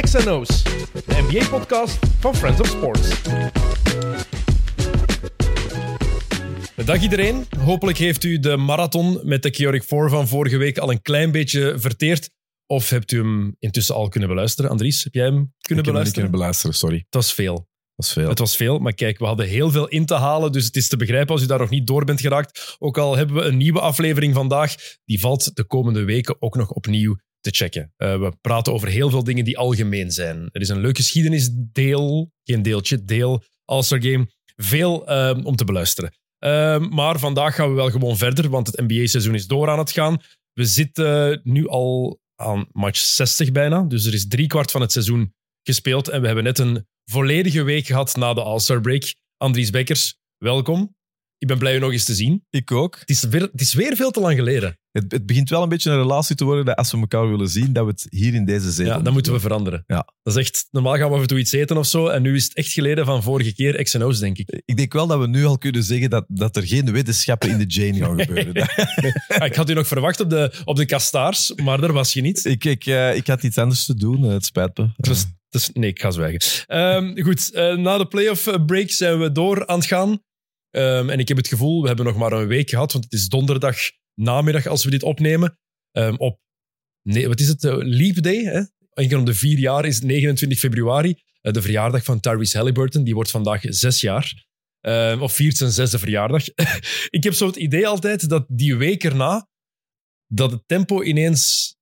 XNO's, de NBA-podcast van Friends of Sports. Dag iedereen. Hopelijk heeft u de marathon met de Keurig 4 van vorige week al een klein beetje verteerd. Of hebt u hem intussen al kunnen beluisteren? Andries, heb jij hem kunnen Ik heb hem niet beluisteren? kunnen beluisteren, sorry. Het was veel. Dat is veel. Het was veel, maar kijk, we hadden heel veel in te halen, dus het is te begrijpen als u daar nog niet door bent geraakt. Ook al hebben we een nieuwe aflevering vandaag, die valt de komende weken ook nog opnieuw te checken. Eh, we praten over heel veel dingen die algemeen zijn. Er is een leuk geschiedenisdeel, geen deeltje, deel, All-Star Game. Veel eh, om te beluisteren. Eh, maar vandaag gaan we wel gewoon verder, want het NBA-seizoen is door aan het gaan. We zitten nu al aan match 60 bijna, dus er is driekwart van het seizoen gespeeld en we hebben net een volledige week gehad na de All-Star break. Andries Bekkers, welkom. Ik ben blij je nog eens te zien. Ik ook. Het is weer, het is weer veel te lang geleden. Het, het begint wel een beetje een relatie te worden dat als we elkaar willen zien, dat we het hier in deze zetel Ja, dat moeten we veranderen. Ja. Dat is echt, normaal gaan we af en toe iets eten of zo. En nu is het echt geleden van vorige keer X&O's, denk ik. Ik denk wel dat we nu al kunnen zeggen dat, dat er geen wetenschappen in de Jane gaan gebeuren. Ah, ik had u nog verwacht op de, op de kastaars, maar daar was je niet. ik, ik, eh, ik had iets anders te doen, eh, het spijt me. Dus, nee, ik ga zwijgen. Ehm, goed, eh, na de playoff break zijn we door aan het gaan. Ehm, en ik heb het gevoel, we hebben nog maar een week gehad, want het is donderdag namiddag als we dit opnemen. Ehm, op, nee, wat is het? Eh, Leap Day, hè? Om de vier jaar is het 29 februari. eh, de verjaardag van Tyrese Halliburton. Die wordt vandaag zes jaar. Ehm, of viert zijn zesde verjaardag. ik heb zo het idee altijd dat die week erna, dat het tempo ineens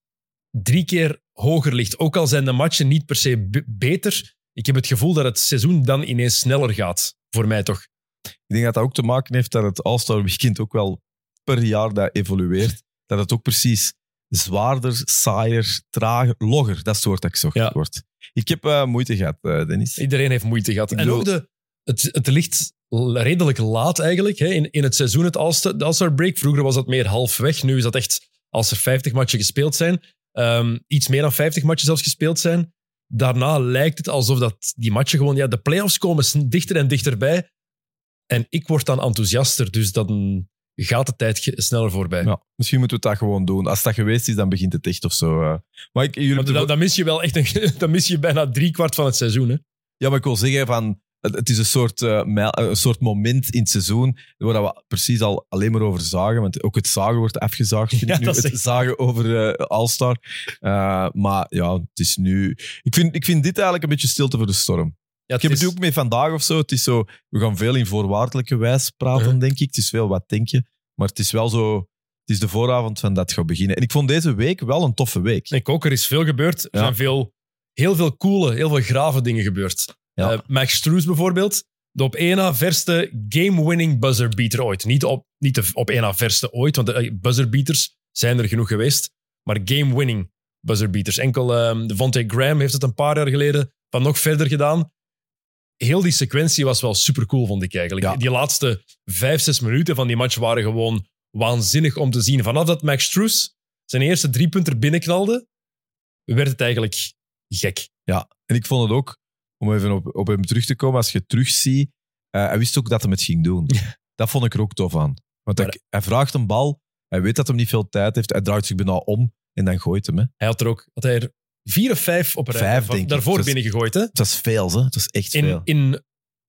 drie keer hoger ligt. Ook al zijn de matchen niet per se beter. Ik heb het gevoel dat het seizoen dan ineens sneller gaat. Voor mij toch. Ik denk dat dat ook te maken heeft dat het All-Star Weekend ook wel per jaar dat evolueert. Dat het ook precies zwaarder, saaier, trager, logger, dat woord dat ik zocht. Ja. wordt. Ik heb eh, moeite gehad, eh, Dennis. Iedereen heeft moeite gehad. Ik En bedoel- ook de, het, het ligt redelijk laat eigenlijk hè, in, in het seizoen, het All-Star de All-Star break. Vroeger was dat meer halfweg. Nu is dat echt als er 50 matchen gespeeld zijn. ehm, iets meer dan 50 matchen zelfs gespeeld zijn. Daarna lijkt het alsof dat die matchen gewoon... Ja, de playoffs komen dichter en dichterbij. En ik word dan enthousiaster. Dus dan gaat de tijd sneller voorbij. Ja, misschien moeten we dat gewoon doen. Als dat geweest is, dan begint het echt of zo. eh. Maar ik, jullie Maar hebben dan, dan mis je wel echt een, dan mis je bijna drie kwart van het seizoen. Hè? Ja, maar ik wil zeggen van. Het is een soort, eh, mijl- een soort moment in het seizoen waar we precies al alleen maar over zagen. Want ook het zagen wordt afgezaagd. Vind Ja, ik nu. Het echt- zagen over eh All-Star. Eh, maar ja, het is nu. Ik vind, ik vind dit eigenlijk een beetje stilte voor de storm. Ja, Ik heb het ook mee vandaag of zo. Het is zo. We gaan veel in voorwaardelijke wijs praten, denk ik. Het is veel wat denk je. Maar het is wel zo. Het is de vooravond van dat gaat beginnen. En ik vond deze week wel een toffe week. Ik ook, er is veel gebeurd. Er Ja. zijn veel, heel veel coole, heel veel grave dingen gebeurd. Ja. Eh, Max Struess bijvoorbeeld, de op één na verste game-winning buzzerbeater ooit. Niet, op, niet de op één na verste ooit, want de buzzerbeaters zijn er genoeg geweest. Maar game-winning buzzerbeaters. Enkel ehm Devontae Graham heeft het een paar jaar geleden van nog verder gedaan. Heel die sequentie was wel super cool, vond ik eigenlijk. Ja. Die laatste vijf, zes minuten van die match waren gewoon waanzinnig om te zien. Vanaf dat Max Struess zijn eerste driepunter binnenknalde, werd het eigenlijk gek. Ja, en ik vond het ook, om even op, op hem terug te komen, als je terugziet, eh, hij wist ook dat hij het ging doen. Dat vond ik er ook tof aan. Want hij vraagt een bal, hij weet dat hij niet veel tijd heeft, hij draait zich bijna om en dan gooit hem. Hè. Hij had er ook had hij er vier of vijf op een rij Vijf, van- denk ik. daarvoor Dat is- binnengegooid. Hè? Het was veel, hè? het was echt In, veel. in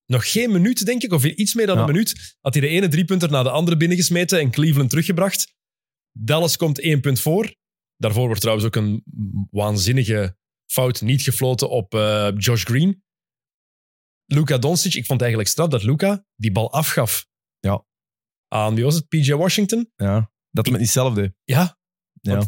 nog geen minuut, denk ik, of in iets meer dan Ja. een minuut, had hij de ene driepunter na de andere binnengesmeten en Cleveland teruggebracht. Dallas komt één punt voor. Daarvoor wordt trouwens ook een waanzinnige fout niet gefloten op eh, Josh Green. Luka Doncic, ik vond eigenlijk straf dat Luka die bal afgaf. Ja. Aan, wie was het? PJ Washington? Ja, dat hem het niet zelf deed. Ja. Ja.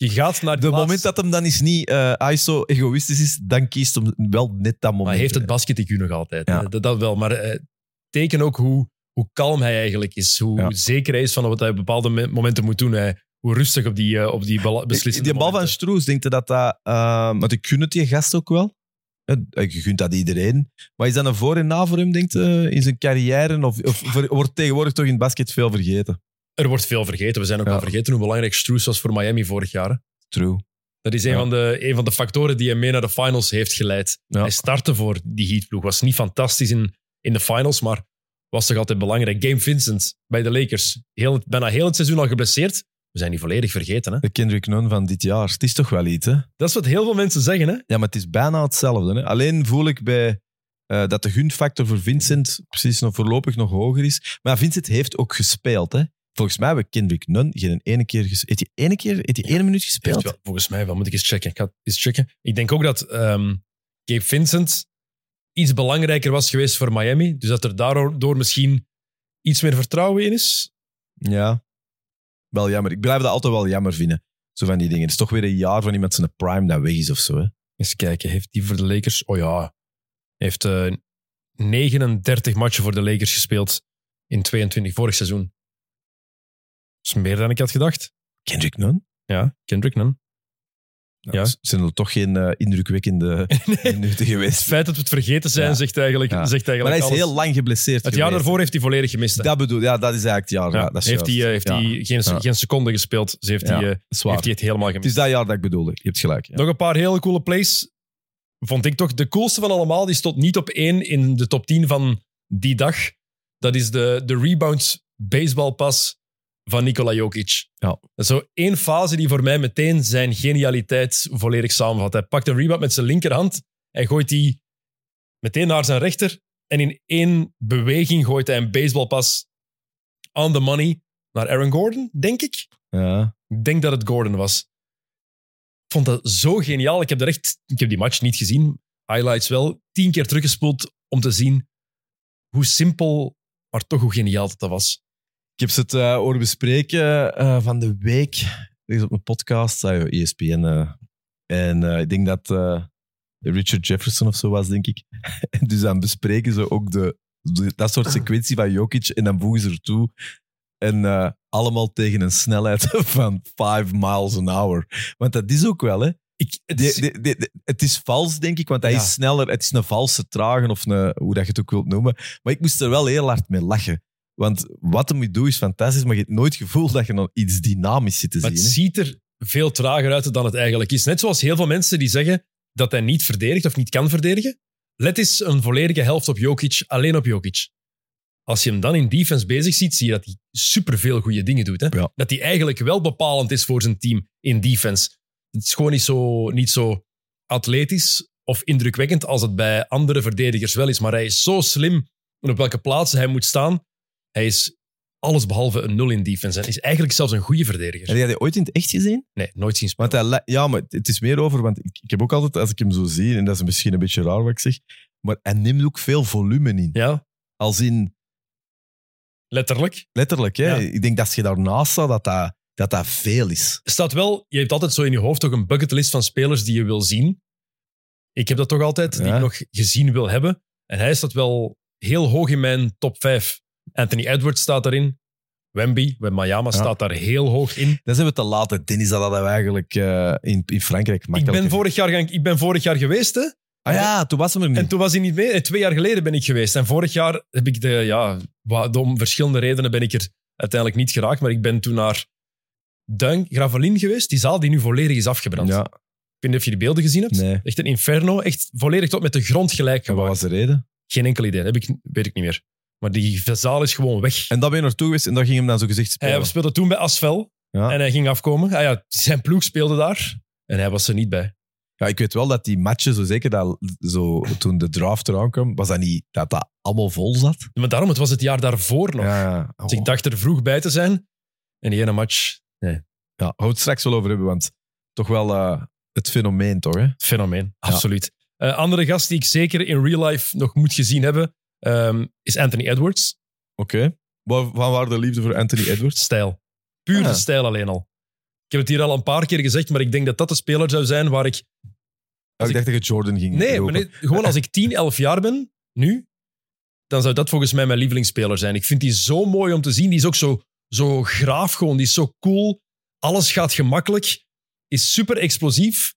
Je gaat naar Het de moment dat hem dan eens niet eh ISO egoïstisch is, dan kiest hem wel net dat moment. Maar hij heeft het basket nog altijd. Ja. Dat, dat wel. Maar eh, teken ook hoe, hoe kalm hij eigenlijk is. Hoe Ja. zeker hij is van wat hij op bepaalde me- momenten moet doen. Hij, hoe rustig op die, eh, op die bal- beslissende Die bal van. Stroes, denk je dat dat... want ik gun het die gast ook wel. Je gunt dat iedereen. Maar is dat een voor- en na voor hem, denkt je, in zijn carrière? Of, of wordt tegenwoordig toch in het basket veel vergeten? Er wordt veel vergeten. We zijn ook Ja. al vergeten hoe belangrijk Stroes was voor Miami vorig jaar. True. Dat is een, Ja. van de, een van de factoren die hem mee naar de finals heeft geleid. Ja. Hij startte voor die Heat-ploeg. Was niet fantastisch in, in de finals, maar was toch altijd belangrijk. Game Vincent bij de Lakers. Heel, bijna heel het seizoen al geblesseerd. we zijn die volledig vergeten. Hè? De Kendrick Nunn van dit jaar. Het is toch wel iets, hè? Dat is wat heel veel mensen zeggen. Hè? Ja, maar het is bijna hetzelfde. Hè? Alleen voel ik bij eh, dat de gunfactor voor Vincent precies nog voorlopig nog hoger is. Maar Vincent heeft ook gespeeld. Hè? Volgens mij hebben Kendrick Nunn geen ene keer gespeeld. Heeft hij ene keer, heeft hij ene minuut gespeeld? wel- volgens mij wel. Moet ik eens checken. Ik ga eens checken. Ik denk ook dat ehm Gabe Vincent iets belangrijker was geweest voor Miami. Dus dat er daardoor misschien iets meer vertrouwen in is. Ja. Wel jammer. Ik blijf dat altijd wel jammer vinden. Zo van die dingen. Het is toch weer een jaar van iemand zijn prime dat weg is of zo. Hè? Eens kijken. Heeft die voor de Lakers... Oh ja. Heeft eh 39 matchen voor de Lakers gespeeld in 22 vorig seizoen. Dat is meer dan ik had gedacht. Kendrick Nunn? Ja, Kendrick Nunn. Ja. Ja. Zijn er toch geen eh, indrukwekkende minuten Het geweest. feit dat we het vergeten zijn, Ja. zegt eigenlijk, Ja. zegt Maar hij eigenlijk is alles. heel lang geblesseerd Het jaar daarvoor heeft hij volledig gemist. hè. Dat bedoel ja, dat is eigenlijk het jaar. Ja, Ja, dat is heeft hij, eh, heeft hij geen, geen seconde gespeeld. Dus heeft, hij, eh, heeft hij het helemaal Het gemist. is dat jaar dat ik bedoelde. Je hebt gelijk. Nog een paar hele coole plays. Vond ik toch de coolste van allemaal. Die stond niet op één in de top 10 van die dag. Dat is de, de rebound baseballpas van Nikola Jokic. Ja. Dat is zo één fase die voor mij meteen zijn genialiteit volledig samenvat. Hij pakt een rebound met zijn linkerhand en gooit die meteen naar zijn rechter. En in één beweging gooit hij een baseballpas on the money naar Aaron Gordon, denk ik. Ja. Ik denk dat het Gordon was. Ik vond dat zo geniaal. Ik heb, er echt, ik heb die match niet gezien. Highlights wel. Tien keer teruggespoeld om te zien hoe simpel, maar toch hoe geniaal dat, dat was. Ik heb ze het eh horen bespreken eh, van de week. Op mijn podcast, uh, ESPN. eh. en eh, ik denk dat Richard Jefferson of zo was, denk ik. En dus dan bespreken ze ook de, de- dat soort sequentie van Jokic. En dan voegen ze ertoe. En allemaal tegen een snelheid van 5 miles an hour. Want dat is ook wel, hè. Ik, het, is, het is vals, denk ik, want hij Ja. is sneller. Het is een valse trage, of een, hoe dat je het ook wilt noemen. Maar ik moest er wel heel hard mee lachen. Want wat hem doet is fantastisch, maar je hebt nooit het gevoel dat je dan iets dynamisch zit te maar het zien. hè. ziet er veel trager uit dan het eigenlijk is. Net zoals heel veel mensen die zeggen dat hij niet verdedigt of niet kan verdedigen. Let eens een volledige helft op Jokic, alleen op Jokic. Als je hem dan in defense bezig ziet, zie je dat hij superveel goede dingen doet. Hè? Ja. Dat hij eigenlijk wel bepalend is voor zijn team in defense. Het is gewoon niet zo, niet zo atletisch of indrukwekkend als het bij andere verdedigers wel is. Maar hij is zo slim en op welke plaatsen hij moet staan. Hij is alles behalve een nul in defense. En is eigenlijk zelfs een goede verdediger. Heb jij die ooit in het echt gezien? Nee, nooit zien spelen. Want hij, li- ja, maar het is meer over, want ik, ik heb ook altijd, als ik hem zo zie, en dat is misschien een beetje raar wat ik zeg, maar hij neemt ook veel volume in. Ja, Als in, letterlijk. letterlijk, hè. Ja. ik denk dat als je daarnaast staat, dat dat, dat, dat veel is. Er staat wel, je hebt altijd zo in je hoofd toch een bucketlist van spelers die je wil zien. Ik heb dat toch altijd, die ik nog gezien wil hebben. En hij staat wel heel hoog in mijn top 5. Anthony Edwards staat daarin. Wemby, Miami staat daar heel hoog in. Dan zijn we te laat. hè. Dennis, dat hadden we eigenlijk eh, in, in Frankrijk Ik ben, vorig jaar gaan, ik ben vorig jaar geweest, hè. Ah ja, toen was hem er niet. En toen was hij niet mee. Twee jaar geleden ben ik geweest. En vorig jaar heb ik de, ja, om verschillende redenen ben ik er uiteindelijk niet geraakt. Maar ik ben toen naar Duin Gravelin geweest. Die zaal die nu volledig is afgebrand. ja, Ik weet niet of je de beelden gezien hebt. nee. Echt een inferno. Echt volledig tot met de grond gelijk En wat gemaakt. was de reden? Geen enkel idee. Dat heb ik, weet ik niet meer. Maar die zaal is gewoon weg. En daar ben je naartoe geweest en daar ging hem dan zo gezegd spelen. Hij speelde toen bij Asvel. Ja. En hij ging afkomen. Ah ja, zijn ploeg speelde daar. En hij was er niet bij. Ja, ik weet wel dat die matchen, zo zeker dat, zo, toen de draft eraan kwam, was dat niet dat dat allemaal vol zat? Maar daarom, het was het jaar daarvoor nog. Ja, ja. Dus ik dacht er vroeg bij te zijn. En die ene match, ja, gaan we het straks wel over hebben, want toch wel eh, het fenomeen, toch? Hè? fenomeen. Absoluut. Eh, andere gast die ik zeker in real life nog moet gezien hebben, ehm, is Anthony Edwards. Oké. Waar, van waar de liefde voor Anthony Edwards? Stijl. Puur de Ah. stijl alleen al. Ik heb het hier al een paar keer gezegd, maar ik denk dat dat de speler zou zijn waar ik Ja, ik dacht dat je Jordan ging Nee, maar nee, gewoon als ik 10, 11 jaar ben, nu, dan zou dat volgens mij mijn lievelingsspeler zijn. Ik vind die zo mooi om te zien. Die is ook zo, zo graaf gewoon. Die is zo cool. Alles gaat gemakkelijk. Is super explosief.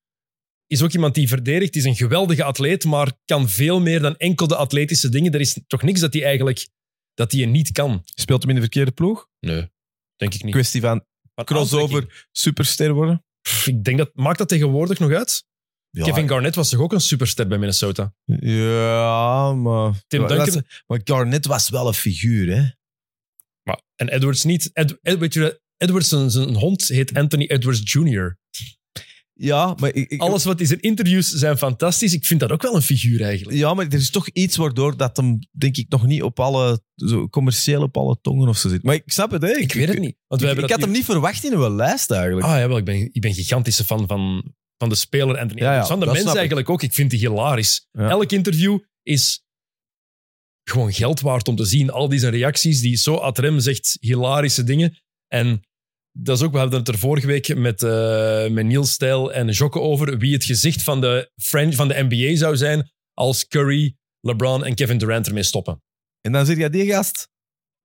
Is ook iemand die verdedigt. Is een geweldige atleet, maar kan veel meer dan enkel de atletische dingen. Er is toch niks dat hij eigenlijk dat hij niet kan. Speelt hem in de verkeerde ploeg? Nee, denk ik niet. Kwestie van Van aantrekking. crossover, superster worden? Pff, Ik denk dat, maakt dat tegenwoordig nog uit? Ja, Kevin Garnett was toch ook een superster bij Minnesota? ja maar... Tim Duncan- maar Garnett was wel een figuur, hè? Maar, en Edwards niet. Ed, Ed- weet je, Edwards, zijn, zijn hond, heet Anthony Edwards Jr. Ja, maar, ik, ik- Alles wat in zijn interviews zijn fantastisch. Ik vind dat ook wel een figuur eigenlijk. ja, maar er is toch iets waardoor dat hem, denk ik, nog niet op alle zo commercieel op alle tongen of zo zit. Maar ik snap het, hè. Ik weet het niet. Want Ik, ik had hem niet verwacht in uw lijst eigenlijk. Ah ja, wel, ik ben, ik ben gigantische fan van, van de speler Anthony Ja, ja. Van de mens eigenlijk ook. Ik vind die hilarisch. Ja. Elk interview is gewoon geld waard om te zien. Al die zijn reacties, die zo ad rem zegt hilarische dingen. En dat is ook, we hadden het er vorige week met, eh met Niels Stijl en Jokke over wie het gezicht van de, French, van de NBA zou zijn als Curry, LeBron en Kevin Durant ermee stoppen. En dan zeg jij die gast.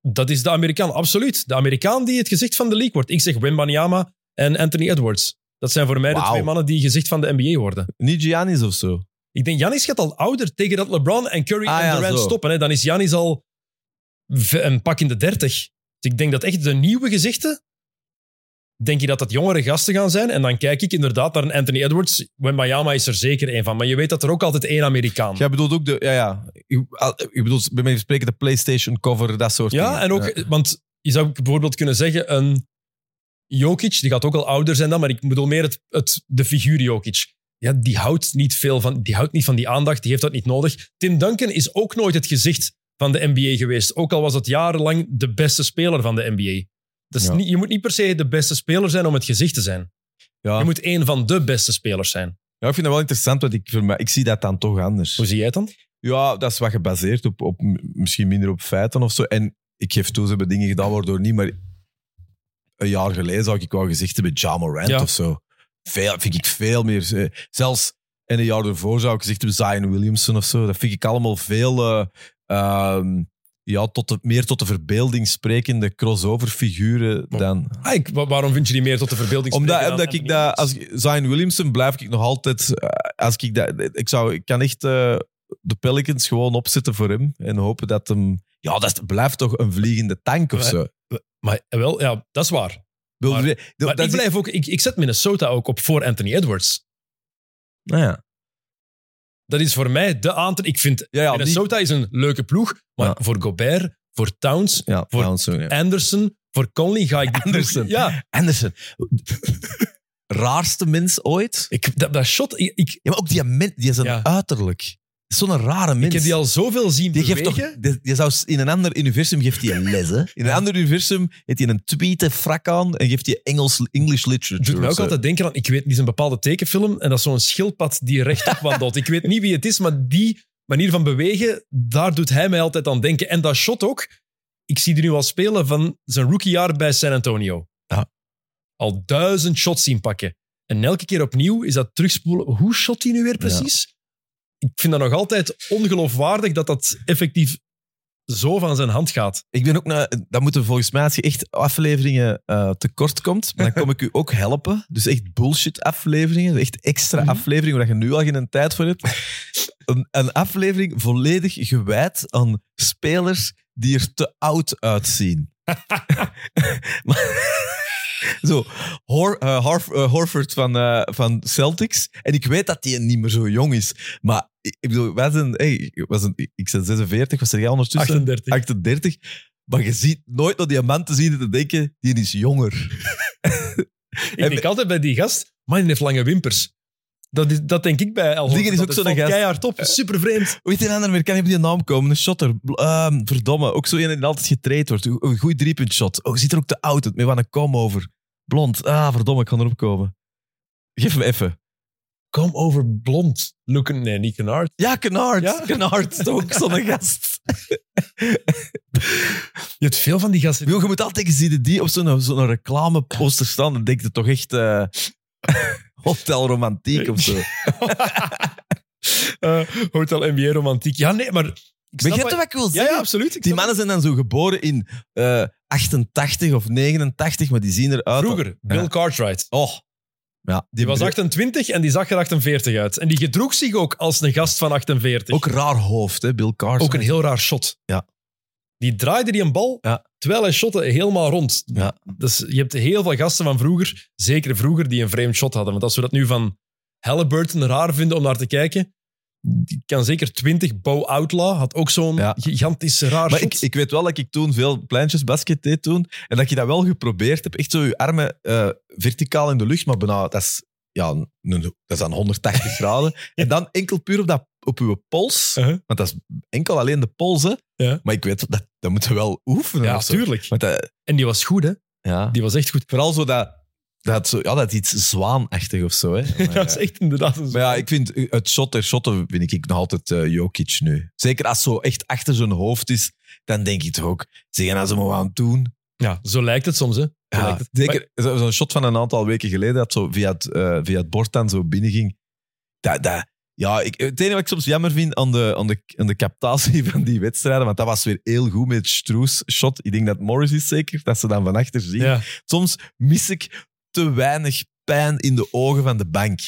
Dat is de Amerikaan, absoluut. De Amerikaan die het gezicht van de league wordt. Ik zeg Wembanyama en Anthony Edwards. Dat zijn voor mij de twee mannen die gezicht van de NBA worden. Niet Giannis of zo. Ik denk, Janis gaat al ouder tegen dat LeBron en Curry Ah, en ja, Durant zo. stoppen. Hè. Dan is Janis al een pak in de dertig. Dus ik denk dat echt de nieuwe gezichten, denk je dat dat jongere gasten gaan zijn. En dan kijk ik inderdaad naar een Anthony Edwards. Wembanyama is er zeker één van. Maar je weet dat er ook altijd één Amerikaan. Jij bedoelt ook de, ja, ja. Ik, al- ik bedoel, bij mij spreken de PlayStation cover, dat soort Ja, dingen. en ook, want je zou bijvoorbeeld kunnen zeggen, een Jokic, die gaat ook al ouder zijn dan, maar ik bedoel meer het, het, de figuur Jokic. Ja, die houdt, niet veel van, die houdt niet van die aandacht, die heeft dat niet nodig. Tim Duncan is ook nooit het gezicht van de NBA geweest, ook al was het jarenlang de beste speler van de NBA. Dus Ja. niet, je moet niet per se de beste speler zijn om het gezicht te zijn. Ja. Je moet één van de beste spelers zijn. ja, ik vind dat wel interessant, want ik, ik zie dat dan toch anders. Hoe zie jij het dan? Ja, dat is wat gebaseerd op, op misschien minder op feiten of zo. En ik geef toe, ze hebben dingen gedaan waardoor niet, maar een jaar geleden zou ik wel gezegd hebben Ja Morant Ja. of zo. Veel, vind ik veel meer. eh, Zelfs in een jaar ervoor zou ik gezegd hebben Zion Williamson of zo. Dat vind ik allemaal veel eh, ehm, ja, tot de, meer tot de verbeelding sprekende crossover figuren Maar- dan... Ah, ik, waarom vind je die meer tot de verbeelding Omdat, omdat dan ik dat, als Zion Williamson blijf ik nog altijd, eh, als ik dat, ik zou, ik kan echt eh, de Pelicans gewoon opzetten voor hem en hopen dat hem, ja, dat blijft toch een vliegende tank of Maar- zo. Maar wel, ja, dat is waar. Maar- ik, blijf ook, ik, ik zet Minnesota ook op voor Anthony Edwards. nou ja. Dat is voor mij de aantal. Ik vind Ja, ja, die- Minnesota is een leuke ploeg, maar Ja. voor Gobert, voor Towns, ja, voor- Towns. Anderson, voor Conley ga ik die ploeg- Anderson. Ja, Anderson. Raarste mens ooit. ik, dat, dat shot, ik, ik, Ja, maar ook die, die is een uiterlijk. Zo'n rare mens. ik heb die al zoveel zien Die geeft toch, die, die zou, in een ander universum geeft hij een les. Hè? In een Ja. ander universum heeft hij een tweete frak aan en geeft hij Engels, English literature. doet mij ook altijd denken aan, ik weet, die is een bepaalde tekenfilm en dat is zo'n schildpad die rechtop wandelt. ik weet niet wie het is, maar die manier van bewegen, daar doet hij mij altijd aan denken. En dat shot ook, ik zie die nu al spelen van zijn rookiejaar bij San Antonio. Ja. Al duizend shots zien pakken. En elke keer opnieuw is dat terugspoelen. Hoe shot hij nu weer precies? Ik vind dat nog altijd ongeloofwaardig dat dat effectief zo van zijn hand gaat. Ik ben ook naar, dat moeten volgens mij, als je echt afleveringen eh, tekort komt, maar dan kom ik u ook helpen. Dus echt bullshit afleveringen, echt extra Mhm. afleveringen waar je nu al geen tijd voor hebt. Een, een aflevering volledig gewijd aan spelers die er te oud uitzien. Maar- Zo, Hor, eh, eh, Horford van, eh, van Celtics. En ik weet dat hij niet meer zo jong is. Maar ik, ik bedoel, wij zijn, hey, was een, ik ben 46, was er jij ondertussen? 38. 38. Maar je ziet nooit naar die man te zien en te denken, die is jonger. Ik denk altijd bij die gast, man, die heeft lange wimpers. Dat, is, dat denk ik bij El Dingen is ook zo'n gast. keihard op, super vreemd. Weet je een ander Amerikaan op die naam komen? Een shotter. Ehm, verdomme. Ook zo een die altijd getraind wordt. Een goed driepunt shot. Oh, ziet er ook te oud uit. Met wat een kom over. Blond. Ah, verdomme, ik kan erop komen. Geef me even. Kom over blond. Looken, nee, niet Kennard. Ja, Kennard. Ja? Kennard ook zo'n gast. Je hebt veel van die gasten. Wil, je moet altijd zien die op zo'n zo'n reclameposter staan. Dan denk je toch echt... eh Hotel Romantiek of zo. Eh, Hotel NBA romantiek. Ja, nee, maar... Begrijp je wat ik wil zeggen? ja, absoluut. Ik Die mannen zijn dan zo geboren in eh 88 of 89, maar die zien het. eruit... Vroeger, Bill Ja. Cartwright. Oh. Ja, Die was 28 en die zag er 48 uit. En die gedroeg zich ook als een gast van 48. Ook raar hoofd, hè, Bill Carson. Ook een heel raar shot. Ja. Die draaide die een bal, Ja. terwijl hij shotte helemaal rond. Ja. Dus je hebt heel veel gasten van vroeger, zeker vroeger, die een vreemd shot hadden. Want als we dat nu van Halliburton raar vinden om naar te kijken, die kan zeker 20. Bo Outlaw had ook zo'n Ja. gigantisch raar Maar shot. ik, ik weet wel dat ik toen veel pleintjes basket deed toen. En dat je dat wel geprobeerd hebt. Echt zo je armen eh, verticaal in de lucht. Maar bijna, dat is, ja, een, dat is aan 180 graden. En dan enkel puur op, dat, op je pols. Uh-huh. Want dat is enkel alleen de pols. Hè. Ja. Maar ik weet, dat, dat moeten we wel oefenen. ja, of zo. tuurlijk. Want dat, En die was goed, hè? ja. Die was echt goed. Vooral zo dat, dat, zo, ja, dat is iets zwaanachtig of zo. Hè. Maar, dat is echt inderdaad een Maar ja, ik vind het shot der shotten vind ik nog altijd eh, Jokic nu. Zeker als zo echt achter zijn hoofd is, dan denk ik toch ook, zeg als ze maar aan het doen. Ja, zo lijkt het soms, hè? Zo Ja, het. zeker zo- zo'n shot van een aantal weken geleden dat zo via het, eh, via het bord dan zo binnenging. Dat, dat, ja, ik, het enige wat ik soms jammer vind aan de, aan, de, aan de captatie van die wedstrijden, want dat was weer heel goed met Stroes shot. Ik denk dat Morris is zeker, dat ze dan van achter zien. Ja, Soms mis ik te weinig pijn in de ogen van de bank.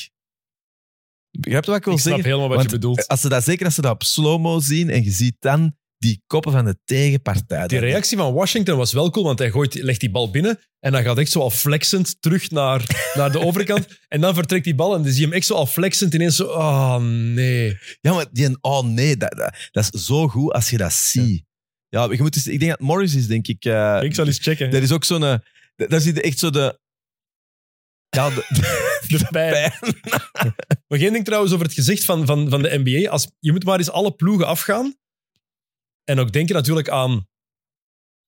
Begrijp je wat ik wil ik snap zeggen? helemaal wat Want je bedoelt. Als ze dat, zeker als ze dat op slow-mo zien en je ziet dan die koppen van de tegenpartij. Die reactie van Washington was wel cool, want hij gooit, legt die bal binnen en dan gaat echt zo al flexend terug naar, naar de overkant. En dan vertrekt die bal en dan zie je hem echt zo al flexend ineens zo... Oh, nee. Ja, maar die, oh nee, dat, dat, dat is zo goed als je dat ziet. Ja, je moet eens, ik denk dat Morris is, denk ik. eh, Ik zal eens checken. dat is ook zo'n. eh, Daar zie je echt zo de. Ja, de, De pijn. pijn. Maar geen ding trouwens over het gezicht van, van, van de NBA. Als, je moet maar eens alle ploegen afgaan. En ook denken natuurlijk aan,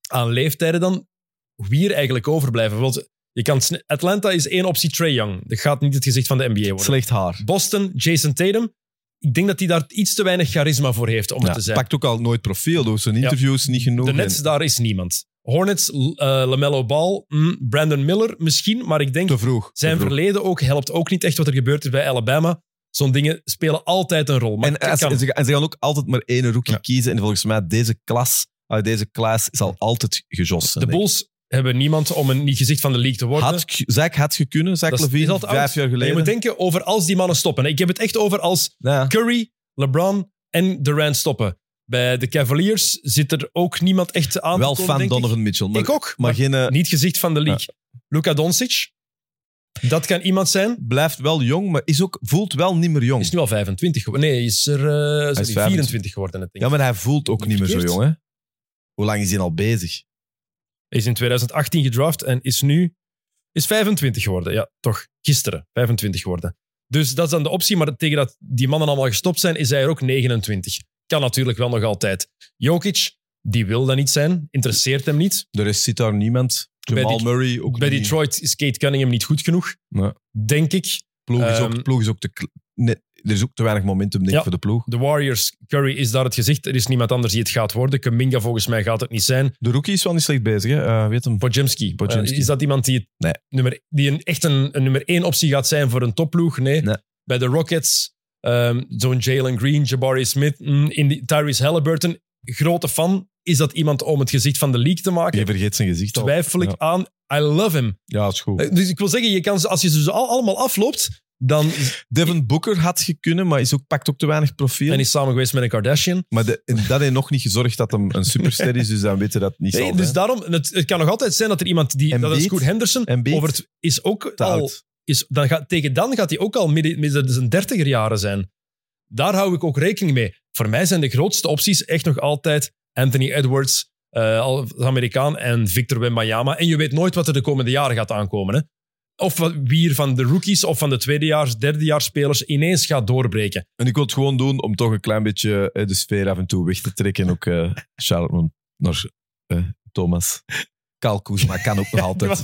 aan leeftijden dan. Wie er eigenlijk overblijven. Want je kan, Atlanta is één optie Trey Young. Dat gaat niet het gezicht van de NBA worden. Slecht haar. Boston, Jason Tatum. Ik denk dat hij daar iets te weinig charisma voor heeft om Ja, het te zijn. pakt ook al nooit profiel, door zijn interviews niet genoeg. De Nets, en daar is niemand. Hornets, eh, LaMelo Ball, mm, Brandon Miller misschien. Maar ik denk te vroeg. zijn te vroeg. verleden ook helpt ook niet echt wat er gebeurd is bij Alabama. Zo'n dingen spelen altijd een rol. Maar En, kan- ze, en ze gaan ook altijd maar één rookie Ja. kiezen. En volgens mij, deze klas, ah, deze klas zal altijd gejost zijn. de. Bulls hebben niemand om een niet gezicht van de league te worden. Had, Zach had gekunnen, Zach Levine, vijf oud. jaar geleden. je moet denken over als die mannen stoppen. Ik heb het echt over als Ja. Curry, LeBron en Durant stoppen. Bij de Cavaliers zit er ook niemand echt aan Wel fan denk ik. Donovan Mitchell. Maar, Ik ook, maar maar geen, eh, niet gezicht van de league. Luka Doncic, dat kan iemand zijn. blijft wel jong, maar is ook, voelt wel niet meer jong. Is nu al 25 geworden. Nee, is er eh, sorry, 25. 24 geworden. Denk Ja, ik. maar hij voelt ook niet meer zo jong. Hè? Hoe lang is hij al bezig? Hij is in 2018 gedraft en is nu is 25 geworden. Ja, toch. Gisteren 25 geworden. Dus dat is dan de optie. Maar tegen dat die mannen allemaal gestopt zijn, is hij er ook 29. Kan natuurlijk wel nog altijd. Jokic, die wil dat niet zijn. Interesseert hem niet. De rest zit daar niemand. Bij Jamal Murray ook Bij niet. Detroit is Kate Cunningham niet goed genoeg. Nee. Denk ik. Ploeg is, ook, Ehm, ploeg is ook te... Nee, er is ook te weinig momentum denk ik, Ja. voor de ploeg. De Warriors, Curry is daar het gezicht. Er is niemand anders die het gaat worden. Kuminga volgens mij gaat het niet zijn. De rookie is wel niet slecht bezig. Hè? Eh, weet hem. Eh, is dat iemand die, het Nee. nummer, die een, echt een, een nummer één optie gaat zijn voor een topploeg? Nee. Nee. Bij de Rockets, ehm, zo'n Jalen Green, Jabari Smith, mm, in die, Tyrese Halliburton. Grote fan. Is dat iemand om het gezicht van de league te maken? Je vergeet zijn gezicht al. Twijfel ik Ja. aan. I love him. Ja, dat is goed. Eh, Dus ik wil zeggen, je kan, als je ze al- allemaal afloopt, dan Devin Booker had gekunnen, maar is ook, pakt ook te weinig profiel. en is samen geweest met een Kardashian. Maar de, dat heeft nog niet gezorgd dat hem een superster is, dus dan weten dat niet Nee, zal dus zijn. daarom, het, het kan nog altijd zijn dat er iemand die, dat is? Scoot Henderson, over het is ook al. Is, dan gaat, tegen dan gaat hij ook al midden, midden zijn dertiger jaren zijn. Daar hou ik ook rekening mee. Voor mij zijn de grootste opties echt nog altijd Anthony Edwards, eh, als Amerikaan, en Victor Wembanyama. En je weet nooit wat er de komende jaren gaat aankomen. Hè? Of wie er van de rookies of van de tweedejaars, derdejaarsspelers ineens gaat doorbreken. En ik wil het gewoon doen om toch een klein beetje eh, de sfeer af en toe weg te trekken. En ook uh, Charlotte naar eh, Thomas. Kuzma kan ook nog altijd.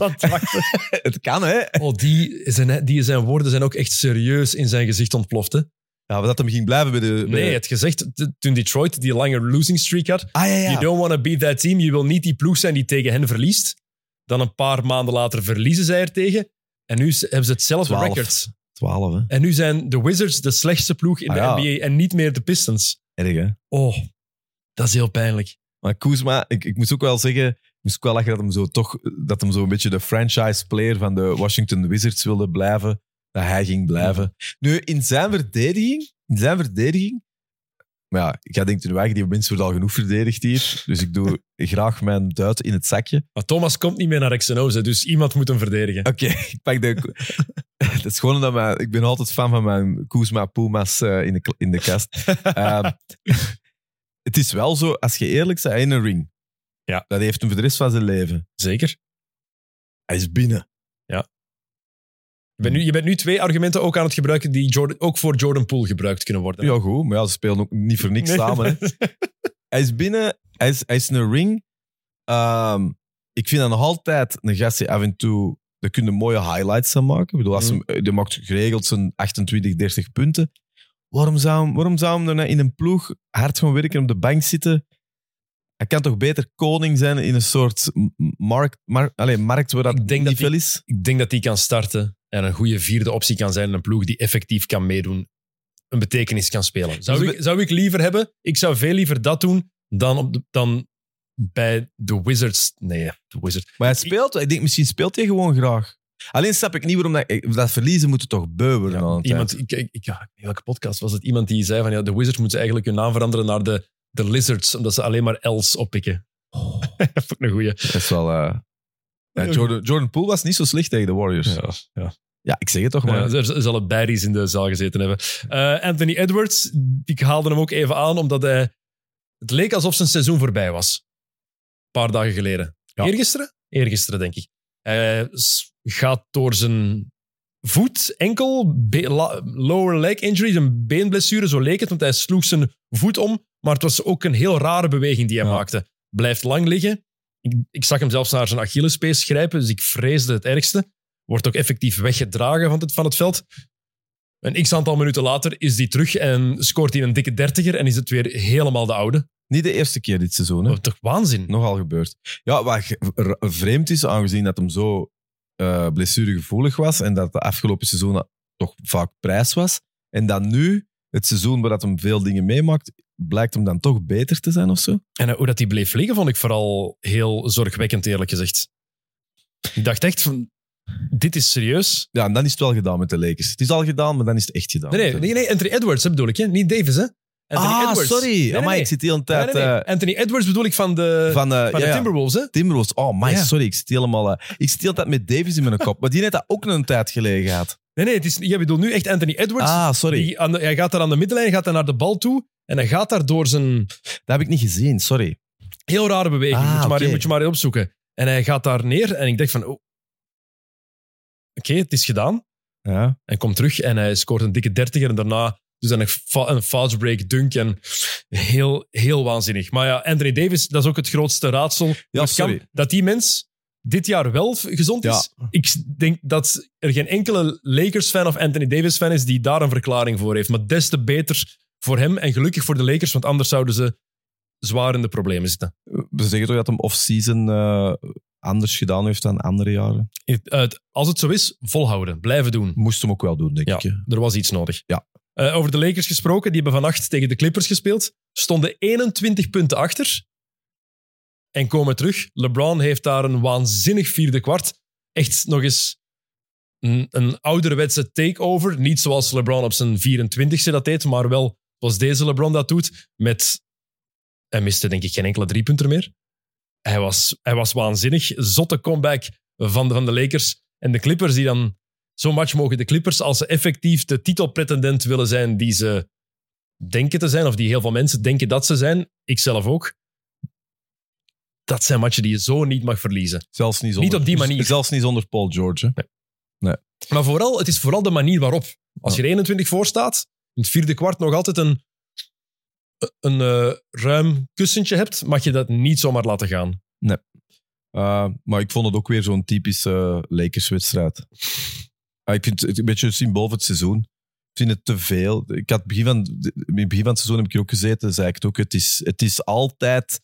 het kan, hè? Oh, die, zijn, die zijn woorden zijn ook echt serieus in zijn gezicht ontploft. Hè? Ja, maar dat hem ging blijven bij de... bij- Nee, het gezegd toen Detroit die lange losing streak had. Ah, ja, ja. You don't want to beat that team. Je wil niet die ploeg zijn die tegen hen verliest. Dan een paar maanden later verliezen zij er tegen. En nu hebben ze hetzelfde Twaalf. record. 12, hè? En nu zijn de Wizards de slechtste ploeg in Ah, de ja. NBA en niet meer de Pistons. Erg, hè? Oh, dat is heel pijnlijk. Maar Kuzma, ik, ik moest ook wel zeggen... Ik moest ook wel lachen dat hem zo toch... Dat hem zo een beetje de franchise player van de Washington Wizards wilde blijven. Dat hij ging blijven. Nu, in zijn verdediging... In zijn verdediging... Maar ja, jij denkt in je eigen, die mensen worden al genoeg verdedigd hier. Dus ik doe graag mijn duit in het zakje. Maar Thomas komt niet meer naar XNO's, dus iemand moet hem verdedigen. Oké, ik pak de... Het is gewoon omdat mijn, ik ben altijd fan van mijn Kuzma Puma's eh, in, de, in de kast. Ehm, het is wel zo, als je eerlijk bent, in een ring. Ja. Dat heeft hem voor de rest van zijn leven. Zeker. Hij is binnen. Je bent, nu, je bent nu twee argumenten ook aan het gebruiken die Jordan, ook voor Jordan Poole gebruikt kunnen worden. Ja, goed, maar ja, ze spelen ook niet voor niks Nee. samen. Hè. Hij is binnen, hij is, hij is een ring. Ehm, ik vind dat nog altijd een gast die af en toe... Daar kun je mooie highlights aan maken. Ik bedoel, als Mm. hem, die maakt geregeld zijn 28, 30 punten. Waarom zou, hem, waarom zou hem dan in een ploeg hard gaan werken en op de bank zitten? Hij kan toch beter koning zijn in een soort markt, mar, allez, markt waar dat Ik denk niet dat veel is? Ik denk dat die kan starten en een goede vierde optie kan zijn een ploeg die effectief kan meedoen, een betekenis kan spelen. Zou, Dus ik, zou ik liever hebben? Ik zou veel liever dat doen dan, op de, dan bij de Wizards. Nee, de Wizards. Maar hij speelt, ik denk misschien speelt hij gewoon graag. Alleen snap ik niet waarom dat, dat verliezen moeten toch al een Iemand, ik, ik, ik- ik welke podcast was het? Iemand die zei van ja, de Wizards moeten eigenlijk hun naam veranderen naar de, de Lizards, omdat ze alleen maar L's oppikken. dat vond ik een goeie. Dat is wel. eh, ja, Jordan, Jordan Poole was niet zo slecht tegen de Warriors. Ja, Ja, ja. ik zeg het toch maar. Ja, er zal een Barry's in de zaal gezeten hebben. Eh, Anthony Edwards, ik haalde hem ook even aan, omdat hij... Het leek alsof zijn seizoen voorbij was. Een paar dagen geleden. Ja. Eergisteren? Eergisteren, denk ik. Hij gaat door zijn voet, enkel, lower leg injury, een beenblessure, zo leek het, want hij sloeg zijn voet om. Maar het was ook een heel rare beweging die hij Ja. maakte. Blijft lang liggen. Ik, ik zag hem zelfs naar zijn Achillespees grijpen, dus ik vreesde het ergste. Wordt ook effectief weggedragen van het, van het veld. Een x aantal minuten later is hij terug en scoort hij een dikke dertiger en is het weer helemaal de oude. Niet de eerste keer dit seizoen. Hè? Oh, toch waanzin. Nogal gebeurd. Ja, wat vreemd is, aangezien dat hem zo eh blessuregevoelig was en dat de afgelopen seizoen toch vaak prijs was. En dan nu, het seizoen waar dat hem veel dingen meemaakt, blijkt hem dan toch beter te zijn of zo. En eh, hoe dat hij bleef liggen, vond ik vooral heel zorgwekkend, eerlijk gezegd. Ik dacht echt van, dit is serieus. Ja, en dan is het wel gedaan met de Lakers. Het is al gedaan, maar dan is het echt gedaan. Nee, nee, nee, nee Anthony Edwards hè, bedoel ik, hè? niet Davis. Hè? Anthony ah, Edwards. sorry. Nee, nee, Amai, nee. ik zit de hele Nee, tijd... eh, Anthony Edwards bedoel ik van de, van, van, eh, de ja, ja. Timberwolves. Hè? Timberwolves. Oh, my, sorry. Ik zit helemaal... eh, ik zit de hele tijd met Davis in mijn kop. Maar die heeft dat ook een tijd geleden gehad. Nee, nee, het is, jij bedoelt nu echt Anthony Edwards. Ah, sorry. Die aan de, hij gaat daar aan de middenlijn, gaat daar naar de bal toe en hij gaat daar door zijn Dat heb ik niet gezien, sorry. heel rare beweging. Ah, moet, je maar, moet je maar opzoeken. En hij gaat daar neer en ik denk van, oh, oké, het is gedaan. Ja. Hij komt terug en hij scoort een dikke dertiger en daarna dus dan een, fa- een fast break dunk en heel, heel waanzinnig. Maar ja, Anthony Davis, dat is ook het grootste raadsel. Sorry. kan dat die mens dit jaar wel gezond is. Ik denk dat er geen enkele Lakers-fan of Anthony Davis-fan is die daar een verklaring voor heeft. Maar des te beter voor hem en gelukkig voor de Lakers, want anders zouden ze zwaar in de problemen zitten. We zeggen toch dat hem off-season eh, anders gedaan heeft dan andere jaren. Het- als het zo is, volhouden, blijven doen. Moest hem ook wel doen, denk Ja, ik. er was iets nodig. Ja. Eh, over de Lakers gesproken, die hebben vannacht tegen de Clippers gespeeld. Stonden 21 punten achter. En komen terug. LeBron heeft daar een waanzinnig vierde kwart. Echt nog eens een, een ouderwetse takeover. Niet zoals LeBron op zijn 24ste dat deed, maar wel zoals deze LeBron dat doet. Met, hij miste denk ik geen enkele driepunter meer. Hij was, hij was waanzinnig. Zotte comeback van de, van de Lakers. En de Clippers die dan zo match mogen de Clippers, als ze effectief de titelpretendent willen zijn die ze denken te zijn, of die heel veel mensen denken dat ze zijn, ik zelf ook, dat zijn matchen die je zo niet mag verliezen. Zelfs niet, zonder, Niet op die manier. Zelfs niet zonder Paul George. hè. Maar vooral, het is vooral de manier waarop. Als je er 21 voor staat, in het vierde kwart nog altijd een, een eh, ruim kussentje hebt, mag je dat niet zomaar laten gaan. Uh, maar ik vond het ook weer zo'n typische uh, Lakers-wedstrijd. Uh, ik vind het een beetje een symbool het seizoen. Ik vind het te veel. Ik had begin van, in het begin van het seizoen heb ik hier ook gezeten, zei ik het ook. Het is, het is altijd...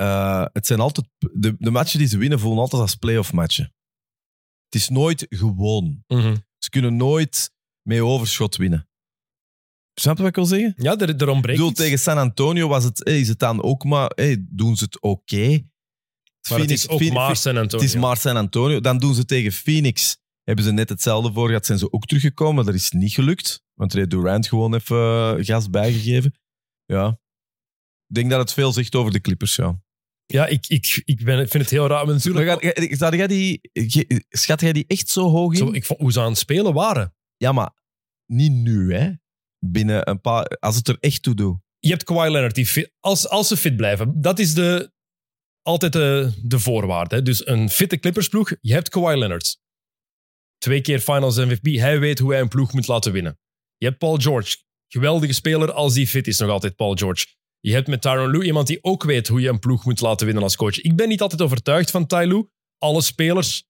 Uh, het zijn altijd... De, de matchen die ze winnen voelen altijd als playoff matchen. Het is nooit gewoon. Mhm. Ze kunnen nooit met overschot winnen. Snap je wat ik wil zeggen? Ja, er, er Ik ontbreekt bedoel, iets. tegen San Antonio was het, hey, is het dan ook maar... Hey, doen ze het oké? Maar het is ook Phoenix- maar San Antonio. Het is maar San Antonio. Dan doen ze tegen Phoenix. Hebben ze net hetzelfde voor gehad, zijn ze ook teruggekomen. Dat is niet gelukt. Want heeft Durant gewoon even eh, gas bijgegeven. Ja. Ik denk dat het veel zegt over de Clippers, ja. Ja, ik, ik, ik, ben, ik vind het heel raar. Maar natuurlijk, ga- die, schat jij die echt zo hoog in? zo, ik vond hoe ze aan het spelen waren. Ja, maar niet nu, hè. Binnen een paar... Als het er echt toe doet. Je hebt Kawhi Leonard, die fit- als, als ze fit blijven. Dat is de, altijd de, de voorwaarde. Hè. Dus een fitte Clippersploeg, je hebt Kawhi Leonard. Twee keer Finals MVP. Hij weet hoe hij een ploeg moet laten winnen. Je hebt Paul George. Geweldige speler als die fit is, nog altijd Paul George. Je hebt met Tyron Lue iemand die ook weet hoe je een ploeg moet laten winnen als coach. Ik ben niet altijd overtuigd van Ty Lue. Alle spelers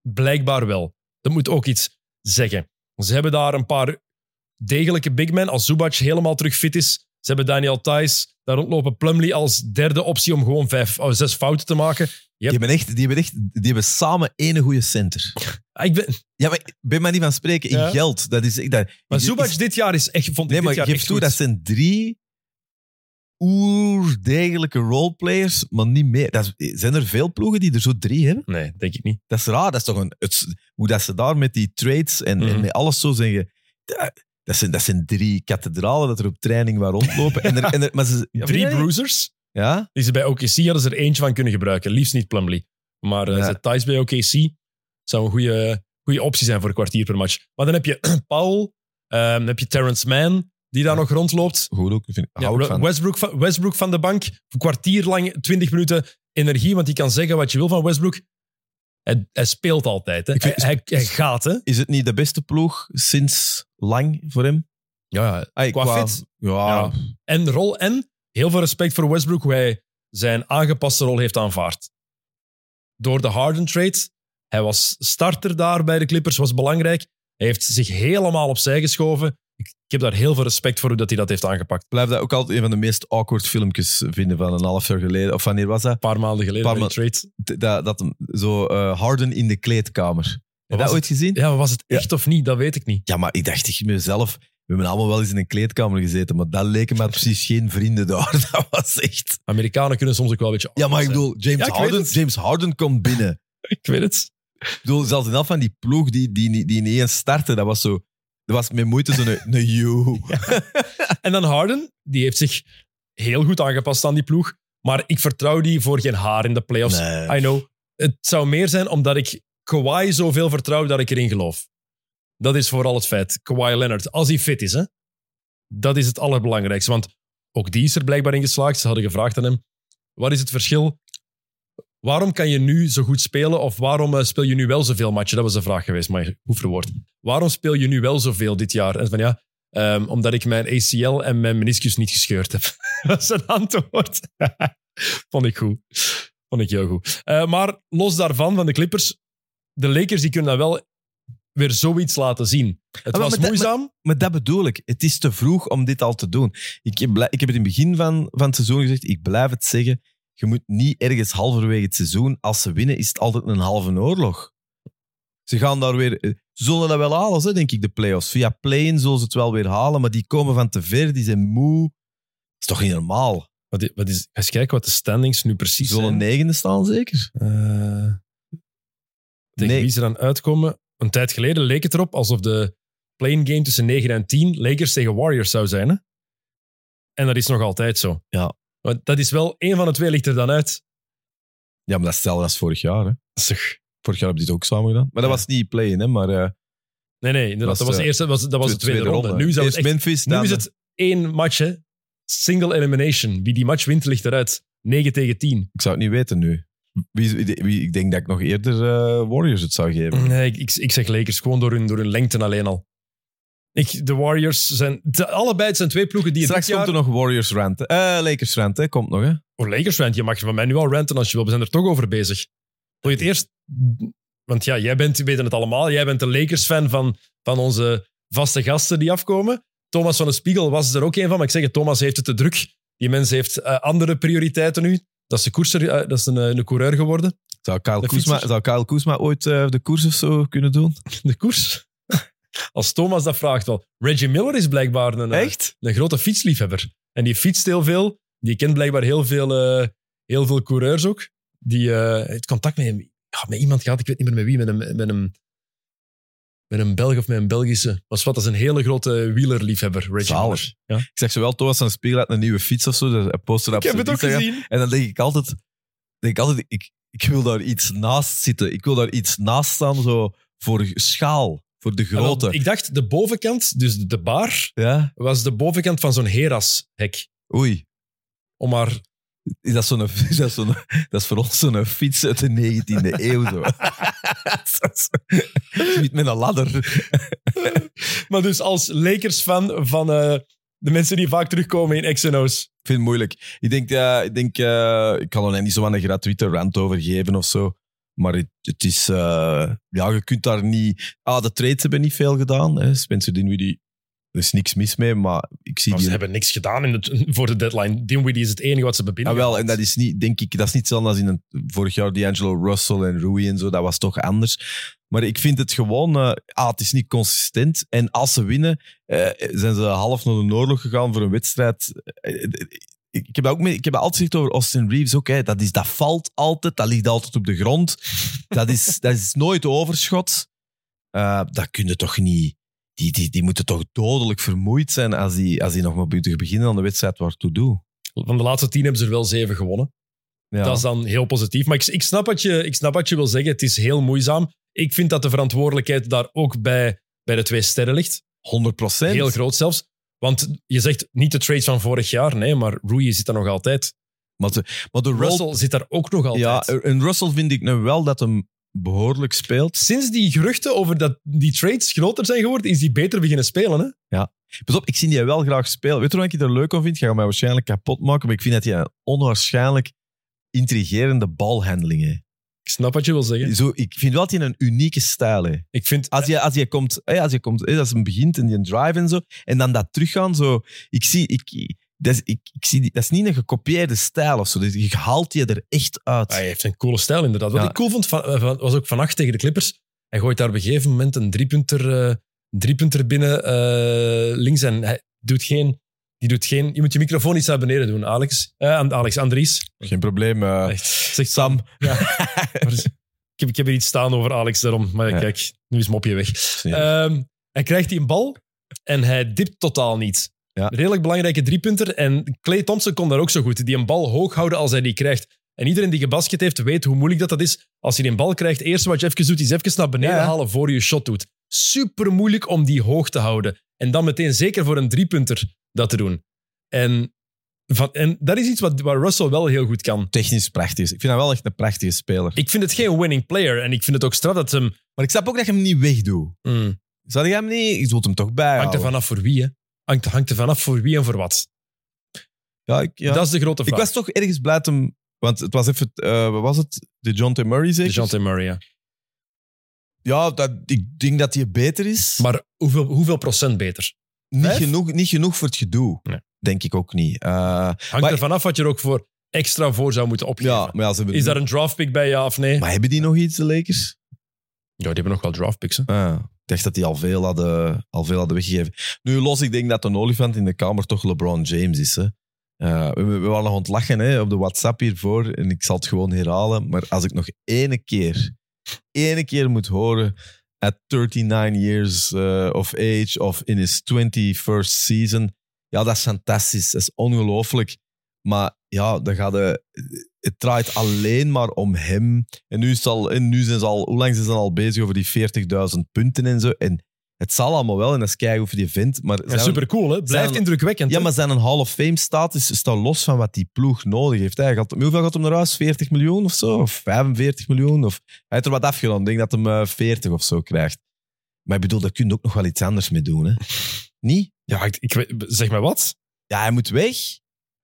blijkbaar wel. Dat moet ook iets zeggen. Ze hebben daar een paar degelijke big men. Als Zubac helemaal terug fit is. Ze hebben Daniel Thijs. Daar rondlopen Plumlee als derde optie om gewoon vijf, oh, zes fouten te maken. Yep. Die, hebben echt, die, hebben echt, die hebben samen één goede center. Ah, Ik ben, Ja, maar ben maar niet van spreken in Ja. geld. Dat is, ik- dat, maar is- Zubac dit jaar is echt, vond ik Nee, dit maar jaar geef echt toe, goed. dat zijn drie oerdegelijke roleplayers, maar niet meer. Dat is- zijn er veel ploegen die er zo drie hebben? Nee, denk ik niet. Dat is raar. Dat is toch een, het, hoe dat ze daar met die trades en, en Mhm. met alles zo zeggen. Dat, dat zijn, dat zijn drie kathedralen dat er op training waar rondlopen. En er, en er, maar ze, Drie bruisers. Ja? Die ze bij OKC hadden ze er eentje van kunnen gebruiken. Liefst niet Plumlee. Maar eh Ja. zet Thijs bij OKC zou een goede, goede optie zijn voor een kwartier per match. Maar dan heb je Paul, ehm, dan heb je Terrence Mann, die daar nog rondloopt. Goed ook. Vind, Ja, van. Westbrook, van, Westbrook van de bank, een kwartier lang, 20 minuten energie, want die kan zeggen wat je wil van Westbrook. Hij, hij speelt altijd. Hè. Vind- hij, gaat. Hè. Is het niet de beste ploeg sinds lang voor hem? Ja, ja. Ay, Qua fit? Ja, Ja. En rol en heel veel respect voor Westbrook, hoe hij zijn aangepaste rol heeft aanvaard. Door de Harden trade. Hij was starter daar bij de Clippers, was belangrijk. Hij heeft zich helemaal opzij geschoven. Ik, ik heb daar heel veel respect voor hoe dat hij dat heeft aangepakt. Ik blijf dat ook altijd een van de meest awkward filmpjes vinden van een half jaar geleden. Of wanneer was dat? Een paar maanden geleden Paar trade. D- Dat, dat zo eh, Harden in de kleedkamer. Heb je dat ooit gezien? Ja, was het Ja. echt of niet? Dat weet ik niet. Ja, maar ik dacht tegen mezelf, we hebben allemaal wel eens in een kleedkamer gezeten, maar dat leken me precies geen vrienden daar. Dat was echt... Amerikanen kunnen soms ook wel een beetje... Ja, maar ik bedoel, James, Ja, Harden. James Harden komt binnen. Ik weet het. Ik bedoel, zelfs in elk van die ploeg die, die, die, die niet eens startte, dat was zo... Dat was met moeite zo'n een, een you. En dan Harden, die heeft zich heel goed aangepast aan die ploeg. Maar ik vertrouw die voor geen haar in de playoffs. Nee. I know. Het zou meer zijn omdat ik Kawhi zoveel vertrouw dat ik erin geloof. Dat is vooral het feit. Kawhi Leonard, als hij fit is, hè, dat is het allerbelangrijkste. Want ook die is er blijkbaar in geslaagd. Ze hadden gevraagd aan hem, wat is het verschil? Waarom kan je nu zo goed spelen of waarom eh, speel je nu wel zoveel matchen? Dat was de vraag geweest, maar goed verwoord. Waarom speel je nu wel zoveel dit jaar? En van ja, ehm, omdat ik mijn ACL en mijn meniscus niet gescheurd heb. dat is een antwoord. Vond ik goed. Vond ik heel goed. Eh, maar los daarvan, van de Clippers, de Lakers die kunnen dan wel weer zoiets laten zien. Het maar was dat- moeizaam. Maar dat bedoel ik. Het is te vroeg om dit al te doen. Ik heb, ik heb het in het begin van, van het seizoen gezegd, ik blijf het zeggen. Je moet niet ergens halverwege het seizoen, als ze winnen, is het altijd een halve oorlog. Ze gaan daar weer... eh, Ze zullen dat wel halen, hè, denk ik, de playoffs. Via play-in zullen ze het wel weer halen, maar die komen van te ver, die zijn moe. Dat is toch niet normaal? Wat, i- wat is, ga eens kijken wat de standings nu precies zullen zijn. negende staan, zeker? Eh, tegen Nee. wie ze dan uitkomen. Een tijd geleden leek het erop alsof de playing game tussen 9 en 10 Lakers tegen Warriors zou zijn. Hè? En dat is nog altijd zo. Ja. Want dat is wel, één van de twee ligt er dan uit. Ja, maar dat is hetzelfde als vorig jaar. Hè. Vorig jaar hebben die het ook samen gedaan. Maar dat Ja. was niet play-in, hè, maar... eh, Nee, nee, inderdaad. Was, Dat was, de eh, eerste, was, dat was de tweede, ronde. Nu, zou het Eerst echt, Memphis, nu is het één match, hè. Single elimination. Wie die match wint, ligt eruit. 9 tegen 10. Ik zou het niet weten nu. Wie, wie, ik denk dat ik nog eerder eh, Warriors het zou geven. Nee, ik, ik, ik zeg Lakers gewoon door hun, door hun lengte alleen al. Ik, de Warriors zijn... de- allebei het zijn twee ploegen die Straks jaar... komt er nog Warriors rant. hè. Eh, Lakers rant, hè. komt nog. Hè. Oh, Lakers rant. Je mag van mij nu al ranten als je wil. We zijn er toch over bezig. Wil je het eerst... Want ja, jij bent, we weten het allemaal, jij bent de Lakers-fan van, van onze vaste gasten die afkomen. Thomas van de Spiegel was er ook een van, maar ik zeg het, Thomas heeft het te druk. Die mens heeft eh, andere prioriteiten nu. Dat is, de koerser, eh, dat is een, eh, een coureur geworden. Zou Kyle, zou Kuzma ooit eh, de koers of zo kunnen doen? De koers. Als Thomas dat vraagt wel. Reggie Miller is blijkbaar een, Echt? een grote fietsliefhebber. En die fietst heel veel. Die kent blijkbaar heel veel, heel veel coureurs ook. Die heeft contact met, ja, met iemand gehad, ik weet niet meer met wie, met een, met een Met een Belg of met een Belgische. Was wat, dat is een hele grote wielerliefhebber, Reggie. Miller. Ja. Ik zeg zo wel, Thomas aan de spiegel uit een nieuwe fiets of zo. Dus hij postte dat Ik heb op het zijn ook Instagram. gezien. En dan denk ik altijd, denk ik, altijd ik, ik wil daar iets naast zitten. Ik wil daar iets naast staan, zo voor schaal, voor de grote. Ik dacht, de bovenkant, dus de bar, Ja? was de bovenkant van zo'n Heras-hek. Oei. Om maar... Is dat, zo'n, is dat, zo'n, dat is voor ons zo'n fiets uit de 19e eeuw. Zo. Niet met een ladder. Maar dus als Lakers-fan van eh, de mensen die vaak terugkomen in XNO's. Ik vind het moeilijk. Ik denk, ja, ik, denk eh, ik kan er niet zo aan een gratuite rant over geven of zo. Maar het, het is, eh, ja, je kunt daar niet. Ah, de trades hebben niet veel gedaan. Hè. Spencer Dinwiddie, er is niks mis mee, maar ik zie Maar die. ze hebben niks gedaan in het, voor de deadline. Dinwiddie is het enige wat ze hebben Ah, binnengehaald. wel, en dat is niet, denk ik, dat is niet hetzelfde als in een, vorig jaar D'Angelo Russell en Rui en zo. Dat was toch anders. Maar ik vind het gewoon, ah, het is niet consistent. En als ze winnen, eh, zijn ze half naar de oorlog gegaan voor een wedstrijd. Eh, ik, ik heb ook mee, ik heb altijd gezegd over Austin Reeves. Oké, dat, is, dat valt altijd, dat ligt altijd op de grond. Dat is, dat is nooit overschot. Dat kun je toch niet. Die, die, die moeten toch dodelijk vermoeid zijn als die, als die nog maar moeten beginnen aan de wedstrijd waartoe doe. Van de laatste tien hebben ze er wel zeven gewonnen. Ja. Dat is dan heel positief. Maar ik, ik, snap wat je, ik snap wat je wil zeggen. Het is heel moeizaam. Ik vind dat de verantwoordelijkheid daar ook bij, bij de twee sterren ligt. 100 procent. Heel groot zelfs. Want je zegt niet de trades van vorig jaar, nee, maar Rui zit daar nog altijd. Maar de, maar de rol- Russell zit daar ook nog altijd. Ja, en Russell vind ik nu wel dat hem behoorlijk speelt. Sinds die geruchten over dat die trades groter zijn geworden, is die beter beginnen spelen. Hè? Pas op, ik zie die wel graag spelen. Weet je wat ik er leuk aan vind? Ga mij waarschijnlijk kapot maken, maar ik vind dat hij een onwaarschijnlijk intrigerende balhandeling heeft. Ik snap wat je wil zeggen. Zo, ik vind wel dat hij een unieke stijl heeft. Ik vind, Als je, als je komt, als je komt als hij begint in die drive en zo, en dan dat teruggaan, zo, ik zie, ik, dat, is, ik, ik zie, die- dat is niet een gekopieerde stijl of zo. Dus je haalt je er echt uit. hij heeft een coole stijl inderdaad. Wat Ja. ik cool vond, van, van- was ook vannacht tegen de Clippers. Hij gooit daar op een gegeven moment een driepunter, eh, een driepunter binnen eh, links en hij doet geen... Die doet geen... Je moet je microfoon iets naar beneden doen, Alex. Eh, Alex, Andries. Geen probleem. eh, Echt, zeg Sam. Maar ik, heb, ik heb hier iets staan over Alex, daarom. Maar Ja. kijk, nu is mopje weg. Ehm, hij krijgt die een bal en hij dipt totaal niet. Ja. Redelijk belangrijke driepunter. En Clay Thompson kon daar ook zo goed. Die een bal hoog houden als hij die krijgt. En iedereen die gebasket heeft, weet hoe moeilijk dat, dat is. Als je een bal krijgt, eerst wat je even doet, is even naar beneden Ja. halen voor je shot doet. Super moeilijk om die hoog te houden. En dan meteen, zeker voor een driepunter, dat te doen. En, van, en dat is iets wat, waar Russell wel heel goed kan. Technisch prachtig. is. Ik vind hem wel echt een prachtige speler. Ik vind het geen winning player. En ik vind het ook straf dat hem... Maar ik snap ook dat je hem niet wegdoet. Mm, Zou je hem niet... Je zult hem toch bij hangt er vanaf voor wie, hè? Hangt, hangt er vanaf voor wie en voor wat. Ja, ik, ja. Dat is de grote ik vraag. was toch ergens blij hem... Want het was even... eh, wat was het? De John T. Murray zeker? DeJounte Murray, ja. Ja, dat, ik denk dat hij beter is. Maar hoeveel, hoeveel procent beter? niet, vijf? genoeg, niet genoeg voor het gedoe. Nee. Denk ik ook niet. Eh, Hangt Maar- er vanaf wat je er ook voor extra voor zou moeten opgeven. ja, maar ja, ze hebben Is daar een draftpick bij, ja of nee? Maar hebben die nog iets, de Lakers? Ja, die hebben nog wel draftpicks. Hè? Ah, ik dacht dat die al veel, hadden, al veel hadden weggegeven. Nu los, ik denk dat een olifant in de kamer toch LeBron James is. Hè. Eh, we, we waren nog ontlachen hè, op de WhatsApp hiervoor. En ik zal het gewoon herhalen. Maar als ik nog ene keer, ene keer moet horen... At 39 years eh, of age of in his 21st season. Ja, dat is fantastisch. Dat is ongelooflijk. Maar ja, dan gaat de, het draait alleen maar om hem. En nu, is al, en nu zijn ze al, hoe lang zijn ze al bezig over die 40.000 punten en zo. En het zal allemaal wel, en dat is keigoed voor die vent. Maar Ja, zijn- super cool, hè? Blijft zijn- indrukwekkend. ja, hè? maar zijn een Hall of Fame status staat los van wat die ploeg nodig heeft. Hij gaat, hoeveel gaat hem naar huis? 40 miljoen of zo? Of 45 miljoen? Of, hij heeft er wat afgedaan. Ik denk dat hem eh, 40 of zo krijgt. Maar ik bedoel, daar kun je ook nog wel iets anders mee doen. Hè? Niet? Ja, ik, ik zeg maar wat? Ja, hij moet weg.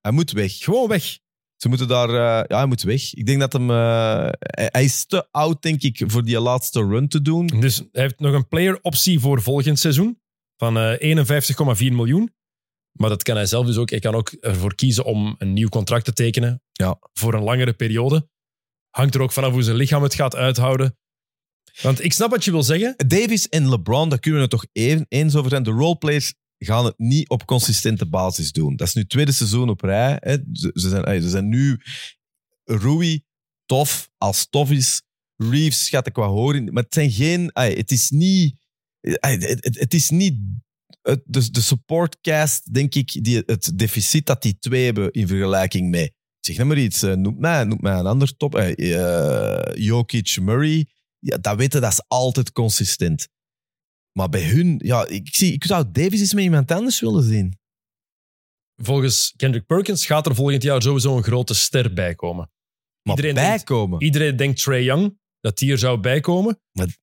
Hij moet weg. Gewoon weg. Ze moeten daar... eh, ja, hij moet weg. Ik denk dat hem... eh, hij, hij is te oud, denk ik, voor die laatste run te doen. Dus hij heeft nog een player optie voor volgend seizoen van eh 51,4 miljoen. Maar dat kan hij zelf dus ook. Hij kan ook ervoor kiezen om een nieuw contract te tekenen Ja. voor een langere periode. Hangt er ook vanaf hoe zijn lichaam het gaat uithouden. Want ik snap wat je wil zeggen. Davis en LeBron, daar kunnen we het toch even eens over zijn. De roleplayers gaan het niet op consistente basis doen. Dat is nu het tweede seizoen op rij. Hè. Ze, zijn, ze zijn nu Rui, tof, als tof is. Reeves gaat ik wat horen. Maar het zijn geen... ey, het is niet... eh, het, het, is niet het, de, de supportcast, denk ik, die, het deficit dat die twee hebben in vergelijking met. Zeg nou maar iets, eh, noem mij, noem mij een ander top. eh, eh, Jokic, Murray. Ja, dat weten, dat is altijd consistent. Maar bij hun, ja, ik, zie, ik zou Davis eens met iemand anders willen zien. Volgens Kendrick Perkins gaat er volgend jaar sowieso een grote ster bij komen. Maar Iedereen denkt- bijkomen. Iedereen denkt Trey Young, dat die er zou bijkomen. Maar.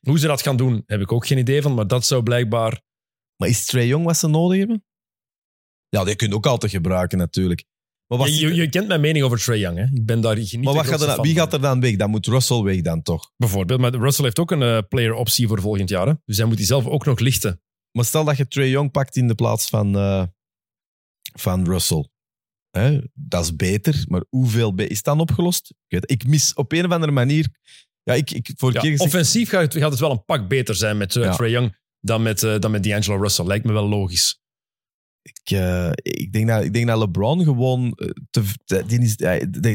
Hoe ze dat gaan doen, heb ik ook geen idee van. Maar dat zou blijkbaar... maar is Trae Young wat ze nodig hebben? Ja, die kun je ook altijd gebruiken natuurlijk. Maar, je, je kent mijn mening over Trey Young. Hè? Ik ben daar niet maar wat gaat er dan, wie gaat er dan weg? Dan moet Russell weg dan toch? Bijvoorbeeld. Maar Russell heeft ook een eh, player optie voor volgend jaar. Hè? Dus hij moet die zelf ook nog lichten. Maar stel dat je Trae Young pakt in de plaats van, eh, van Russell. Hè? Dat is beter, maar hoeveel be- is dan opgelost? Ik, weet, ik mis op een of andere manier... Ja, ik, ik voor Ja, keer gezegd, offensief gaat het, gaat het wel een pak beter zijn met uh, Ja. Trey Young dan met, eh, dan met D'Angelo Russell. Lijkt me wel logisch. Ik, eh, ik, denk dat, ik denk dat LeBron gewoon... eh, Te, te- die is,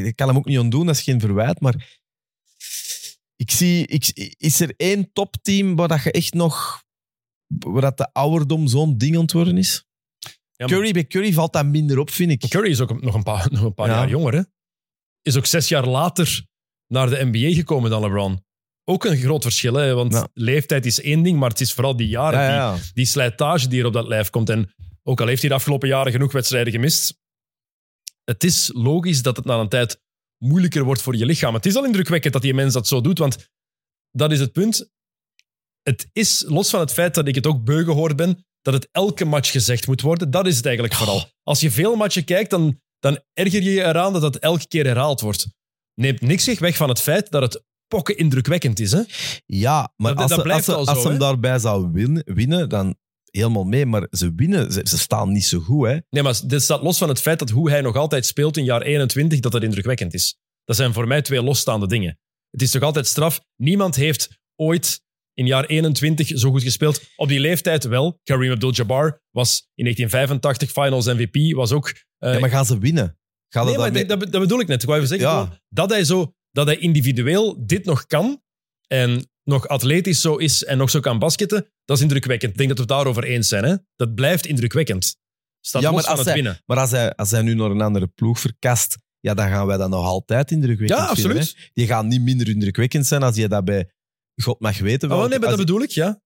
ik kan hem ook niet ontdoen, dat is geen verwijt, maar... Ik zie, ik, is er één topteam waar dat je echt nog... Waar dat de ouderdom zo'n ding ontworpen is? Ja, maar Curry, bij Curry valt dat minder op, vind ik. Curry is ook nog een paar, nog een paar Ja. jaar jonger. Hè? Is ook zes jaar later naar de NBA gekomen dan LeBron. Ook een groot verschil, hè? want Ja. leeftijd is één ding, maar het is vooral die jaren, Ja, ja. Die, die slijtage die er op dat lijf komt. En ook al heeft hij de afgelopen jaren genoeg wedstrijden gemist, het is logisch dat het na een tijd moeilijker wordt voor je lichaam. Het is al indrukwekkend dat die mens dat zo doet, want dat is het punt. Het is, los van het feit dat ik het ook beu gehoord ben, dat het elke match gezegd moet worden. Dat is het eigenlijk vooral. Als je veel matchen kijkt, dan, dan erger je je eraan dat het elke keer herhaald wordt. Neemt niks zich weg van het feit dat het pokken indrukwekkend is. Hè? Ja, maar Dat- als, dat als, als hem daarbij zou winnen, winnen, dan helemaal mee. Maar ze winnen, ze, ze staan niet zo goed. Hè? Nee, maar dit staat los van het feit dat hoe hij nog altijd speelt in jaar 21, dat dat indrukwekkend is. Dat zijn voor mij twee losstaande dingen. Het is toch altijd straf. Niemand heeft ooit in jaar 21 zo goed gespeeld. Op die leeftijd wel. Kareem Abdul-Jabbar was in 1985 Finals MVP, was ook... eh, Ja, maar gaan ze winnen? Gaan nee, maar dat, dat bedoel ik net. Ik wou even zeggen, Ja. dat, hij zo, dat hij individueel dit nog kan en nog atletisch zo is en nog zo kan basketten, dat is indrukwekkend. Ik denk dat we het daarover eens zijn. Hè? Dat blijft indrukwekkend. Staat Ja, maar als het hij- winnen. Maar als hij, als hij nu naar een andere ploeg verkast, ja, dan gaan wij dat nog altijd indrukwekkend Ja, vinden, absoluut. hè. Die gaan niet minder indrukwekkend zijn als je dat bij God mag weten. Oh, nee, maar dat bedoel ik, ja.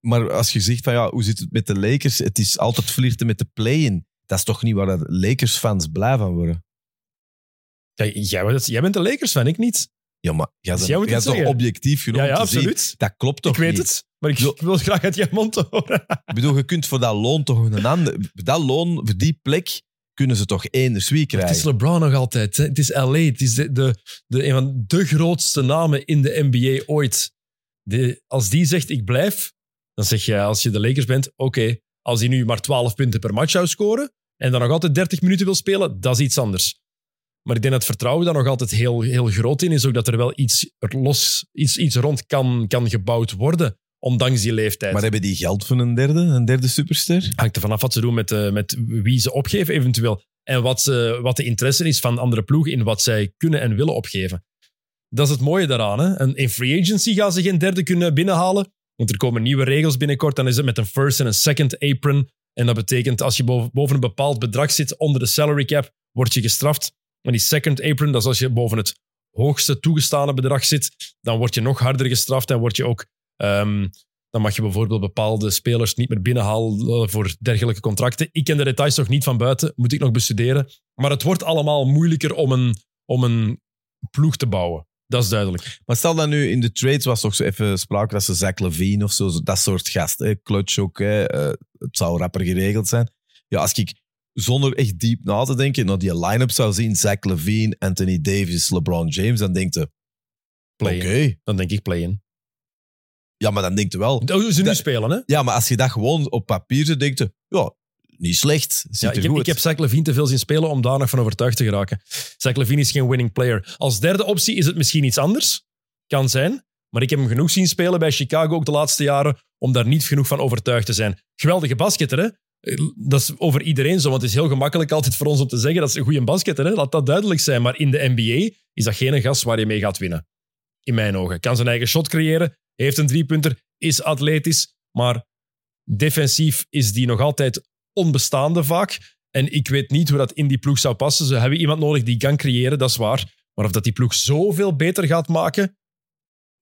maar als je zegt van ja, hoe zit het met de Lakers? Het is altijd flirten met de play-in. Dat is toch niet waar de Lakers-fans blij van worden? ja jij, bent- jij bent de Lakers-fan, ik niet. Ja, maar jij Dus bent, jij jij het bent toch zeggen. objectief genoeg Ja, ja, zien? absoluut. Dat klopt toch ik weet niet? het, maar ik, Zo- wil het graag uit je mond horen. Ik bedoel, je kunt voor dat loon toch een ander... Dat loon, voor die plek, kunnen ze toch één Het krijgen? is LeBron nog altijd. Hè. Het is LA. Het is de, de, de, een van de grootste namen in de NBA ooit. De, als die zegt, ik blijf, dan zeg je, als je de Lakers bent, oké. Als hij nu maar 12 punten per match zou scoren en dan nog altijd 30 minuten wil spelen, dat is iets anders. Maar ik denk dat het vertrouwen daar nog altijd heel, heel groot in is. Ook dat er wel iets, er los, iets, iets rond kan, kan gebouwd worden, ondanks die leeftijd. Maar hebben die geld voor een derde, een derde superster? hangt er vanaf wat ze doen met, eh, met wie ze opgeven eventueel. En wat, ze, wat de interesse is van andere ploegen in wat zij kunnen en willen opgeven. Dat is het mooie daaraan. Hè? En in free agency gaan ze geen derde kunnen binnenhalen. Want er komen nieuwe regels binnenkort. Dan is het met een first en een second apron. En dat betekent als je boven, boven een bepaald bedrag zit onder de salary cap, word je gestraft. En die second apron, dat is als je boven het hoogste toegestane bedrag zit, dan word je nog harder gestraft en word je ook ehm, dan mag je bijvoorbeeld bepaalde spelers niet meer binnenhalen voor dergelijke contracten. Ik ken de details nog niet van buiten, moet ik nog bestuderen. Maar het wordt allemaal moeilijker om een, om een ploeg te bouwen. Dat is duidelijk. Maar stel dat nu in de trades was toch zo even sprake dat ze Zach Levine of zo, dat soort gast, hè, clutch ook, eh, het zou rapper geregeld zijn. Ja, als ik zonder echt diep na te denken naar die line-up zou zien, Zach Levine, Anthony Davis, LeBron James, dan denkt je, oké. Dan denk ik play-in. Ja, maar dan denkt je wel... Hoe ze nu Dat- spelen, hè? Ja, maar als je dat gewoon op papier zet, denkt je, ja, niet slecht, ziet Ja, er ik, heb, goed ik heb Zach Levine te veel zien spelen om daar nog van overtuigd te geraken. Zach Levine is geen winning player. Als derde optie is het misschien iets anders. Kan zijn. Maar ik heb hem genoeg zien spelen bij Chicago ook de laatste jaren om daar niet genoeg van overtuigd te zijn. Geweldige basketter, hè? Dat is over iedereen zo, want het is heel gemakkelijk altijd voor ons om te zeggen dat is een goede basketter. Hè? Laat dat duidelijk zijn. Maar in de NBA is dat geen gast waar je mee gaat winnen. In mijn ogen. Kan zijn eigen shot creëren, heeft een driepunter, is atletisch, maar defensief is die nog altijd onbestaande vaak. En ik weet niet hoe dat in die ploeg zou passen. Ze hebben iemand nodig die kan creëren, dat is waar. Maar of dat die ploeg zoveel beter gaat maken,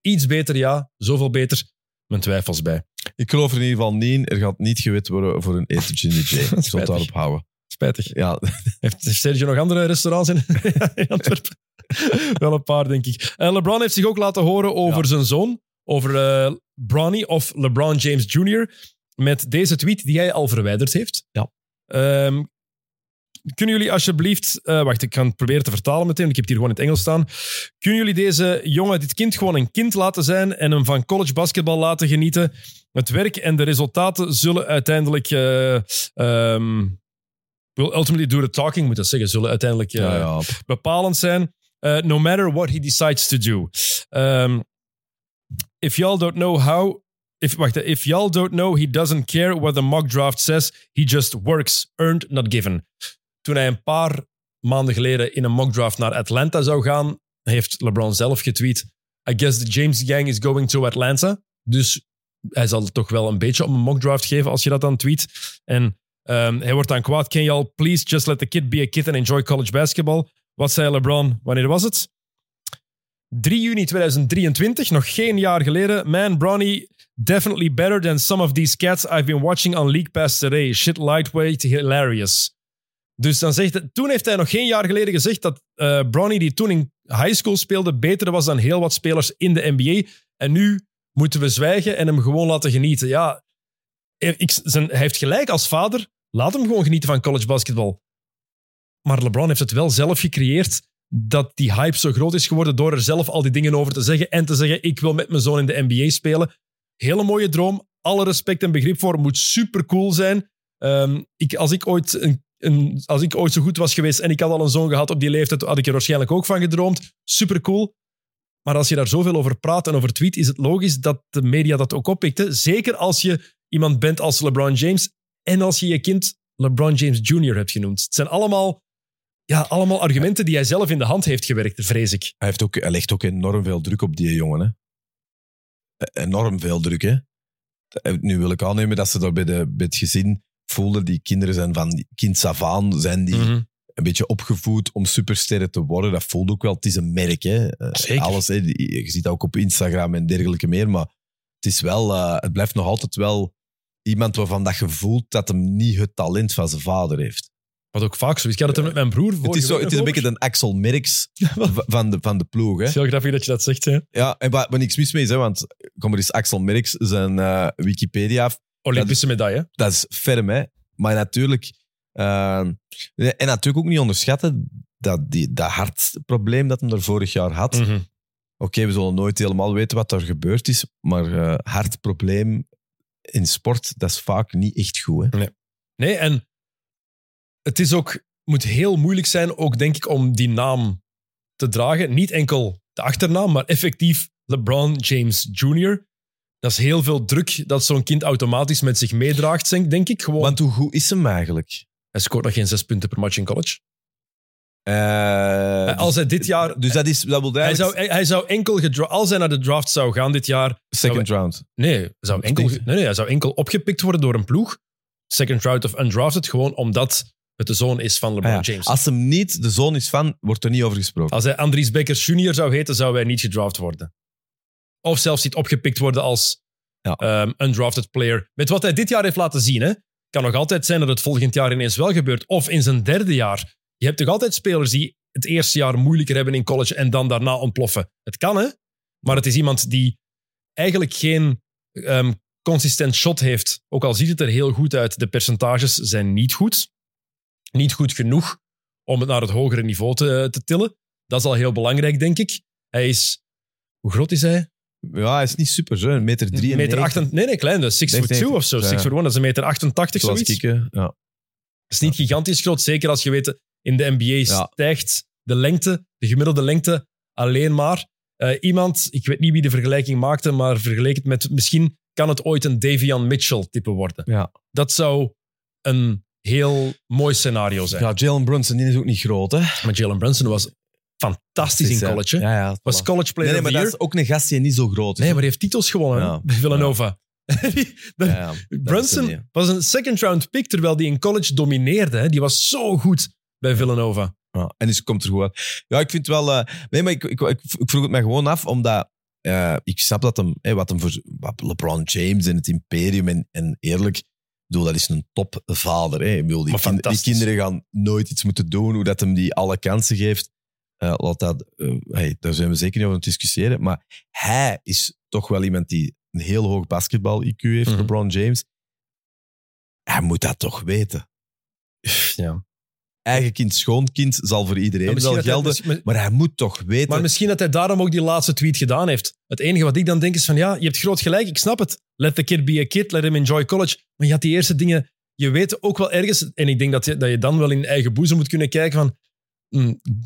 iets beter ja, zoveel beter, mijn twijfels bij. Ik geloof er in ieder geval niet in. Er gaat niet gewit worden voor een etentje in de J. Ik zal het daarop houden. Spijtig. Ja, Heeft Sergio nog andere restaurants in, in Antwerpen? Wel een paar, denk ik. En LeBron heeft zich ook laten horen over zijn zoon, over eh Bronny of LeBron James Jr., met deze tweet die hij al verwijderd heeft. Ja. Ehm, kunnen jullie alsjeblieft... eh, wacht, ik kan het proberen te vertalen meteen. Ik heb het hier gewoon in het Engels staan. Kunnen jullie deze jongen, dit kind, gewoon een kind laten zijn en hem van college basketbal laten genieten? Het werk en de resultaten zullen uiteindelijk... eh ehm, will ultimately do the talking, moet dat zeggen. Zullen uiteindelijk eh, ja, ja. bepalend zijn. Uh, no matter what he decides to do. Um, if y'all don't know how. If, wacht, if y'all don't know, he doesn't care what the mock draft says. He just works, earned, not given. Toen hij een paar maanden geleden in een mock draft naar Atlanta zou gaan, heeft LeBron zelf getweet: I guess the James Gang is going to Atlanta. Dus hij zal toch wel een beetje om een mock draft geven als je dat dan tweet. En ehm, hij wordt dan kwaad. Can y'all please just let the kid be a kid and enjoy college basketball? Wat zei LeBron? Wanneer was het? 3 juni 2023, nog geen jaar geleden. Man, Bronny, definitely better than some of these cats I've been watching on League Pass today. Shit lightweight, hilarious. Dus dan zegt toen heeft hij nog geen jaar geleden gezegd dat eh Bronny, die toen in high school speelde, beter was dan heel wat spelers in de NBA. En nu moeten we zwijgen en hem gewoon laten genieten. Ja, ik, zijn, hij heeft gelijk als vader. Laat hem gewoon genieten van college basketbal. Maar LeBron heeft het wel zelf gecreëerd dat die hype zo groot is geworden door er zelf al die dingen over te zeggen en te zeggen ik wil met mijn zoon in de NBA spelen. Hele mooie droom. Alle respect en begrip voor. Moet super cool zijn. Ehm, ik, als, ik ooit een, als ik ooit zo goed was geweest en ik had al een zoon gehad op die leeftijd, had ik er waarschijnlijk ook van gedroomd. Super cool. Maar als je daar zoveel over praat en over tweet, is het logisch dat de media dat ook oppikt. Hè? Zeker als je iemand bent als LeBron James en als je je kind LeBron James Jr. hebt genoemd. Het zijn allemaal, ja, allemaal argumenten die hij zelf in de hand heeft gewerkt, vrees ik. Hij, heeft ook, hij legt ook enorm veel druk op die jongen. Hè. E- Enorm veel druk. Hè. Eh, Nu wil ik aannemen dat ze daar bij, de, bij het gezin voelden. Die kinderen zijn van kind af aan, zijn die Mhm. een beetje opgevoed om supersterren te worden. Dat voelt ook wel. Het is een merk. Hè. Eh, Zeker. Alles, hè. Je ziet dat ook op Instagram en dergelijke meer. Maar het, is wel, eh, het blijft nog altijd wel iemand waarvan dat je voelt dat hem niet het talent van zijn vader heeft. Wat ook vaak zo is. Ik had het er met mijn broer voor. Het is, zo, het is een beetje een Axel Merks van de, van de ploeg. Hè. Het is heel grappig dat je dat zegt. Hè? Ja, en waar, niks mis mee is, hè, want kom er eens Axel Merks, zijn eh, Wikipedia, Olympische medaille. dat is ferm, hè. Maar natuurlijk, eh, en natuurlijk ook niet onderschatten dat, die, dat hartprobleem dat hij er vorig jaar had. Mhm. Oké, we zullen nooit helemaal weten wat er gebeurd is, maar eh hartprobleem in sport, dat is vaak niet echt goed. Hè. Nee, en het is ook, moet heel moeilijk zijn, ook denk ik, om die naam te dragen. Niet enkel de achternaam, maar effectief LeBron James Jr. Dat is heel veel druk dat zo'n kind automatisch met zich meedraagt, denk ik. Gewoon. Want hoe goed is hem eigenlijk? Hij scoort nog geen zes punten per match in college. Eh, Als hij dit jaar... dus dat, is, dat wil Hij zou, hij, hij zou enkel als hij naar de draft zou gaan dit jaar, second round. Nee, hij zou enkel, nee, nee, hij zou enkel opgepikt worden door een ploeg. Second round of undrafted, gewoon omdat het de zoon is van LeBron Ah ja, James. Als hem niet de zoon is van, wordt er niet over gesproken. Als hij Andries Beckers Jr. zou heten, zou hij niet gedraft worden. Of zelfs niet opgepikt worden als Ja. ehm, undrafted player. Met wat hij dit jaar heeft laten zien, hè, kan nog altijd zijn dat het volgend jaar ineens wel gebeurt. Of in zijn derde jaar. Je hebt toch altijd spelers die het eerste jaar moeilijker hebben in college en dan daarna ontploffen. Het kan, hè? Maar het is iemand die eigenlijk geen ehm, consistent shot heeft. Ook al ziet het er heel goed uit, de percentages zijn niet goed. Niet goed genoeg om het naar het hogere niveau te, te tillen. Dat is al heel belangrijk, denk ik. Hij is... Hoe groot is hij? Ja, hij is niet super, zo. een meter drie meter 88, nee, nee, klein. Dus 6 Nee, foot 2 of zo. 6 foot 1, dat is een meter 88, Zoals zoiets. Ja. Dat is niet gigantisch groot. Zeker als je weet, in de NBA stijgt de lengte, de gemiddelde lengte, alleen maar. Eh, iemand, ik weet niet wie de vergelijking maakte, maar vergeleek het met, misschien kan het ooit een Davian Mitchell-type worden. Ja. Dat zou een heel mooi scenario zijn. ja, Jalen Brunson die is ook niet groot, hè? Maar Jalen Brunson was fantastisch in college. hè. Ja, ja. Was college player Nee, nee, maar dat is ook een gast die niet zo groot is. Nee, maar hij heeft titels gewonnen Ja. bij Villanova. Ja, Brunson was een second round pick, terwijl die in college domineerde. Hè. Die was zo goed bij Villanova. Ja, en dus komt er goed uit. Ja, ik vind wel... eh, nee, maar ik, ik, ik, ik vroeg het mij gewoon af, omdat eh, ik snap dat hem, wat hem voor wat LeBron James en het imperium en, en eerlijk, bedoel, dat is een topvader. Hè. Bedoel, die, die kinderen gaan nooit iets moeten doen, hoe dat hem die alle kansen geeft. Eh, laat dat, eh, hey, daar zijn we zeker niet over aan het discussiëren. Maar hij is toch wel iemand die een heel hoog basketbal-IQ heeft, Mhm. LeBron James. Hij moet dat toch weten. Ja. Eigen kind, schoonkind zal voor iedereen wel hij- gelden. Maar hij moet toch weten. maar misschien dat hij daarom ook die laatste tweet gedaan heeft. Het enige wat ik dan denk is van ja, je hebt groot gelijk, ik snap het. Let the kid be a kid, let him enjoy college. Maar je had die eerste dingen, je weet ook wel ergens, en ik denk dat je, dat je dan wel in eigen boezem moet kunnen kijken van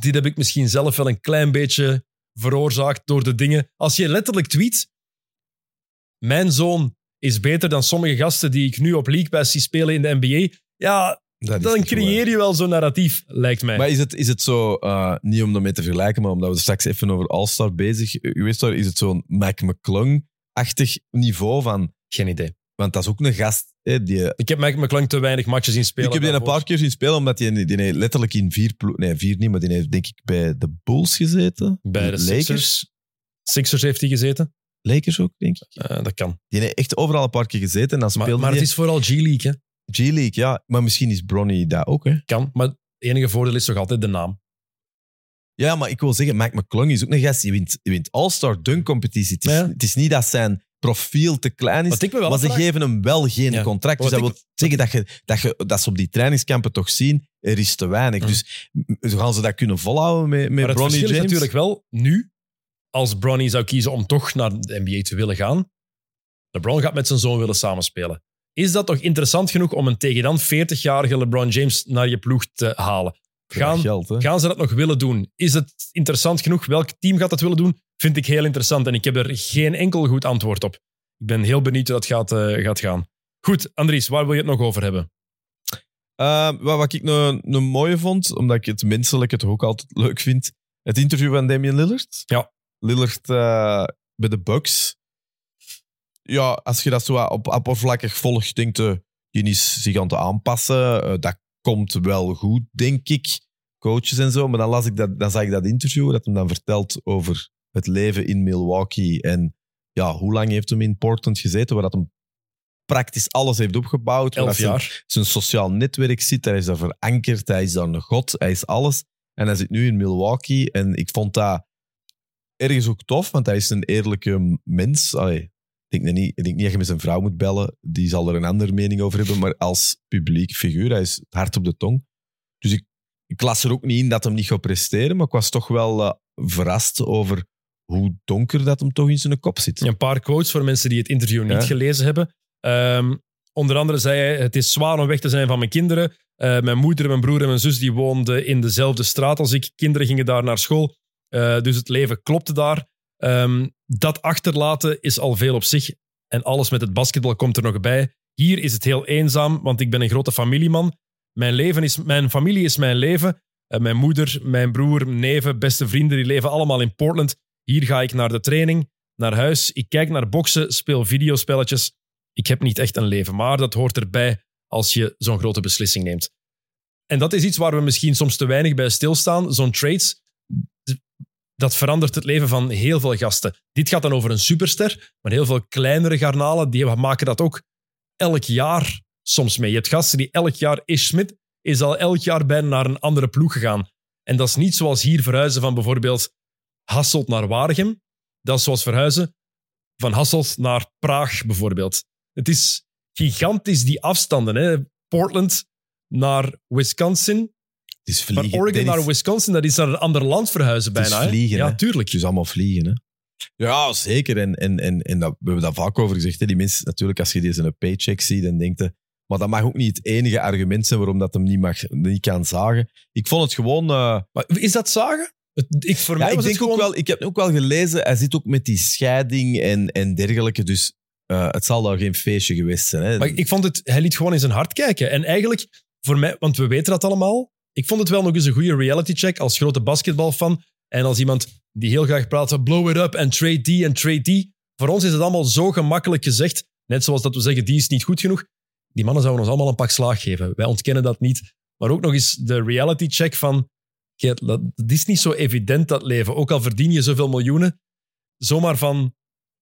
dit heb ik misschien zelf wel een klein beetje veroorzaakt door de dingen. Als je letterlijk tweet, mijn zoon is beter dan sommige gasten die ik nu op League Pass zie spelen in de NBA. Ja, Dat dan creëer je wel zo'n narratief, lijkt mij. Maar is het, is het zo, eh, niet om ermee te vergelijken, maar omdat we straks even over All-Star bezig waren, is het zo'n Mike McClung-achtig niveau van... Geen idee. Want dat is ook een gast hè, die... Ik heb Mike McClung te weinig matches zien spelen. ik heb die een paar keer zien spelen, omdat die, die heeft letterlijk in vier ploeg... Nee, vier niet, maar die heeft denk ik bij de Bulls gezeten. Bij de Lakers. Sixers. Sixers heeft hij gezeten. Lakers ook, denk ik. Eh, dat kan. Die heeft echt overal een paar keer gezeten en dan Maar, maar het die is vooral G-League, hè. G-League, ja. Maar misschien is Bronny dat ook, hè. Kan. Maar het enige voordeel is toch altijd de naam. Ja, maar ik wil zeggen, Mike McClung is ook een gast die wint, die wint All-Star Dunk competitie. Het is, Ja. het is niet dat zijn profiel te klein is, Wat ik me wel maar ze geven hem wel geen Ja. contract. Dus dat ik- wil zeggen dat, je, dat, je, dat ze op die trainingskampen toch zien, er is te weinig. Mm. Dus m- gaan ze dat kunnen volhouden met, met Maar Bronny James? is natuurlijk wel, nu, als Bronny zou kiezen om toch naar de NBA te willen gaan, LeBron gaat met zijn zoon willen samenspelen. Is dat toch interessant genoeg om een tegen dan 40-jarige LeBron James naar je ploeg te halen? Gaan, geld, hè. gaan ze dat nog willen doen? Is het interessant genoeg? Welk team gaat dat willen doen? Vind ik heel interessant en ik heb er geen enkel goed antwoord op. Ik ben heel benieuwd hoe dat gaat, eh, gaat gaan. Goed, Andries, waar wil je het nog over hebben? Eh, wat, wat ik een, een mooie vond, omdat ik het menselijke toch ook altijd leuk vind, het interview van Damian Lillard. Ja. Lillard eh, bij de Bucks. Ja, als je dat zo op oppervlakkig volgt, denkt je, die is zich aan het aanpassen. Dat komt wel goed, denk ik. Coaches en zo. Maar dan, las ik dat, dan zag ik dat interview, dat hem dan vertelt over het leven in Milwaukee. En ja, hoe lang heeft hem in Portland gezeten, waar dat hem praktisch alles heeft opgebouwd. waar Elf dat zijn- jaar. zijn sociaal netwerk zit. Hij is daar verankerd, hij is daar een god, hij is alles. En hij zit nu in Milwaukee. En ik vond dat ergens ook tof, want hij is een eerlijke mens. Allee, ik, denk niet, ik denk niet dat je met zijn vrouw moet bellen. Die zal er een andere mening over hebben. Maar als publiek figuur, hij is hard op de tong. Dus ik, ik las er ook niet in dat hem niet gaat presteren. Maar ik was toch wel eh, verrast over hoe donker dat hem toch in zijn kop zit. Een paar quotes voor mensen die het interview niet Ja. gelezen hebben. Ehm, onder andere zei hij, het is zwaar om weg te zijn van mijn kinderen. Eh, mijn moeder, mijn broer en mijn zus die woonden in dezelfde straat als ik. Kinderen gingen daar naar school. Eh, dus het leven klopte daar. Ehm, dat achterlaten is al veel op zich. En alles met het basketbal komt er nog bij. Hier is het heel eenzaam, want ik ben een grote familieman. Mijn, leven is, mijn familie is mijn leven. Eh, mijn moeder, mijn broer, neven, beste vrienden, die leven allemaal in Portland. Hier ga ik naar de training, naar huis. Ik kijk naar boksen, speel videospelletjes. Ik heb niet echt een leven, maar dat hoort erbij als je zo'n grote beslissing neemt. En dat is iets waar we misschien soms te weinig bij stilstaan. Zo'n trades, dat verandert het leven van heel veel gasten. Dit gaat dan over een superster, maar heel veel kleinere garnalen die maken dat ook elk jaar soms mee. Je hebt gasten die elk jaar... Ish Smith is al elk jaar bijna naar een andere ploeg gegaan. En dat is niet zoals hier verhuizen van bijvoorbeeld Hasselt naar Waregem. Dat is zoals verhuizen van Hasselt naar Praag bijvoorbeeld. Het is gigantisch, die afstanden. Hè? Portland naar Wisconsin. Het is vliegen. Oregon naar Wisconsin, dat is naar een ander land verhuizen Het is bijna. hè? vliegen, Ja, hè? tuurlijk. Het is allemaal vliegen, hè? Ja, zeker. En, en, en, en dat, we hebben dat vaak over gezegd. Hè. Die mensen, natuurlijk, als je deze een paycheck ziet, dan denkt je... Maar dat mag ook niet het enige argument zijn waarom dat hem niet, mag, niet kan zagen. Ik vond het gewoon... eh, Maar is dat zagen? Het- Ik, voor ja, mij ik, was denk het gewoon... ook wel, ik heb ook wel gelezen, hij zit ook met die scheiding en, en dergelijke. Dus eh, het zal daar geen feestje geweest zijn. Hè. Maar ik vond het, hij liet gewoon in zijn hart kijken. En eigenlijk, voor mij, want we weten dat allemaal, ik vond het wel nog eens een goede reality check als grote basketbalfan. En als iemand die heel graag praat van blow it up en trade die en trade die. Voor ons is het allemaal zo gemakkelijk gezegd. Net zoals dat we zeggen, die is niet goed genoeg. Die mannen zouden ons allemaal een pak slaag geven. Wij ontkennen dat niet. Maar ook nog eens de reality check van... kijk, dat, dat is niet zo evident, dat leven. Ook al verdien je zoveel miljoenen. Zomaar van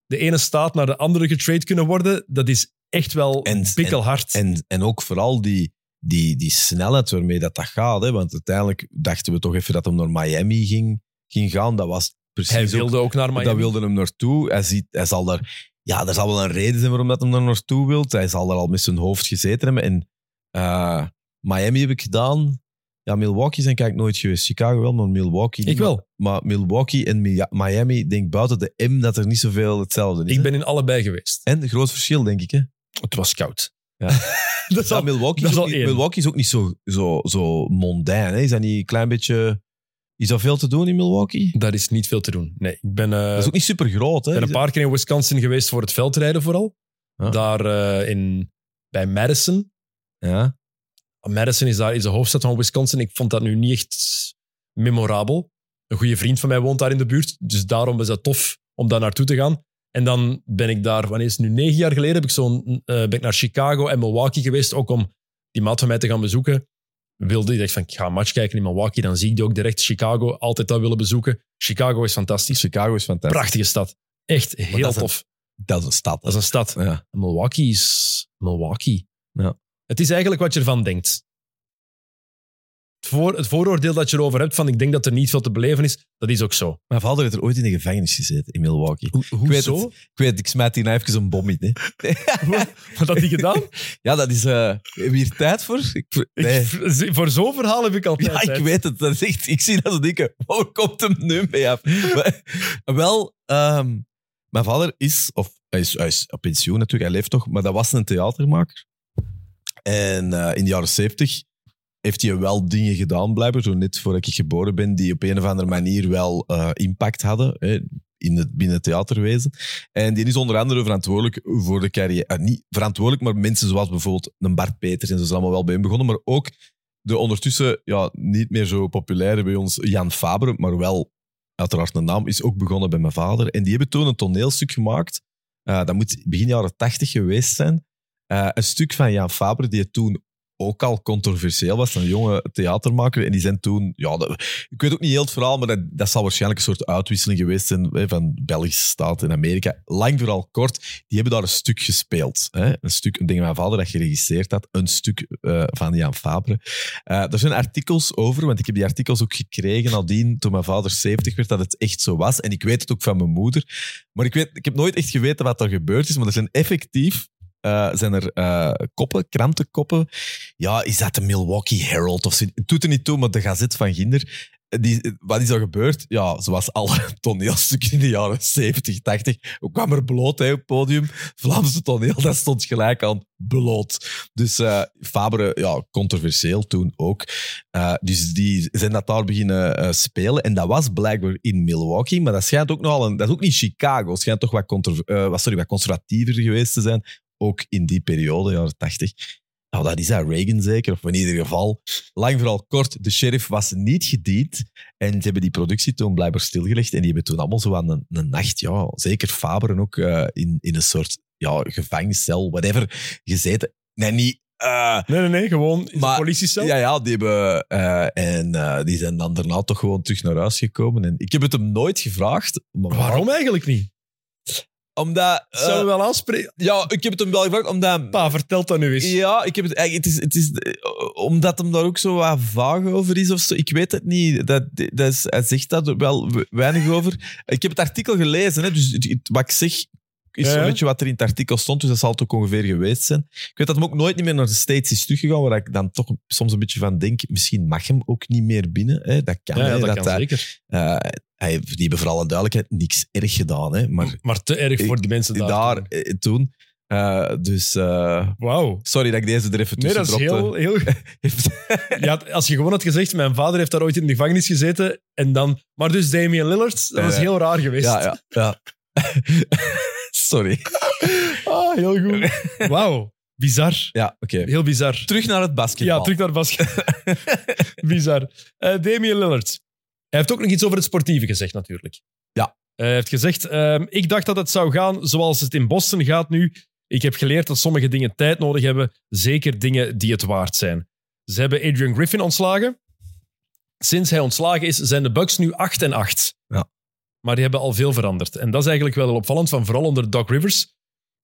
de ene staat naar de andere getrade kunnen worden. Dat is echt wel En- pikkelhard. En, en ook vooral die, die, die snelheid waarmee dat, dat gaat. Hè? Want uiteindelijk dachten we toch even dat hij naar Miami ging, ging gaan. Dat was precies Hij wilde ook naar Miami. Dat wilde hem naartoe. Hij, ziet, hij zal daar... Ja, er zal wel een reden zijn waarom dat hem daar naartoe wil. Hij zal daar al met zijn hoofd gezeten hebben. En eh, Miami heb ik gedaan. Ja, Milwaukee zijn kijk nooit geweest. Chicago wel, maar Milwaukee. Ik wel. Maar Milwaukee en Mi- Miami, denk buiten de M dat er niet zoveel hetzelfde is. Ik ben in allebei geweest. En groot verschil, denk ik. Hè? Het was koud. Ja. dat is al- Milwaukee, dat is al niet. Milwaukee is ook niet zo, zo, zo mondain. Hè? Is dat niet een klein beetje... Is er veel te doen in Milwaukee? Daar is niet veel te doen. Nee, ik ben, eh, dat is ook niet super groot. Hè? ben een paar keer in Wisconsin geweest voor het veldrijden vooral. Daar eh, in, bij Madison. Ja. Madison is daar is de hoofdstad van Wisconsin. Ik vond dat nu niet echt memorabel. Een goede vriend van mij woont daar in de buurt. Dus daarom is het tof om daar naartoe te gaan. En dan ben ik daar, wanneer is het nu? Negen jaar geleden heb ik zo'n, eh, ben ik naar Chicago en Milwaukee geweest. Ook om die maat van mij te gaan bezoeken. Wilde ik dacht van, ik ga een match kijken in Milwaukee. Dan zie ik die ook direct Chicago. Altijd dat willen bezoeken. Chicago is fantastisch. Chicago is fantastisch. Prachtige stad. Echt heel dat is een- tof. Dat is een stad. Dat is een stad. Ja. Milwaukee is Milwaukee. Ja. Het is eigenlijk wat je ervan denkt. Het, voor, het vooroordeel dat je erover hebt van ik denk dat er niet veel te beleven is, dat is ook zo. Mijn vader heeft er ooit in de gevangenis gezeten in Milwaukee. Hoe, Ik weet zo? het. Ik weet, ik smijt hier nou even een bom in. Hè. Wat had hij gedaan? Ja, dat is... eh heb je hier tijd voor? Ik, nee. Ik- voor zo'n verhaal heb ik altijd Ja, ik weet het. Dat is echt, ik zie dat ze denken, waar komt hem nu mee af? Maar, wel, ehm, mijn vader is, of hij is, hij is op pensioen natuurlijk, hij leeft toch, maar dat was een theatermaker. En eh, in de jaren zeventig heeft hij wel dingen gedaan, blijkbaar, zo net voordat ik geboren ben, die op een of andere manier wel eh, impact hadden hè, in het, binnen het theaterwezen. En die is onder andere verantwoordelijk voor de carrière. eh, niet verantwoordelijk, maar mensen zoals bijvoorbeeld een Bart Peters en zo zijn allemaal wel bij hem begonnen, maar ook de ondertussen ja, niet meer zo populaire bij ons Jan Fabre, maar wel uiteraard een naam, is ook begonnen bij mijn vader. En die hebben toen een toneelstuk gemaakt. Eh, dat moet begin jaren tachtig geweest zijn. Een stuk van Jan Fabre, die toen ook al controversieel was, een jonge theatermaker. En die zijn toen, ja, ik weet ook niet heel het verhaal, maar dat, dat zal waarschijnlijk een soort uitwisseling geweest zijn hè, van Belgische staat en Amerika. Lang vooral kort, die hebben daar een stuk gespeeld. Hè? Een stuk, een ding mijn vader dat geregisseerd had, een stuk eh, van Jan Fabre. Eh, er zijn artikels over, want ik heb die artikels ook gekregen nadien, toen mijn vader 70 werd, dat het echt zo was. En ik weet het ook van mijn moeder. Maar ik, weet, ik heb nooit echt geweten wat er gebeurd is, maar er zijn effectief eh, zijn er eh, koppen, krantenkoppen. Ja, is dat de Milwaukee Herald of? Het doet er niet toe, maar de Gazet van Ginder. Die, wat is er gebeurd? Ja, zoals alle toneelstukken in de jaren 70, 80. Ook kwam er bloot op het podium. Vlaamse toneel, dat stond gelijk aan bloot. Dus eh Fabre, ja, controversieel toen ook. Eh, dus die zijn dat daar beginnen eh, spelen. En dat was blijkbaar in Milwaukee, maar dat schijnt ook nogal een... Dat is ook niet Chicago. Het schijnt toch wat, eh, wat, sorry, wat conservatiever geweest te zijn. Ook in die periode, jaren 80. Nou, dat is dat Reagan zeker, of in ieder geval. Lang vooral kort, de sheriff was niet gediend. En ze hebben die productie toen blijkbaar stilgelegd. En die hebben toen allemaal zo aan een, een nacht, ja, zeker Faber ook, eh, in, in een soort ja, gevangeniscel, whatever, gezeten. Nee, niet... eh, Nee, nee, nee, gewoon in Maar- de politiecel. ja, ja, die hebben... eh, en die zijn dan daarna toch gewoon terug naar huis gekomen. En ik heb het hem nooit gevraagd. Maar Waarom eigenlijk niet? Omdat... eh, Zou je wel aanspreken? ja, ik heb het hem wel gevraagd, omdat... Pa, vertel dat nu eens. Ja, ik heb het, eigenlijk- het is, het is eh, omdat hem daar ook zo wat vaag over is of zo. Ik weet het niet. Dat, dat is, hij zegt daar wel we- weinig over. Ik heb het artikel gelezen, hè, dus het- het- wat ik zeg is zo'n ja. beetje wat er in het artikel stond, dus dat zal het ook ongeveer geweest zijn. Ik weet dat hem ook nooit niet meer naar de States is teruggegaan, waar ik dan toch soms een beetje van denk, misschien mag hem ook niet meer binnen. Hè. Dat kan. Ja, hè, dat, kan zeker. eh, hij heeft, die hebben voor alle duidelijkheid niks erg gedaan, hè, maar Maar te erg voor die mensen daar. daar toen... eh, dus eh, Wauw. sorry dat ik deze er even Nee, tussen dat is heel... heel... Ja, als je gewoon had gezegd, mijn vader heeft daar ooit in de gevangenis gezeten, en dan... Maar dus Damian Lillard, dat was Nee, heel raar geweest. Ja, ja, ja. Sorry. Ah, heel goed. Wauw. Bizar. Ja, oké. Heel bizar. Terug naar het basketbal. Ja, terug naar basket. bizar. Eh Damian Lillard. Hij heeft ook nog iets over het sportieve gezegd, natuurlijk. Ja. Hij heeft gezegd, ehm, ik dacht dat het zou gaan zoals het in Boston gaat nu. Ik heb geleerd dat sommige dingen tijd nodig hebben, zeker dingen die het waard zijn. Ze hebben Adrian Griffin ontslagen. Sinds hij ontslagen is, zijn de Bucks nu 8 en 8. Maar die hebben al veel veranderd. En dat is eigenlijk wel opvallend, van vooral onder Doc Rivers.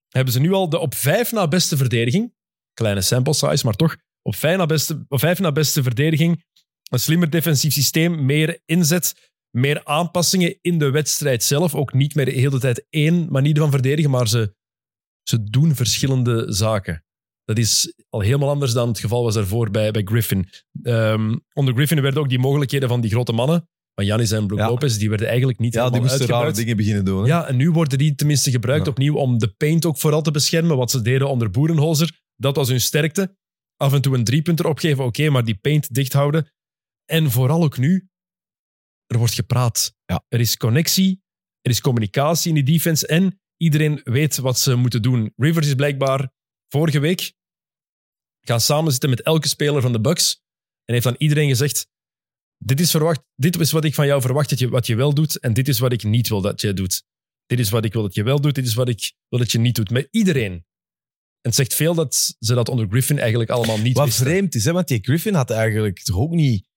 Hebben ze nu al de op vijf na beste verdediging, kleine sample size, maar toch, op vijf na beste, op vijf na beste verdediging, een slimmer defensief systeem, meer inzet, meer aanpassingen in de wedstrijd zelf. Ook niet meer de hele tijd één manier van verdedigen, maar ze, ze doen verschillende zaken. Dat is al helemaal anders dan het geval was daarvoor bij, bij Griffin. Ehm, onder Griffin werden ook die mogelijkheden van die grote mannen, van Janis en Brook Ja. Lopez, die werden eigenlijk niet Ja, die moesten rare uitgebuit. dingen beginnen doen. Hè? Ja, en nu worden die tenminste gebruikt Ja. opnieuw om de paint ook vooral te beschermen. Wat ze deden onder Boerenholzer, dat was hun sterkte. Af en toe een driepunter opgeven, oké, maar die paint dicht houden. En vooral ook nu, er wordt gepraat. Ja. Er is connectie, er is communicatie in die defense en iedereen weet wat ze moeten doen. Rivers is blijkbaar vorige week gaan samenzitten met elke speler van de Bucks en heeft aan iedereen gezegd dit is, verwacht, dit is wat ik van jou verwacht dat je, wat je wel doet en dit is wat ik niet wil dat je doet. Dit is wat ik wil dat je wel doet, dit is wat ik wil dat je niet doet. Met iedereen. En het zegt veel dat ze dat onder Griffin eigenlijk allemaal niet Wat wisten. vreemd is, hè, want die Griffin had eigenlijk toch ook niet...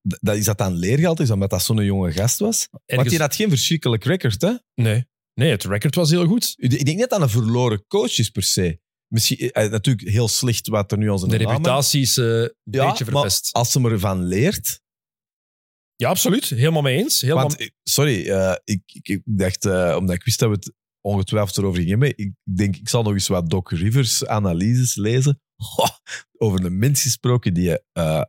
Dat is dat aan leergeld is, omdat dat zo'n jonge gast was. Want die had geen verschrikkelijk record, hè? nee. nee, het record was heel goed. Ik denk niet dat dat een verloren coach is, per se. Misschien, eh, natuurlijk heel slecht wat er nu als een De reputatie is eh, een Ja, beetje maar verpest. als ze ervan leert... Ja, absoluut. Helemaal mee eens. Helemaal... Want, eh, sorry, eh, ik, ik, ik dacht, eh, omdat ik wist dat we het ongetwijfeld erover gingen hebben, ik denk, ik zal nog eens wat Doc Rivers analyses lezen. Goh, over een mens gesproken die eh,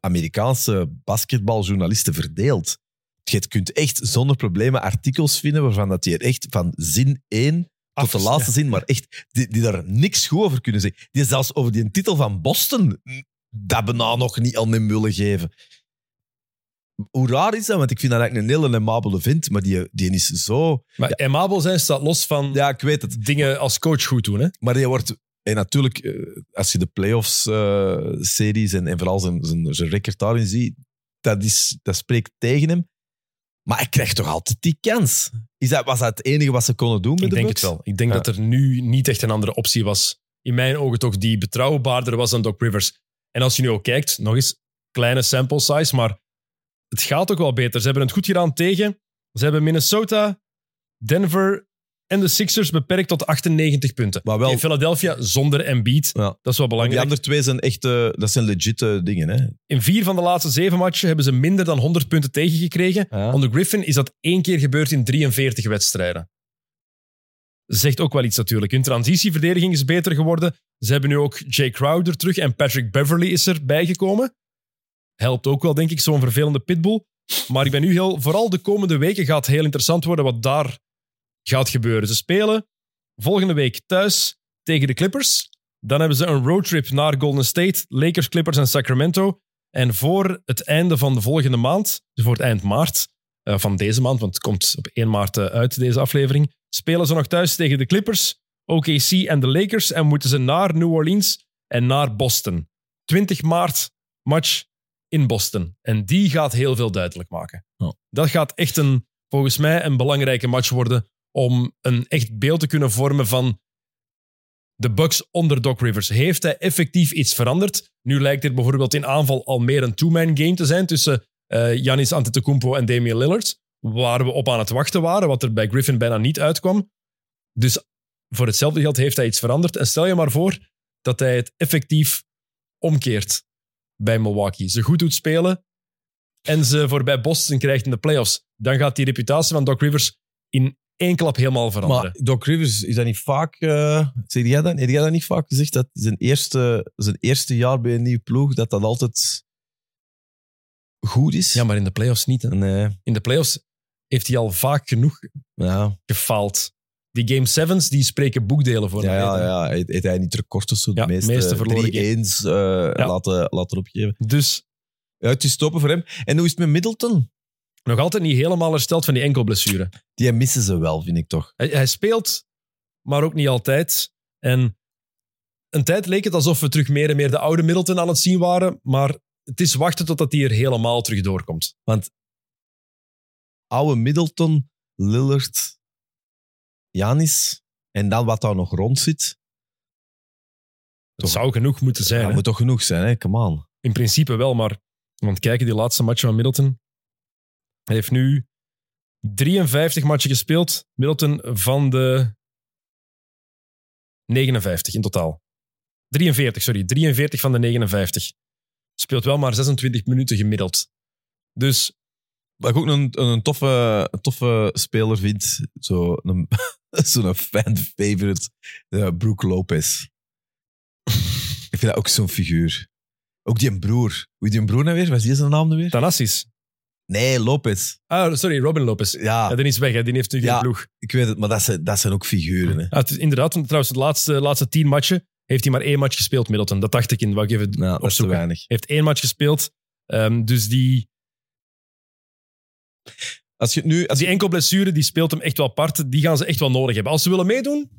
Amerikaanse basketbaljournalisten verdeelt. Je kunt echt zonder problemen artikels vinden waarvan dat die er echt van zin 1 tot de Af- laatste zin, maar echt, die, die daar niks goed over kunnen zeggen. Die zelfs over die titel van Boston dat bijna nog niet aan hem willen geven. Hoe raar is dat? Want ik vind dat eigenlijk een hele amabele vent, maar die, die is zo... Maar Emabel zijn staat los van Ja, ik weet het. dingen als coach goed doen. Hè? Maar die wordt... En natuurlijk, eh, als je de playoffs-series en, en vooral zijn, zijn, zijn record daarin ziet, dat, is, dat spreekt tegen hem. Maar hij krijgt toch altijd die kans? Is dat, was dat het enige wat ze konden doen met Ik de denk Bucks? het wel. Ik denk Ja. dat er nu niet echt een andere optie was. In mijn ogen toch die betrouwbaarder was dan Doc Rivers. En als je nu ook kijkt, nog eens kleine sample size, maar het gaat ook wel beter. Ze hebben het goed gedaan tegen. Ze hebben Minnesota, Denver en de Sixers beperkt tot 98 punten. Maar wel- In Philadelphia zonder Embiid. Ja. Dat is wel Die belangrijk. andere twee zijn echt eh, dat zijn legitte dingen. Hè? In vier van de laatste zeven matchen hebben ze minder dan 100 punten tegengekregen. Ja. Onder Griffin is dat één keer gebeurd in 43 wedstrijden. Zegt ook wel iets natuurlijk. Hun transitieverdediging is beter geworden. Ze hebben nu ook Jay Crowder terug en Patrick Beverly is er bijgekomen. Helpt ook wel, denk ik, zo'n vervelende pitbull. Maar ik ben nu heel... Vooral de komende weken gaat heel interessant worden wat daar gaat gebeuren. Ze spelen volgende week thuis tegen de Clippers. Dan hebben ze een roadtrip naar Golden State, Lakers, Clippers en Sacramento. En voor het einde van de volgende maand, dus voor het eind maart eh, van deze maand, want het komt op 1 maart eh, uit, deze aflevering, spelen ze nog thuis tegen de Clippers, OKC en de Lakers en moeten ze naar New Orleans en naar Boston. 20 maart match in Boston. En die gaat heel veel duidelijk maken. Ja. Dat gaat echt een, volgens mij een belangrijke match worden om een echt beeld te kunnen vormen van de Bucks onder Doc Rivers. Heeft hij effectief iets veranderd? Nu lijkt dit bijvoorbeeld in aanval al meer een two-man game te zijn tussen eh Giannis Antetokounmpo en Damian Lillard, waar we op aan het wachten waren, wat er bij Griffin bijna niet uitkwam. Dus voor hetzelfde geld heeft hij iets veranderd. En stel je maar voor dat hij het effectief omkeert bij Milwaukee. Ze goed doet spelen en ze voorbij Boston krijgt in de playoffs. Dan gaat die reputatie van Doc Rivers in één klap helemaal veranderen. Maar Doc Rivers, is dat niet vaak... eh zeg jij dat? Heb jij dat niet vaak gezegd? Dat zijn eerste, zijn eerste jaar bij een nieuwe ploeg, dat dat altijd goed is? ja, maar in de playoffs niet. Hè. Nee, In de playoffs heeft hij al vaak genoeg ja. gefaald. Die game sevens die spreken boekdelen voor Ja, hem. ja, ja. Hij niet record zo? De Ja, meeste, meeste verloren drie eens eh, laten, laten opgeven. Dus Ja, het is stoppen voor hem. En hoe is het met Middleton? nog altijd niet helemaal hersteld van die enkelblessure. Die missen ze wel, vind ik toch. Hij, hij speelt, maar ook niet altijd. En een tijd leek het alsof we terug meer en meer de oude Middleton aan het zien waren, maar het is wachten totdat hij er helemaal terug doorkomt. Want oude Middleton, Lillard, Janis en dan wat daar nog rond zit. Dat zou genoeg moeten zijn. Dat hè? moet toch genoeg zijn, hè? Come on. In principe wel, maar want kijken die laatste matchen van Middleton. Hij heeft nu 53 matchen gespeeld. Middleton van de 59 in totaal. 43, sorry. 43 van de 59. Speelt wel maar 26 minuten gemiddeld. Dus Wat ik ook een, een toffe, een toffe speler vind, zo'n een, zo'n fan favorite, uh, Brook Lopez. ik vind dat ook zo'n figuur. Ook die broer. Hoe die broer nou weer? Wat is die zijn naam nou weer? Thanasis. Nee, Lopez. Ah, sorry, Robin Lopez. Ja, Ja, die is weg, hè. die heeft nu geen Ja. ploeg. ik weet het, maar dat zijn, dat zijn ook figuren. Hè. Ah, het is inderdaad, trouwens, de laatste, laatste tien matchen heeft hij maar één match gespeeld, Middleton. Dat dacht ik in, wou ik even Nou, opzoeken. weinig. Hij heeft één match gespeeld. Ehm, dus die, Als je het nu... Als die enkel blessure, die speelt hem echt wel apart. Die gaan ze echt wel nodig hebben. Als ze willen meedoen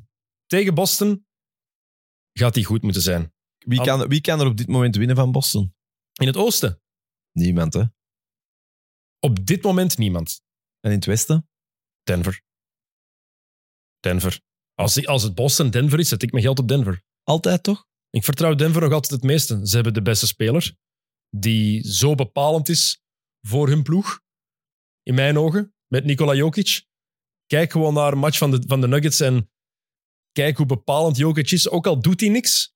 tegen Boston, gaat die goed moeten zijn. wie, kan, wie kan er op dit moment winnen van Boston? In het oosten, Niemand, hè? op dit moment niemand. En in het westen? Denver. Denver. Als, als het Boston Denver is, zet ik mijn geld op Denver. Altijd toch? Ik vertrouw Denver nog altijd het meeste. Ze hebben de beste speler, die zo bepalend is voor hun ploeg. In mijn ogen, met Nikola Jokic. Kijk gewoon naar een match van de, van de Nuggets en kijk hoe bepalend Jokic is. Ook al doet hij niks,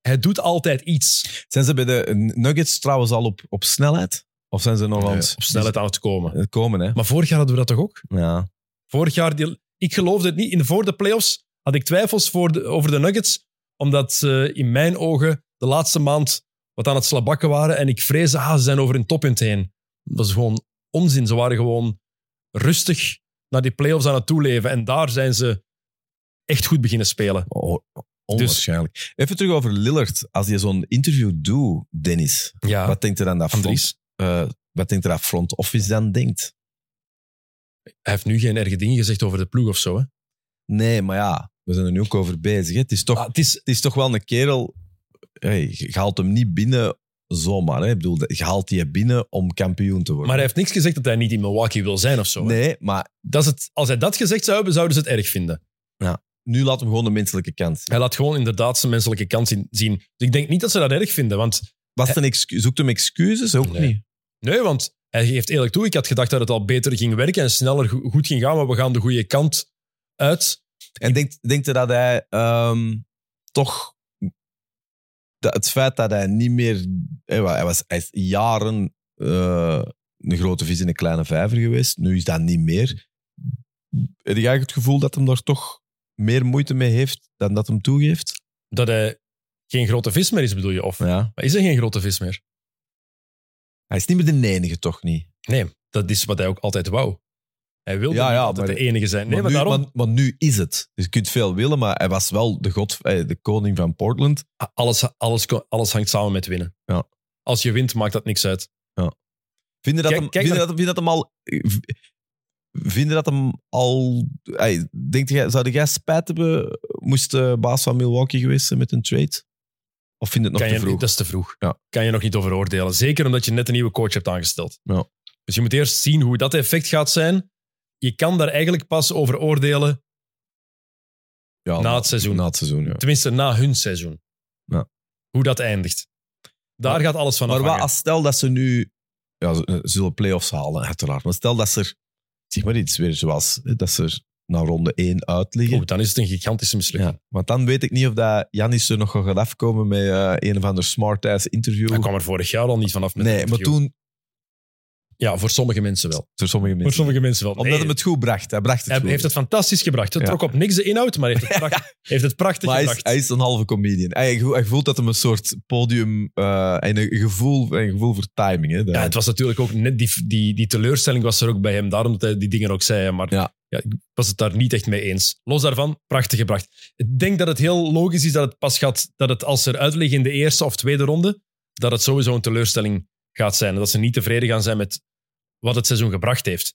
hij doet altijd iets. Zijn ze bij de Nuggets trouwens al op, op snelheid? Of zijn ze nog aan het op snelheid aan het komen. het komen, hè? Maar vorig jaar hadden we dat toch ook? Ja. Vorig jaar, die, ik geloofde het niet. In, voor de playoffs had ik twijfels voor de, over de Nuggets, omdat ze in mijn ogen de laatste maand wat aan het slabakken waren. En ik vreesde, ah, ze zijn over hun toppunt heen. Dat was gewoon onzin. Ze waren gewoon rustig naar die playoffs aan het toeleven. En daar zijn ze echt goed beginnen spelen. Oh, onwaarschijnlijk. Even terug over Lillard. Als je zo'n interview doet, Dennis, Ja, wat denkt er aan dat front, eh, wat denkt er dat front office dan denkt? Hij heeft nu geen erge dingen gezegd over de ploeg of zo. Hè? Nee, maar ja, we zijn er nu ook over bezig. Hè. Het, is toch, Ah, het is, het is toch wel een kerel... Hey, je haalt hem niet binnen zomaar. Hè. Ik bedoel, je haalt die binnen om kampioen te worden. maar hij heeft niks gezegd dat hij niet in Milwaukee wil zijn of zo. hè. Nee, maar Dat is het, als hij dat gezegd zou hebben, zouden ze het erg vinden. nu laat hem gewoon de menselijke kant zien. Hij laat gewoon inderdaad zijn menselijke kant zien-. Dus ik denk niet dat ze dat erg vinden, want Was een excu- zoekt hem excuses? Ook Nee. niet. Nee, want hij geeft eerlijk toe. Ik had gedacht dat het al beter ging werken en sneller go- goed ging gaan, maar we gaan de goede kant uit. En denkt, denkt hij dat hij ehm, toch... Het feit dat hij niet meer... Hij wa- hij was hij is jaren eh, een grote vis in een kleine vijver geweest. Nu is dat niet meer. Heb jij het gevoel dat hem daar toch meer moeite mee heeft dan dat hem toegeeft? Dat hij geen grote vis meer is, bedoel je? Of Ja. maar is hij geen grote vis meer? Hij is niet meer de enige, toch niet? Nee, dat is wat hij ook altijd wou. Hij wilde Ja, niet ja, maar- de enige zijn. Nee, maar, maar, nu, daarom. maar, maar nu is het. Dus je kunt veel willen, maar hij was wel de, god, eh, de koning van Portland. Alles, alles, alles hangt samen met winnen. Ja. Als je wint, maakt dat niks uit. Vinden dat, Kijk- hem, kijk vinden naar- dat, vinden dat hem al... Vinden dat hem al... Ey, denkt jij, zou jij spijt hebben moest de baas van Milwaukee geweest zijn met een trade? Of vind je het nog Kan te je, vroeg? dat is te vroeg. Ja. Kan je nog niet over oordelen. Zeker omdat je net een nieuwe coach hebt aangesteld. Ja. Dus je moet eerst zien hoe dat effect gaat zijn. Je kan daar eigenlijk pas over oordelen, Ja, na het seizoen. Na het seizoen, ja. tenminste na hun seizoen. Ja. Hoe dat eindigt. Daar gaat alles van Maar wat als stel dat ze nu... Ja, ze, zullen play-offs halen, uiteraard. Maar stel dat ze er... Zeg maar iets weer zoals... Dat ze er naar ronde 1 uit liggen. Oeh, dan is het een gigantische mislukking. Ja, want dan weet ik niet of dat Janis er nog gaat afkomen met eh, een of ander smart-ass interview. Hij kwam er vorig jaar al niet vanaf met nee, maar toen... Ja, voor sommige mensen wel. Voor sommige Voor mensen. sommige mensen wel. Omdat hij het goed bracht. Hij bracht het hij goed. heeft het fantastisch gebracht. Het Ja. trok op niks de inhoud, maar heeft het, pracht- heeft het prachtig Maar hij is, gebracht. hij is een halve comedian. Hij, hij voelt dat hem een soort podium eh, en een gevoel, een gevoel voor timing. Hè, Ja, het was natuurlijk ook net die, die, die teleurstelling was er ook bij hem. Daarom dat hij die dingen ook zei. Maar Ja. ik was het daar niet echt mee eens. Los daarvan, prachtig gebracht. Ik denk dat het heel logisch is dat het pas gaat, dat het als ze eruit liggen in de eerste of tweede ronde, dat het sowieso een teleurstelling gaat zijn. Dat ze niet tevreden gaan zijn met wat het seizoen gebracht heeft.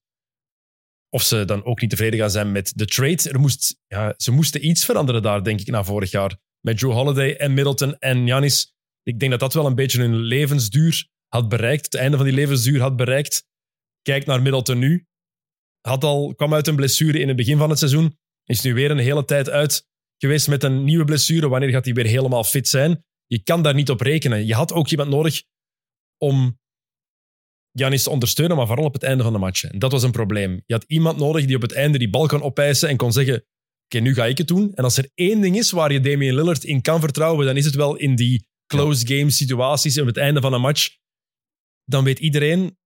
Of ze dan ook niet tevreden gaan zijn met de trade. Er moest, ja, ze moesten iets veranderen daar, denk ik, na vorig jaar. Met Joe Holiday en Middleton en Giannis. Ik denk dat dat wel een beetje hun levensduur had bereikt. Het einde van die levensduur had bereikt. Kijk naar Middleton nu. had al, kwam uit een blessure in het begin van het seizoen. Is nu weer een hele tijd uit geweest met een nieuwe blessure. Wanneer gaat hij weer helemaal fit zijn? Je kan daar niet op rekenen. Je had ook iemand nodig om Janis te ondersteunen, maar vooral op het einde van de match. En dat was een probleem. Je had iemand nodig die op het einde die bal kon opeisen en kon zeggen oké, nu ga ik het doen. En als er één ding is waar je Damian Lillard in kan vertrouwen, dan is het wel in die close game situaties op het einde van een match. Dan weet iedereen,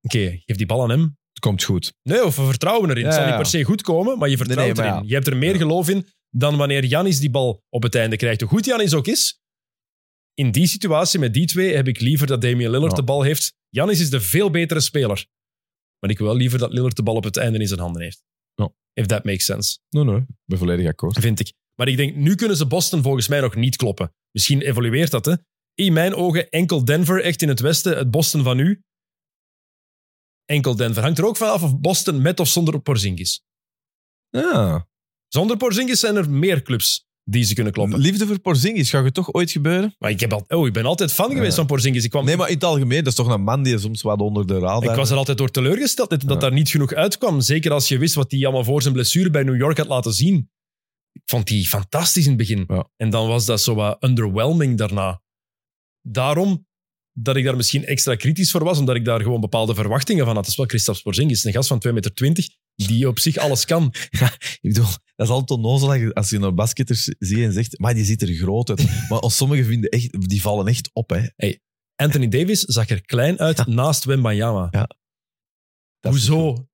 oké, geef die bal aan hem. Het komt goed. Nee, of we vertrouwen erin. het zal niet per se goed komen, maar je vertrouwt Nee, nee, maar erin. Je hebt er meer geloof in dan wanneer Janis die bal op het einde krijgt. Hoe goed Janis ook is, in die situatie met die twee heb ik liever dat Damian Lillard Ja. de bal heeft. Janis is de veel betere speler. Maar ik wil wel liever dat Lillard de bal op het einde in zijn handen heeft. Ja. If that makes sense, Nee, nee. Ik ben volledig akkoord. vind ik. Maar ik denk, nu kunnen ze Boston volgens mij nog niet kloppen. Misschien evolueert dat, hè. In mijn ogen enkel Denver, echt in het westen, het Boston van nu. Enkel Denver. Hangt er ook vanaf of Boston met of zonder Porzingis. Ja. Zonder Porzingis zijn er meer clubs die ze kunnen kloppen. Liefde voor Porzingis, gaat het toch ooit gebeuren? Maar ik, heb al, oh, ik ben altijd fan geweest Ja. van Porzingis. Ik, kwam, Nee, maar in het algemeen, dat is toch een man die soms wat onder de radar... ik was er altijd door teleurgesteld dat, dat Ja. daar niet genoeg uitkwam. Zeker als je wist wat hij allemaal voor zijn blessure bij New York had laten zien. Ik vond die fantastisch in het begin. Ja. En dan was dat zo wat underwhelming daarna. Daarom dat ik daar misschien extra kritisch voor was, omdat ik daar gewoon bepaalde verwachtingen van had. Dat is wel Christophe Porzingis, een gast van 2,20 meter, die op zich alles kan. Ik bedoel, dat is altijd onnozel als je naar basketters ziet en zegt, maar die ziet er groot uit. maar als sommigen vinden echt, die vallen echt op. Hè. Anthony Davis zag er klein uit naast Wembanyama. Dat is Hoezo?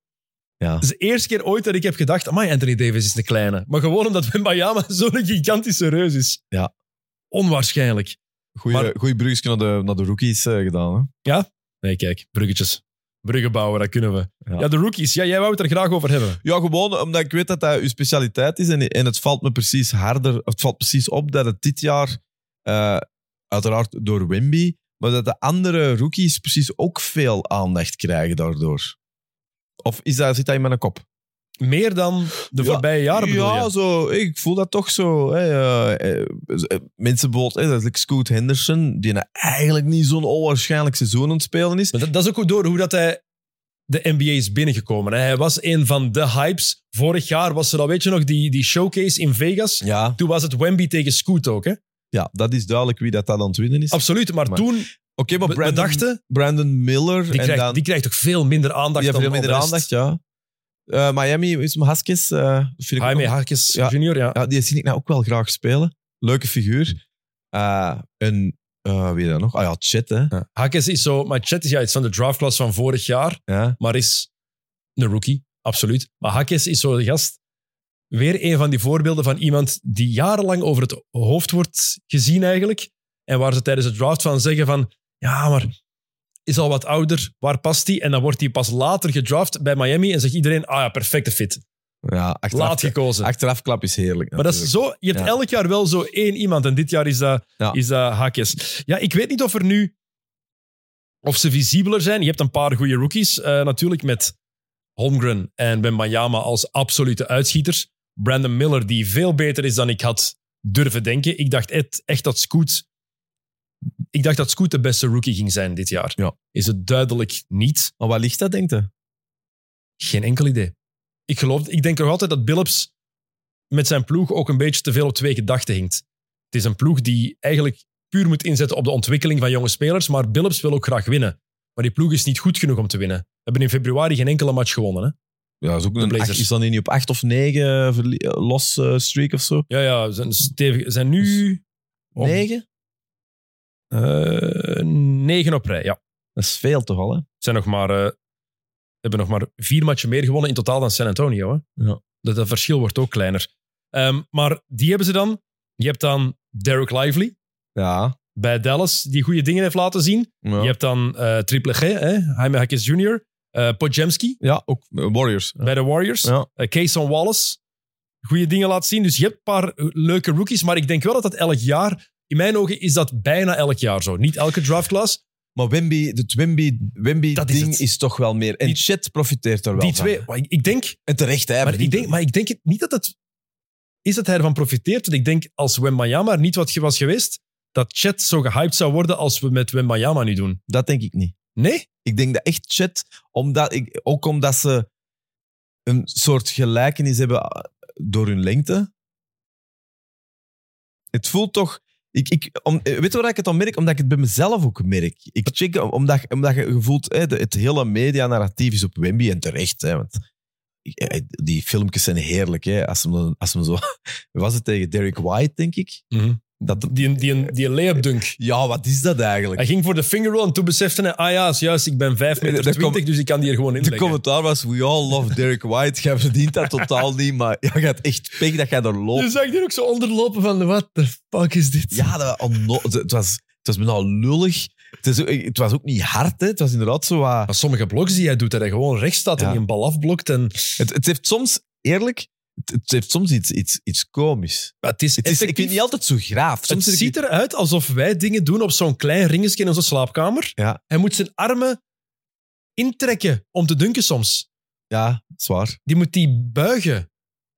Ja. Het is de eerste keer ooit dat ik heb gedacht, amai, Anthony Davis is een kleine. Maar gewoon omdat Wembanyama zo'n gigantische reus is. Ja. Onwaarschijnlijk. Goeie, Maar- goeie bruggetjes naar de, naar de rookies eh, gedaan. Hè. Nee, kijk, bruggetjes. Bruggen bouwen, dat kunnen we. Ja, de rookies. Ja, jij wou het er graag over hebben. Ja, gewoon omdat ik weet dat dat uw specialiteit is. En, en het valt me precies harder, het valt precies op dat het dit jaar, eh, uiteraard door Wemby, maar dat de andere rookies precies ook veel aandacht krijgen daardoor. Of is dat, zit dat in mijn kop? Meer dan de voorbije jaren bedoel ja, je? zo, ik voel dat toch zo. Hè, eh, eh, mensen bijvoorbeeld, hè, dat is like Scoot Henderson, die nou eigenlijk niet zo'n onwaarschijnlijk seizoen aan het spelen is. Maar dat, dat is ook door hoe dat hij de NBA is binnengekomen. hè. Hij was een van de hypes. Vorig jaar was er al, weet je nog, die, die showcase in Vegas. Ja, Toen was het Wemby tegen Scoot ook, hè? ja, dat is duidelijk wie dat, dat aan het winnen is. Oké, Absoluut. Maar, Maar- toen, maar we, we Brandon, dachten, Brandon Miller die en krijgt, dan... die krijgt toch veel minder aandacht Ja, dan veel minder de rest. aandacht, ja. Eh, Miami is Haskins. vind ik Jaime Ja. junior, ja. ja, die zie ik nou ook wel graag spelen. Leuke figuur. Eh, en eh, wie dan nog? Ah ja, Chet, hè. Ja. Is zo... Maar Chet is ja iets van de draftklasse van vorig jaar, Ja. maar is een rookie, absoluut. Maar Harkes is zo de gast... Weer een van die voorbeelden van iemand die jarenlang over het hoofd wordt gezien eigenlijk. En waar ze tijdens de draft van zeggen van... Ja, maar is al wat ouder, waar past hij? En dan wordt hij pas later gedraft bij Miami en zegt iedereen, ah ja, perfecte fit. ja achteraf, Laat gekozen. achterafklap is heerlijk. Maar dat is zo, je hebt Ja. elk jaar wel zo één iemand. En dit jaar is dat, Ja. is dat Hakes. Ja, ik weet niet of er nu... Of ze visibeler zijn. Je hebt een paar goede rookies. eh, natuurlijk met Holmgren en Wembanyama als absolute uitschieters. Brandon Miller, die veel beter is dan ik had durven denken. Ik dacht echt, echt dat Scoot... Ik dacht dat Scoot de beste rookie ging zijn dit jaar. Ja. Is het duidelijk niet. Maar wat ligt dat, denk je? Geen enkel idee. Ik, geloof, ik denk nog altijd dat Billups met zijn ploeg ook een beetje te veel op twee gedachten hinkt. Het is een ploeg die eigenlijk puur moet inzetten op de ontwikkeling van jonge spelers, maar Billups wil ook graag winnen. Maar die ploeg is niet goed genoeg om te winnen. We hebben in februari geen enkele match gewonnen. Hè? Ja, dat is ook een acht, is dan niet op acht of negen eh, los eh, streak of zo? Ja, ja, ze zijn, stevig, zijn nu Om- Negen? Eh, negen op rij. Ja. Dat is veel toch al, hè? zijn nog maar, eh, hebben nog maar vier matchen meer gewonnen in totaal dan San Antonio. Hè? Ja. Dat, dat verschil wordt ook kleiner. Ehm, maar die hebben ze dan. Je hebt dan Derek Lively Ja. bij Dallas, die goede dingen heeft laten zien. Ja, Je hebt dan eh Triple G, hè? Jaime Hackes Jr., eh Podjemski ja ook Warriors. Bij de Warriors, Ja. Wallace. Goede dingen laten zien. Dus je hebt een paar leuke rookies, maar ik denk wel dat dat elk jaar... In mijn ogen is dat bijna elk jaar zo. Niet elke draftclass. Maar Wemby, het Dat is is, toch wel meer. En Die- Chet profiteert er wel Die van. twee... maar ik, denk... En terecht, hè. Maar ik, denk, maar ik denk het niet dat het... Is dat hij ervan profiteert? Want ik denk, als Wembanyama er niet wat was geweest, dat Chet zo gehyped zou worden als we met Wembanyama nu doen. Dat denk ik niet. Nee? Ik denk dat echt Chet, omdat ik, ook omdat ze een soort gelijkenis hebben eh, door hun lengte. Het voelt toch... Ik, ik, om, eh, weet je waar ik het aan merk? Omdat ik het bij mezelf ook merk. Ik check, omdat, omdat je voelt, hè, de- het hele medianarratief is op Wemby en terecht. Hè, want ik- eh, die filmpjes zijn heerlijk. Hè, als, hem, dan- als hem zo... Was het tegen Derek White, denk ik? Mhm. Dat, Die, die, die layup dunk. ja, wat is dat eigenlijk? Hij ging voor de finger roll en toen besefte hij, ah ja, is juist, ik ben 5 meter Dat 20, komt- dus ik kan die er gewoon in De commentaar was, we all love Derek White. Jij verdient dat totaal niet, maar je gaat echt pech dat jij er Je loopt. zag die ook zo onderlopen van, what the fuck is dit? Ja, dat, onno- het, was, het was bijna lullig. Het, is, het was ook niet hard, hè. het was inderdaad zo wat... Maar sommige bloks die hij doet, dat hij gewoon recht staat en die een bal afblokt. En, Het, het heeft soms, eerlijk, het, het heeft soms iets, iets, iets komisch. maar het is, Het is, ik vind het niet altijd zo graaf. Het Soms ik- ziet eruit alsof wij dingen doen op zo'n klein ringetje in onze slaapkamer. Ja. Hij moet zijn armen intrekken om te dunken soms. Ja, zwaar. Die moet die buigen.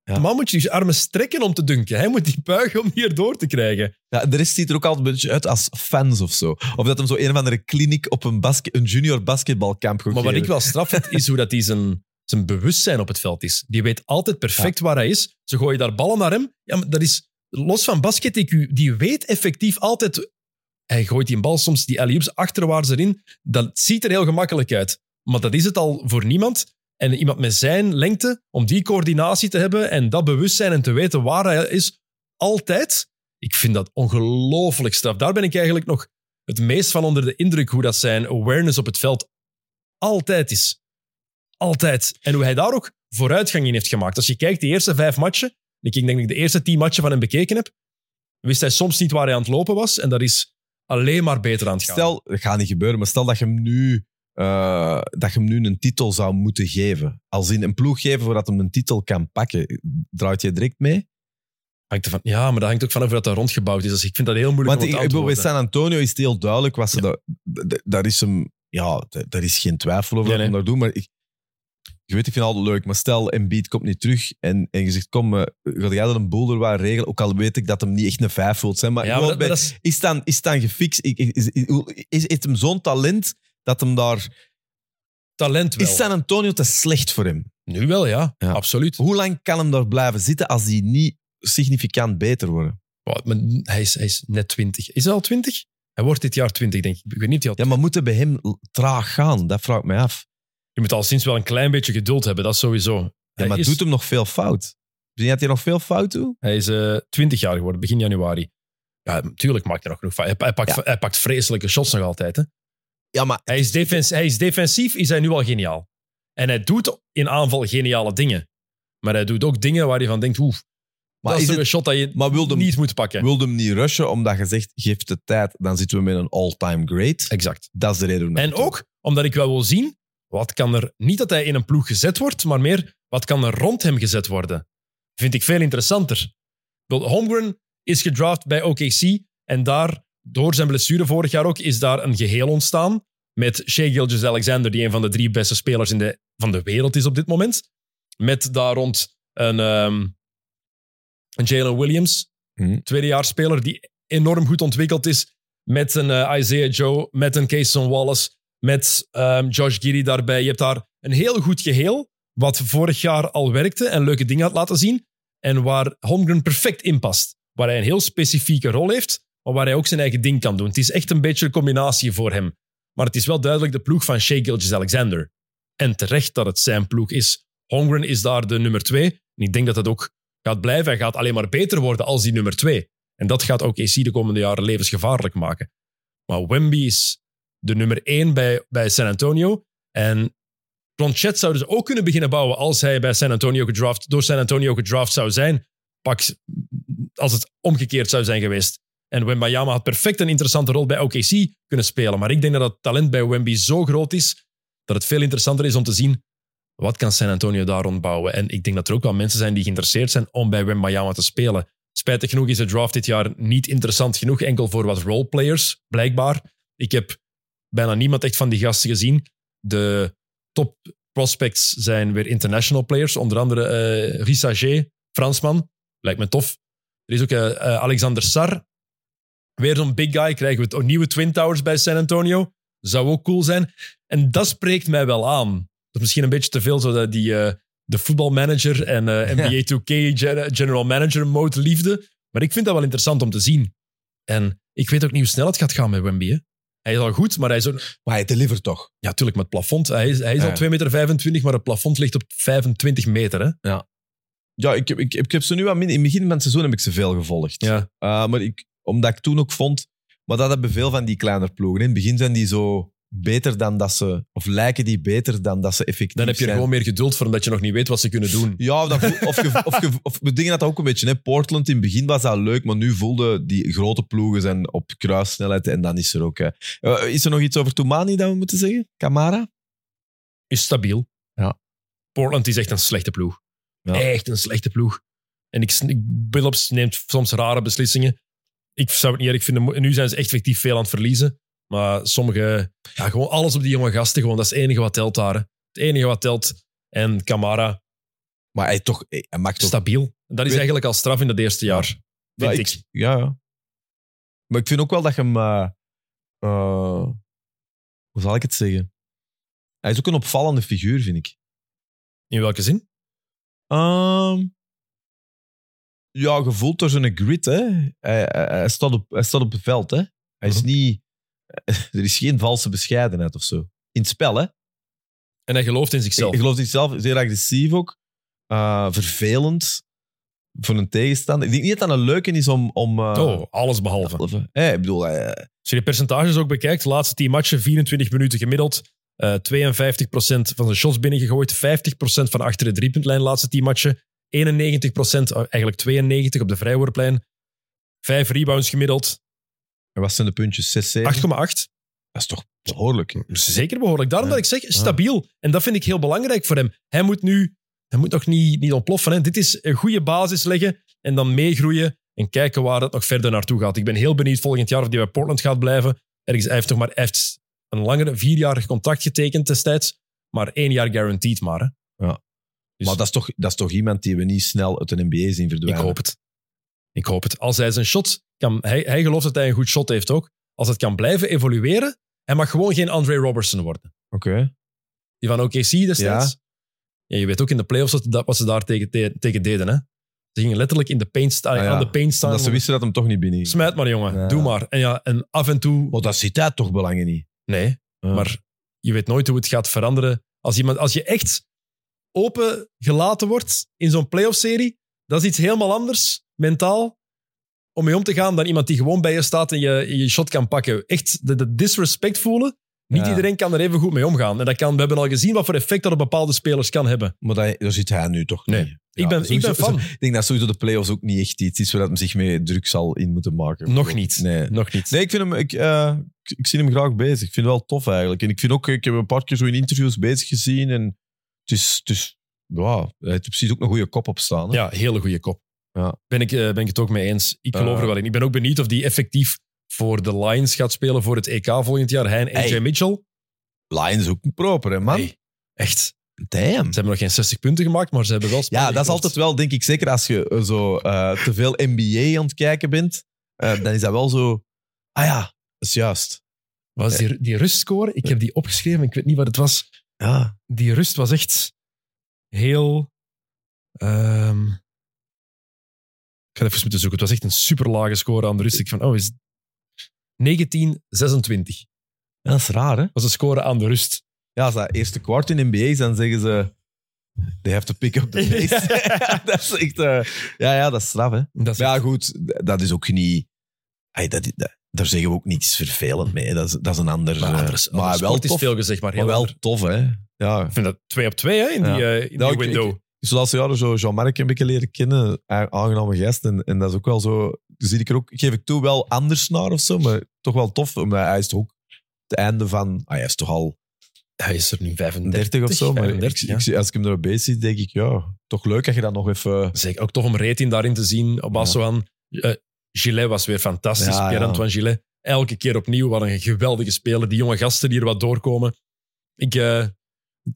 Ja. De man moet je armen strekken om te dunken. Hij moet die buigen om die erdoor te krijgen. Ja, de rest ziet er ook altijd een beetje uit als fans of zo. Of dat hem zo een of andere kliniek op een, basket, een junior basketbalkamp gaat Maar wat ik wel straf vind, is hoe dat hij zijn, zijn bewustzijn op het veld is. Die weet altijd perfect waar hij is. Ze gooien daar ballen naar hem. Ja, maar dat is los van basket, IQ, die weet effectief altijd... Hij gooit die bal soms, die alley-oops, achterwaarts erin. Dat ziet er heel gemakkelijk uit. Maar dat is het al voor niemand. En iemand met zijn lengte, om die coördinatie te hebben en dat bewustzijn en te weten waar hij is, altijd. Ik vind dat ongelooflijk straf. Daar ben ik eigenlijk nog het meest van onder de indruk hoe dat zijn awareness op het veld altijd is. Altijd. En hoe hij daar ook vooruitgang in heeft gemaakt. Als je kijkt, de eerste vijf matchen, ik denk dat ik de eerste tien matchen van hem bekeken heb, wist hij soms niet waar hij aan het lopen was. En dat is alleen maar beter aan het gaan. Stel, dat gaat niet gebeuren, maar stel dat je hem nu, eh, dat je hem nu een titel zou moeten geven. Als in een ploeg geven voordat hem een titel kan pakken. Draait je direct mee? Hangt ervan, ja, maar dat hangt ook vanaf hoe dat daar rondgebouwd is. Dus ik vind dat heel moeilijk Want om ik, te ik bedoel, bij. San Antonio is het heel duidelijk. Wat ze daar, d- daar is hem, ja, daar is geen twijfel over Nee, hem nee. daar doen. Maar ik, je weet, ik vind het altijd leuk. Maar stel, Embiid komt niet terug en, en je zegt, kom, eh, ga jij dat een boel er waar regelen? Ook al weet ik dat hem niet echt een vijf wilt zijn. Maar, Ja, maar gewoon dat, bij- maar dat is, dan, is dan gefixt? Is, is, is, is, heeft hem zo'n talent dat hem daar... talent wel. Is San Antonio te slecht voor hem? Nu wel, ja. Ja. Absoluut. Hoe lang kan hem daar blijven zitten als hij niet significant beter wordt? Wow, maar hij, is, hij is net 20. Is hij al 20? Hij wordt dit jaar 20, denk ik. Ik weet niet. Ja, maar moet het bij hem traag gaan? Dat vraag ik mij af. Je moet al sinds wel een klein beetje geduld hebben, dat sowieso. Ja, maar is, doet hem nog veel fout? Zie je dat hij nog veel fout doet? Hij is eh 20 jaar geworden, begin januari. Ja, natuurlijk maakt hij nog genoeg fouten. Hij, hij, pakt, Ja. hij pakt vreselijke shots nog altijd. Hè. Ja, maar Hij, is defens, hij is defensief, is hij nu al geniaal. En hij doet in aanval geniale dingen. Maar hij doet ook dingen waar je van denkt, oeh, Maar dat is het- een shot dat je maar wilde hem- niet moet pakken. wil hem niet rushen omdat je zegt, geef de tijd, dan zitten we met een all-time great. Exact. Dat is de reden. En het ook omdat ik wel wil zien, wat kan er, niet dat hij in een ploeg gezet wordt, maar meer, wat kan er rond hem gezet worden? Vind ik veel interessanter. Holmgren is gedraft bij OKC en daar, door zijn blessure vorig jaar ook, is daar een geheel ontstaan met Shea Gilgeous-Alexander, die een van de drie beste spelers in de, van de wereld is op dit moment. Met daar rond een, ehm, een Jalen Williams, Mhm. tweedejaarspeler die enorm goed ontwikkeld is. Met een eh, Isaiah Joe, met een Cason Wallace, met ehm, Josh Giddy daarbij. Je hebt daar een heel goed geheel, wat vorig jaar al werkte en leuke dingen had laten zien. En waar Holmgren perfect in past. Waar hij een heel specifieke rol heeft, maar waar hij ook zijn eigen ding kan doen. Het is echt een beetje een combinatie voor hem. Maar het is wel duidelijk de ploeg van Shea Gilgeous-Alexander. En terecht dat het zijn ploeg is. Holmgren is daar de nummer twee. En ik denk dat dat ook gaat blijven. Hij gaat alleen maar beter worden als die nummer twee. En dat gaat ook AC de komende jaren levensgevaarlijk maken. Maar Wemby is de nummer één bij, bij San Antonio. En Planchet zouden ze ook kunnen beginnen bouwen als hij bij San Antonio gedraft, door San Antonio gedraft zou zijn. Pak, als het omgekeerd zou zijn geweest. En Wembayama had perfect een interessante rol bij OKC kunnen spelen. Maar ik denk dat het talent bij Wemby zo groot is dat het veel interessanter is om te zien wat kan San Antonio daar rondbouwen. En ik denk dat er ook wel mensen zijn die geïnteresseerd zijn om bij Wembayama te spelen. Spijtig genoeg is de draft dit jaar niet interessant genoeg, enkel voor wat roleplayers, blijkbaar. Ik heb bijna niemand echt van die gasten gezien. De top prospects zijn weer international players, onder andere G, Fransman, lijkt me tof. Er is ook eh, eh, Alexander Sar, weer zo'n big guy. Krijgen we het nieuwe Twin Towers bij San Antonio. Zou ook cool zijn. En dat spreekt mij wel aan. Dat is misschien een beetje te veel, zo dat die, de voetbalmanager en NBA 2K gen- general manager mode liefde. Maar ik vind dat wel interessant om te zien. En ik weet ook niet hoe snel het gaat gaan met Wemby. Hij is al goed, maar hij is ook... Maar hij delivert toch. Ja, natuurlijk met het plafond. Hij is, hij is Ja. al 2,25 meter, maar het plafond ligt op 25 meter. Hè. Ja, ik, heb- ik, ik heb ze nu aan min. In het begin van het seizoen heb ik ze veel gevolgd. Ja. Uh, maar ik, omdat ik toen ook vond... Maar dat hebben veel van die kleine ploegen. In het begin zijn die zo beter dan dat ze... Of lijken die beter dan dat ze effectief Dan heb je er zijn. gewoon meer geduld voor, omdat je nog niet weet wat ze kunnen doen. Ja, dat voel- of, of, of we dingen dat ook een beetje. Hè. Portland in het begin was dat leuk, maar nu voelde die grote ploegen zijn op kruissnelheid en dan is er ook. hè. Eh, is er nog iets over Toumani dat we moeten zeggen? Kamara? Is stabiel. Ja. Portland is echt een slechte ploeg. Ja. Echt een slechte ploeg. En ik, ik, Billups neemt soms rare beslissingen. Ik zou het niet erg vinden. Nu zijn ze echt effectief veel aan het verliezen. Maar sommige... Ja, gewoon alles op die jonge gasten. Gewoon, dat is het enige wat telt daar. hè. Het enige wat telt. En Camara, Maar hij, toch, hij maakt toch... stabiel. Dat is eigenlijk al straf in het eerste jaar. Vind Ja, ik. Ja, ja. Maar ik vind ook wel dat je hem... eh, eh, hoe zal ik het zeggen? Hij is ook een opvallende figuur, vind ik. In welke zin? Ehm, ja, gevoeld door zijn grit. Hè. Hij, hij, hij staat op, hij staat op het veld. Hè. Hij is Mhm. niet... Er is geen valse bescheidenheid of zo. In het spel, hè. En hij gelooft in zichzelf. geloof zichzelf zeer agressief ook. Uh, vervelend voor een tegenstander. Ik denk niet dat dat een leuke is om... om uh, oh, alles behalve. Hey, ik bedoel, uh, Als je de percentages ook bekijkt, de laatste 10 matchen, 24 minuten gemiddeld. eh 52% van zijn shots binnengegooid. 50% van achter de driepuntlijn laatste 10 matchen. 91%, eh, eigenlijk 92% op de vrijworplijn. 5 rebounds gemiddeld. Wat zijn de puntjes? 6, 7? 8,8. Dat is toch behoorlijk. Zeker behoorlijk. Daarom Ja. dat ik zeg, stabiel. En dat vind ik heel belangrijk voor hem. Hij moet nu, hij moet nog niet, niet ontploffen. Hè. Dit is een goede basis leggen en dan meegroeien en kijken waar het nog verder naartoe gaat. Ik ben heel benieuwd volgend jaar of hij bij Portland gaat blijven. Ergens, hij heeft toch maar heeft een langere, vierjarig contract getekend destijds, maar één jaar guaranteed maar. Hè. Ja. Dus Maar dat is, toch, dat is toch iemand die we niet snel uit de NBA zien ik verdwijnen? hoop het. Ik hoop het. Als hij zijn shot kan, hij, hij gelooft dat hij een goed shot heeft ook. Als het kan blijven evolueren, hij mag gewoon geen Andre Robertson worden. Oké. Die van OKC destijds. Ja. je weet ook in de playoffs wat, dat, wat ze daar tegen, te- tegen deden. Hè? Ze gingen letterlijk in de paint staan, Ah, ja. aan de paint staan. Dat ze wisten dat hem toch niet binnen. Smijt maar, jongen. Ja. Doe maar. En, ja, en af en toe... Want dat ziet hij toch belangen niet. Nee, Ja. maar je weet nooit hoe het gaat veranderen. Als, iemand, als je echt open gelaten wordt in zo'n playoff-serie, dat is iets helemaal anders, mentaal, om mee om te gaan dan iemand die gewoon bij je staat en je, je shot kan pakken. Echt de, de disrespect voelen. Niet Ja. iedereen kan er even goed mee omgaan. En dat kan, we hebben al gezien wat voor effect dat op bepaalde spelers kan hebben. Maar dat, daar zit hij nu toch Nee. niet. Ik ben, ik ben fan. Ik denk dat sowieso de playoffs ook niet echt iets is waar hij zich mee druk zal in moeten maken. Nog niet. Nee. Nog niet. Nee, ik, vind hem, ik, eh, ik, ik zie hem graag bezig. Ik vind het wel tof eigenlijk. En ik vind ook, ik heb hem een paar keer zo in interviews bezig gezien. En het is, het is hij heeft precies ook een goede kop op staan. Hè? Ja, hele goede kop. Ja. Ben, ik, eh, ben ik het ook mee eens. Ik geloof er wel in. Ik ben ook benieuwd of die effectief voor de Lions gaat spelen voor het EK volgend jaar. Hij en AJ Hey. Mitchell. Lions ook proper, hè, man. Hey, echt. Damn. Ze hebben nog geen 60 punten gemaakt, maar ze hebben wel Ja, dat is altijd wel, denk ik, zeker als je eh, zo eh, te veel NBA aan het kijken bent, dan is dat wel zo. Ah ja, dat is juist. Was die, die rustscore? Ik heb die opgeschreven, ik weet niet wat het was. Ja. Die rust was echt heel... ehm, ga even moeten zoeken. Het was echt een super lage score aan de rust. Ik van, oh, is 1926 Ja, dat is raar, hè? was de score aan de rust. Ja, als dat eerste kwart in NBA is, dan zeggen ze... They have to pick up the pace. dat is echt... eh, ja, ja, dat is straf, hè? Dat is Maar ja, goed, dat is ook niet... Ay, dat, dat- daar zeggen we ook niets vervelend mee. Dat is, dat is een ander... Maar, eh, maar wel sport is tof. veel gezegd, maar heel Maar wel ander. tof, hè? Ja. Ik vind dat twee op twee hè, in Ja. die, eh, in Nou, die ik- window. Dus de laatste jaren zo Jean-Marc een beetje leren kennen. Aangename gast. En, en dat is ook wel zo... Dus zie ik er ook, geef ik toe, wel anders naar of zo. Maar toch wel tof. Omdat hij is toch ook het einde van... Ah, hij is toch al Hij is er nu 35 30 of zo. Maar 35, ik, ja. ik zie- als ik hem er bezig zie, denk ik... Ja, toch leuk dat je dat nog even... Zeker ook tof om Retin daarin te zien. Op basis van eh, Gillet was weer fantastisch. Ja, Pierre-Antoine Gillet. Elke keer opnieuw. Wat een geweldige speler. Die jonge gasten die er wat doorkomen. Ik, eh,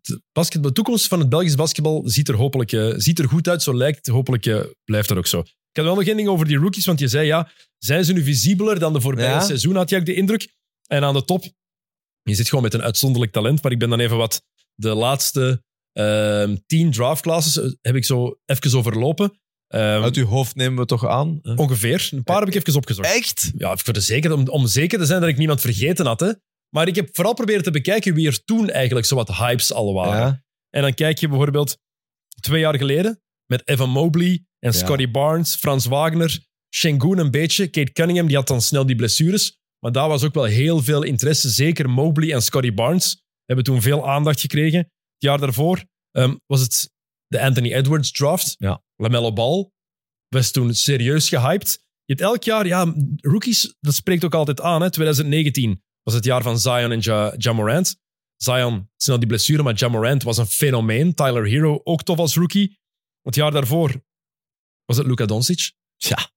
het basketbal, de toekomst van het Belgisch basketbal ziet er hopelijk eh, ziet er goed uit. Zo lijkt het. Hopelijk eh, blijft dat ook zo. Ik had wel nog één ding over die rookies. Want je zei, ja, zijn ze nu visibeler dan de voorbije Ja. seizoen? Had je ook de indruk. En aan de top, je zit gewoon met een uitzonderlijk talent. Maar ik ben dan even wat de laatste Ehm, tien draft classes eh, heb ik zo even overlopen. Ehm, Uit uw hoofd nemen we toch aan? ongeveer. Een paar heb ik even opgezocht. Echt? Ja, voor de zeker, om, om zeker te zijn dat ik niemand vergeten had. Hè. Maar ik heb vooral proberen te bekijken wie er toen eigenlijk zo wat hypes al waren. Ja. En dan kijk je bijvoorbeeld twee jaar geleden met Evan Mobley en Ja. Scotty Barnes, Frans Wagner, Shengun een beetje. Kate Cunningham, die had dan snel die blessures. Maar daar was ook wel heel veel interesse. Zeker Mobley en Scotty Barnes hebben toen veel aandacht gekregen. Het jaar daarvoor ehm, was het de Anthony Edwards draft. Ja. LaMelo Ball was toen serieus gehyped. Je hebt elk jaar, ja, rookies, dat spreekt ook altijd aan. Hè. 2019 was het jaar van Zion en ja, Ja Morant. Zion, snel die blessure, maar Ja Morant was een fenomeen. Tyler Hero, ook tof als rookie. Het jaar daarvoor was het Luka Doncic, Tja,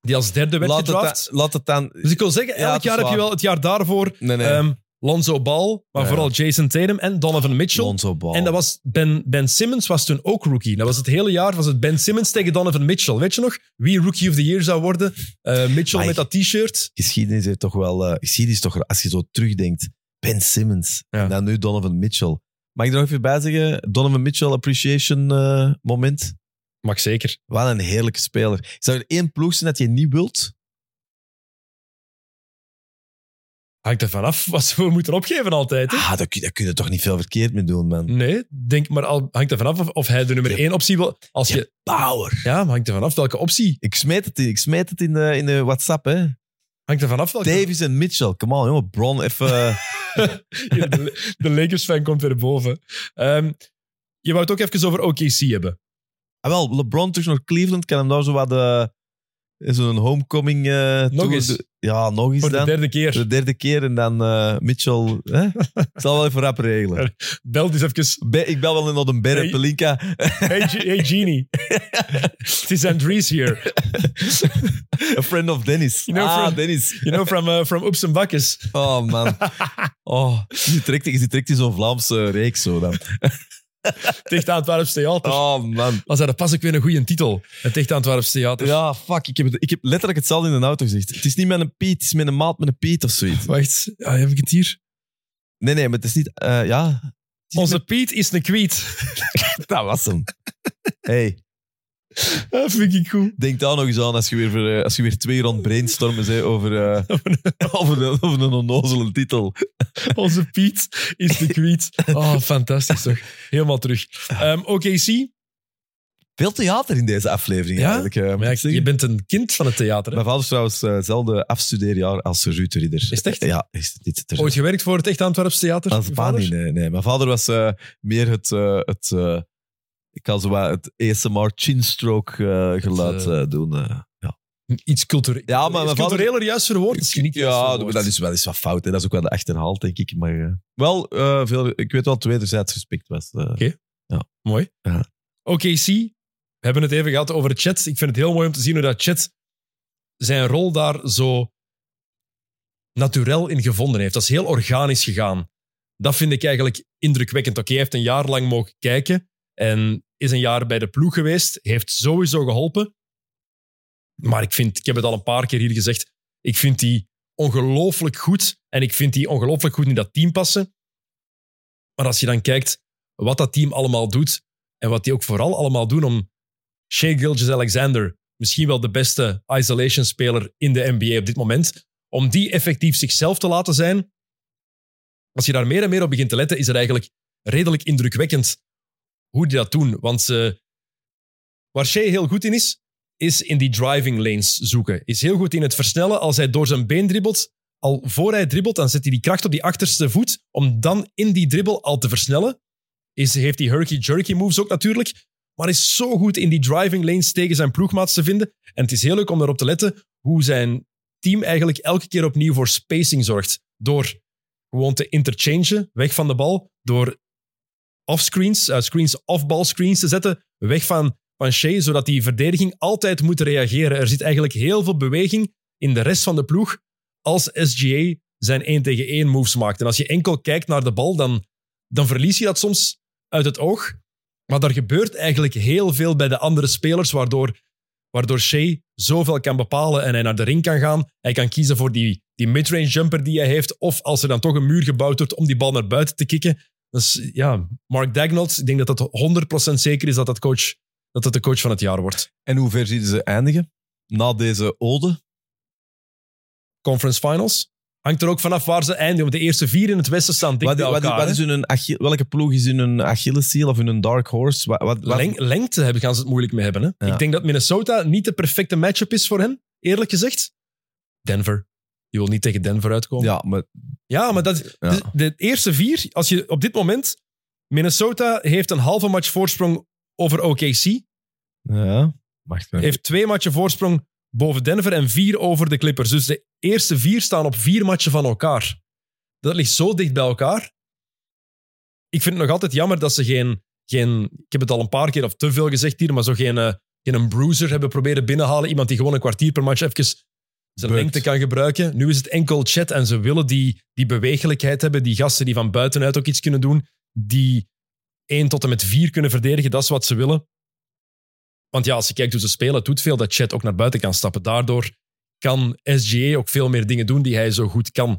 die als derde werd laat gedraft. het, dan- laat het dan... Dus ik wil zeggen, Ja, elk jaar heb je wel het jaar daarvoor Nee, nee. ehm, Lonzo Ball, maar Ja. vooral Jason Tatum en Donovan Mitchell. Lonzo Ball. En dat was ben, ben Simmons was toen ook rookie. Dat was het hele jaar was het Ben Simmons tegen Donovan Mitchell. Weet je nog wie Rookie of the Year zou worden? Eh, Mitchell Ai. met dat t-shirt. geschiedenis heeft toch wel... eh, geschiedenis toch, als je zo terugdenkt, Ben Simmons. Ja. En dan nu Donovan Mitchell. Mag ik er nog even bij zeggen? Donovan Mitchell appreciation eh, moment. Mag zeker. Wat een heerlijke speler. Zou er één ploeg zijn dat je niet wilt? Hangt er vanaf wat we moeten opgeven altijd. Hè? Ah, daar, kun- daar kun je toch niet veel verkeerd mee doen, man. Nee, denk maar al, hangt er vanaf of, of hij de nummer Ja. één optie wil. Als je, Power. ja, maar hangt er vanaf welke optie. Ik smeet het, in- ik smeet het in, de, in de WhatsApp, hè. Hangt er vanaf welke. Davis en Mitchell. Come on, jongen. Bron, even... eh, de Lakers-fan komt weer boven. Ehm, je wou het ook even over OKC hebben. ah, wel, LeBron terug naar Cleveland. Kan hem daar zo wat... eh, Zo'n homecoming... eh, Nog tour eens. Ja, nog eens Voor de dan. derde keer. De derde keer en dan eh, Mitchell. Hè? Ik zal wel even rap regelen. Belt eens even. Be- ik bel wel naar de Berre Hey. Pelinka. Hey, G- hey Genie. Het is Andries hier. A friend of Dennis. You know ah, from- Dennis. You know, from, uh, from Oeps en Bakkes. Oh, man. Oh, je zit direct in zo'n Vlaamse reeks zo dan. Tegen Antwerps Theater. Oh, man. Was dat pas ook weer een goede titel? Het Antwerps Theater. Ja, fuck. Ik heb, het- ik heb letterlijk hetzelfde in de auto gezegd. Het is niet met een Piet, het is met een maat met een Piet of zoiets. Wacht, ja, heb ik het hier? Nee, nee, maar het is niet... eh, ja, het is Onze Piet is een kwiet. dat was hem. Hey, Dat vind ik goed. denk daar nog eens aan als je weer, voor, eh, als je weer twee rond brainstormen zei over, eh, over, een, over een onnozele titel. Onze Piet is de kwiet. Oh, fantastisch toch. Helemaal terug. Ehm OKC. Veel theater in deze aflevering Ja? eigenlijk. eh, Maar ja, je bent een kind van het theater. hè? Mijn vader is trouwens hetzelfde afstudeerjaar als Ruud de Ridder. Is het echt? Ja, is het niet. Ooit gewerkt voor het Echt Antwerps Theater? als niet, nee, nee. Mijn vader was meer het... het ik kan zo wat het ASMR chinstroke eh, geluid eh, doen. ja. Iets cultureel. Ja, maar mijn vader- juist verwoord? Is niet Ja, verwoord. dat is wel eens wat fout. Hè. Dat is ook wel de achterhaald, denk ik. Maar wel, veel, ik weet wel, wederzijds respect was. eh. Mooi. Ja. OKC, we hebben het even gehad over Chet. Ik vind het heel mooi om te zien hoe dat Chet zijn rol daar zo naturel in gevonden heeft. Dat is heel organisch gegaan. Dat vind ik eigenlijk indrukwekkend. Oké, hij heeft een jaar lang mogen kijken en is een jaar bij de ploeg geweest. Heeft sowieso geholpen. Maar ik vind, ik heb het al een paar keer hier gezegd, ik vind die ongelooflijk goed en ik vind die ongelooflijk goed in dat team passen. Maar als je dan kijkt wat dat team allemaal doet en wat die ook vooral allemaal doen om Shea Gilgeous-Alexander, misschien wel de beste isolation-speler in de NBA op dit moment, om die effectief zichzelf te laten zijn. Als je daar meer en meer op begint te letten, is het eigenlijk redelijk indrukwekkend hoe die dat doen. Want eh, waar Shea heel goed in is, is in die driving lanes zoeken. Is heel goed in het versnellen. Als hij door zijn been dribbelt, al voor hij dribbelt, dan zet hij die kracht op die achterste voet om dan in die dribbel al te versnellen. Is, heeft die herky-jerky moves ook natuurlijk, maar is zo goed in die driving lanes tegen zijn ploegmaats te vinden. En het is heel leuk om erop te letten hoe zijn team eigenlijk elke keer opnieuw voor spacing zorgt. Door gewoon te interchangen, weg van de bal, door offscreens, uh, screens off-ball screens te zetten, weg van, van Shea, zodat die verdediging altijd moet reageren. Er zit eigenlijk heel veel beweging in de rest van de ploeg als SGA zijn 1 tegen 1 moves maakt. En als je enkel kijkt naar de bal, dan, dan verlies je dat soms uit het oog. Maar er gebeurt eigenlijk heel veel bij de andere spelers, waardoor, waardoor Shea zoveel kan bepalen en hij naar de ring kan gaan. Hij kan kiezen voor die, die midrange jumper die hij heeft, of als er dan toch een muur gebouwd wordt om die bal naar buiten te kicken, Dus ja, Mark Dagnall, ik denk dat dat 100% zeker is dat dat, coach, dat dat de coach van het jaar wordt. En hoe ver zien ze eindigen? Na deze ode? Conference Finals. Hangt er ook vanaf waar ze eindigen. De eerste vier in het westen staan dik Wat, is hun Achille- welke ploeg is hun Achilleshiel of hun dark horse? Wat, wat, wat- Leng- lengte hebben, gaan ze het moeilijk mee hebben. Hè? Ja. Ik denk dat Minnesota niet de perfecte matchup is voor hen, eerlijk gezegd. Denver. Je wil niet tegen Denver uitkomen. ja, maar Ja, maar dat, Ja. De, de eerste vier, als je op dit moment... Minnesota heeft een halve match voorsprong over OKC. ja, wacht even. Heeft twee matchen voorsprong boven Denver en vier over de Clippers. Dus de eerste vier staan op vier matchen van elkaar. Dat ligt zo dicht bij elkaar. Ik vind het nog altijd jammer dat ze geen... geen ik heb het al een paar keer of te veel gezegd hier, maar zo geen, eh, geen een bruiser hebben proberen binnenhalen. Iemand die gewoon een kwartier per match even zijn lengte kan gebruiken. Nu is het enkel chat en ze willen die, die bewegelijkheid hebben. Die gasten die van buitenuit ook iets kunnen doen. Die 1 tot en met 4 kunnen verdedigen. Dat is wat ze willen. Want ja, als je kijkt hoe ze spelen, het doet veel dat Chet ook naar buiten kan stappen. Daardoor kan SGA ook veel meer dingen doen die hij zo goed kan. Ik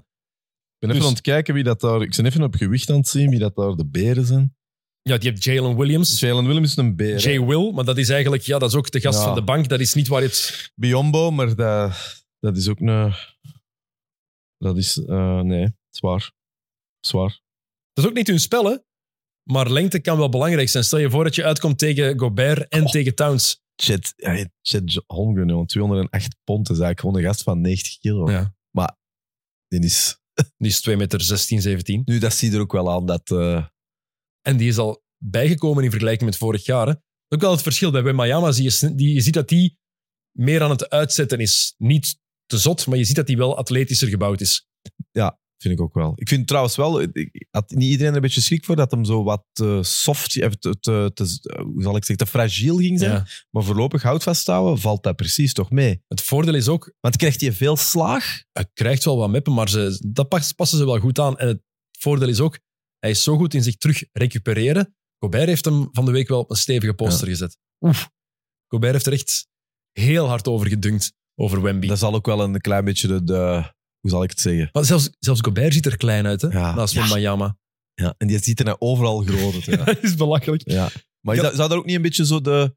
ben even dus- aan het kijken wie dat daar... Ik ben even op gewicht aan het zien wie dat daar de beren zijn. Ja, die hebt Jalen Williams, Jalen Williams is een beer. Jay Will, maar dat is eigenlijk ja, dat is ook de gast Ja. van de bank. Dat is niet waar je het... Biombo, maar dat, dat is ook een... Dat is... eh, nee, zwaar. Zwaar. Dat is ook niet hun spel, hè? Maar lengte kan wel belangrijk zijn. Stel je voor dat je uitkomt tegen Gobert en Oh. tegen Towns. Chet, Chet Holmgren, jongen, 208 pond. is eigenlijk gewoon een gast van 90 kilo. Ja. Die is, Die is 2 meter 16, 17. nu, dat zie je er ook wel aan dat... eh, En die is al bijgekomen in vergelijking met vorig jaar. Hè? Ook wel het verschil. Bij Wembanyama zie je, die, je ziet dat die meer aan het uitzetten is. Niet te zot, maar je ziet dat hij wel atletischer gebouwd is. Vind ik ook wel. Ik vind trouwens wel, ik- had niet iedereen er een beetje schrik voor dat hem zo wat eh, soft, eh, te, te, te- hoe zal ik zeggen, te fragiel ging zijn. Ja. Maar voorlopig hout vasthouden, valt dat precies toch mee. Het voordeel is ook, Want krijgt hij veel slaag? hij krijgt wel wat meppen, maar ze, dat pas- passen ze wel goed aan. En het voordeel is ook, hij is zo goed in zich terug recupereren. Gobert heeft hem van de week wel op een stevige poster gezet. Oef. Gobert heeft er echt heel hard over gedunkt, over Wemby. Dat zal ook wel een klein beetje de, de hoe zal ik het zeggen? Maar zelfs, zelfs Gobert ziet er klein uit, hè? Ja. naast Ja. Wembanyama. Ja, en die ziet er nou overal groot uit. Ja. Dat is belachelijk. ja. Maar Ja. zou- daar ook niet een beetje zo de,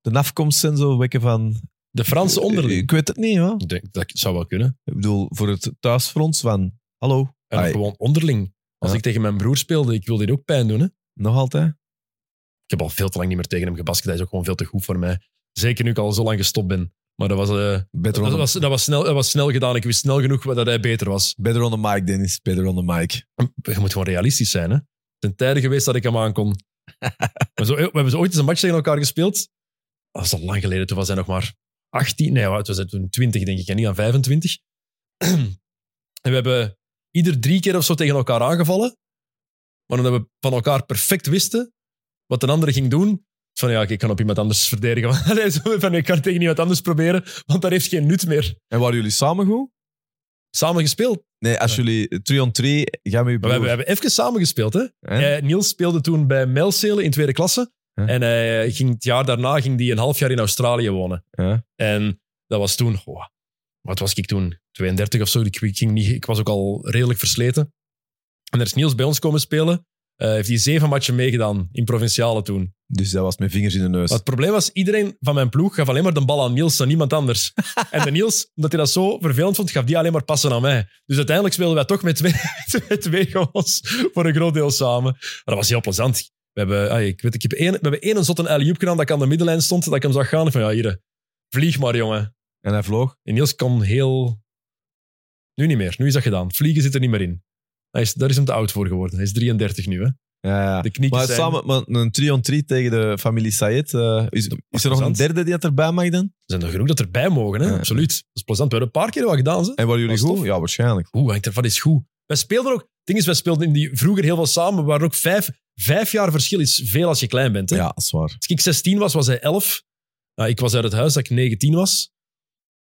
de afkomst zijn, zo wekken van... De Franse onderling. Ik weet het niet, hoor. Ik denk, dat zou wel kunnen. Ik bedoel, voor het thuisfront van... Hallo, En gewoon onderling. Als Ja. ik tegen mijn broer speelde, ik wilde die ook pijn doen. Hè? nog altijd? Ik heb al veel te lang niet meer tegen hem gebasket. Hij is ook gewoon veel te goed voor mij. Zeker nu ik al zo lang gestopt ben. Maar dat was, eh, dat was, dat was, snel, dat was snel gedaan. Ik wist snel genoeg dat hij beter was. better on the mic, Dennis. Better on the mic. Je moet gewoon realistisch zijn. Hè? Er zijn tijden geweest dat ik hem aankon. we, zo, we hebben zo ooit eens een match tegen elkaar gespeeld. Dat was al lang geleden. Toen was hij nog maar 18. Nee, wat was toen 20, denk ik. En niet aan 25. en we hebben ieder drie keer of zo tegen elkaar aangevallen. Maar omdat we van elkaar perfect wisten wat een andere ging doen. Van ja, ik kan op iemand anders verdedigen. Van, ik kan tegen iemand anders proberen, want dat heeft geen nut meer. En waren jullie samen goed? Samen gespeeld. Nee, als Ja. jullie 3 on 3 gaan we hebben, we hebben even samen gespeeld. Hè? Eh, Niels speelde toen bij Melcelen in tweede klasse. En hij ging, het jaar daarna ging hij een half jaar in Australië wonen. En dat was toen, oh, wat was ik toen? 32 of zo. Ik, ik ging niet, ik was ook al redelijk versleten. En er is Niels bij ons komen spelen. Eh, heeft hij zeven matchen meegedaan in provinciale toen. Dus dat was met vingers in de neus. Maar het probleem was, iedereen van mijn ploeg gaf alleen maar de bal aan Niels en niemand anders. en de Niels, omdat hij dat zo vervelend vond, gaf die alleen maar passen aan mij. Dus uiteindelijk speelden wij toch met twee, met twee jongens voor een groot deel samen. Maar dat was heel plezant. We hebben, ah, ik weet, ik heb één, we hebben één een alley gedaan dat ik aan de middenlijn stond, dat ik hem zag gaan. Van ja, hier, vlieg maar, jongen. En hij vloog. En Niels kon heel... Nu niet meer. Nu is dat gedaan. Vliegen zit er niet meer in. Hij is, daar is hem te oud voor geworden. Hij is 33 nu, hè. Ja, ja. De knieken Maar zijn... samen met een 3 on 3 tegen de familie Sayed. eh, is, is er nog een derde die het erbij mag dan? Er zijn er genoeg dat erbij mogen, hè. Ja. Absoluut. Dat is plezant. We hebben een paar keer wat gedaan, ze. En waren jullie Dat goed? tof. Ja, waarschijnlijk. Oeh, hangt ervan is goed. Wij speelden ook... Het ding is, wij speelden in die, vroeger heel veel samen. We waren ook vijf, vijf jaar verschil is veel als je klein bent. Hè? Ja, dat is waar. Als ik 16 was, was hij 11. Nou, ik was uit het huis dat ik 19 was.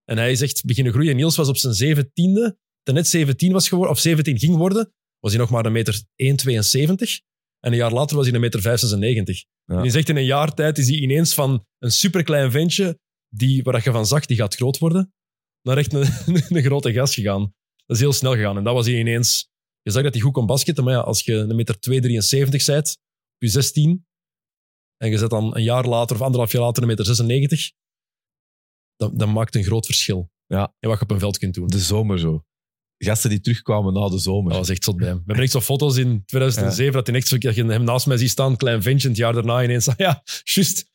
En hij is echt beginnen groeien. Niels was op zijn 17e, ten net 17 was geworden, of 17 ging worden, was hij nog maar een meter 1,72. En een jaar later was hij een meter 5,96. Ja. En je zegt in een jaar tijd is hij ineens van een superklein ventje, die, waar je van zag, die gaat groot worden, naar echt een, een grote gast gegaan. Dat is heel snel gegaan. En dat was hij ineens Je zag dat hij goed kon basketten, maar ja, als je een meter 2,73 bent, op je 16, en je zet dan een jaar later of anderhalf jaar later een meter 96, dan, dan maakt een groot verschil. Ja. En wat je op een veld kunt doen. De zomer zo. Gasten die terugkwamen na de zomer. Dat was echt zot bij hem. We hebben echt zo foto's in 2007 dat, hij echt, zo- dat je hem naast mij ziet staan, klein ventje, het jaar daarna ineens. Ah ja, juist.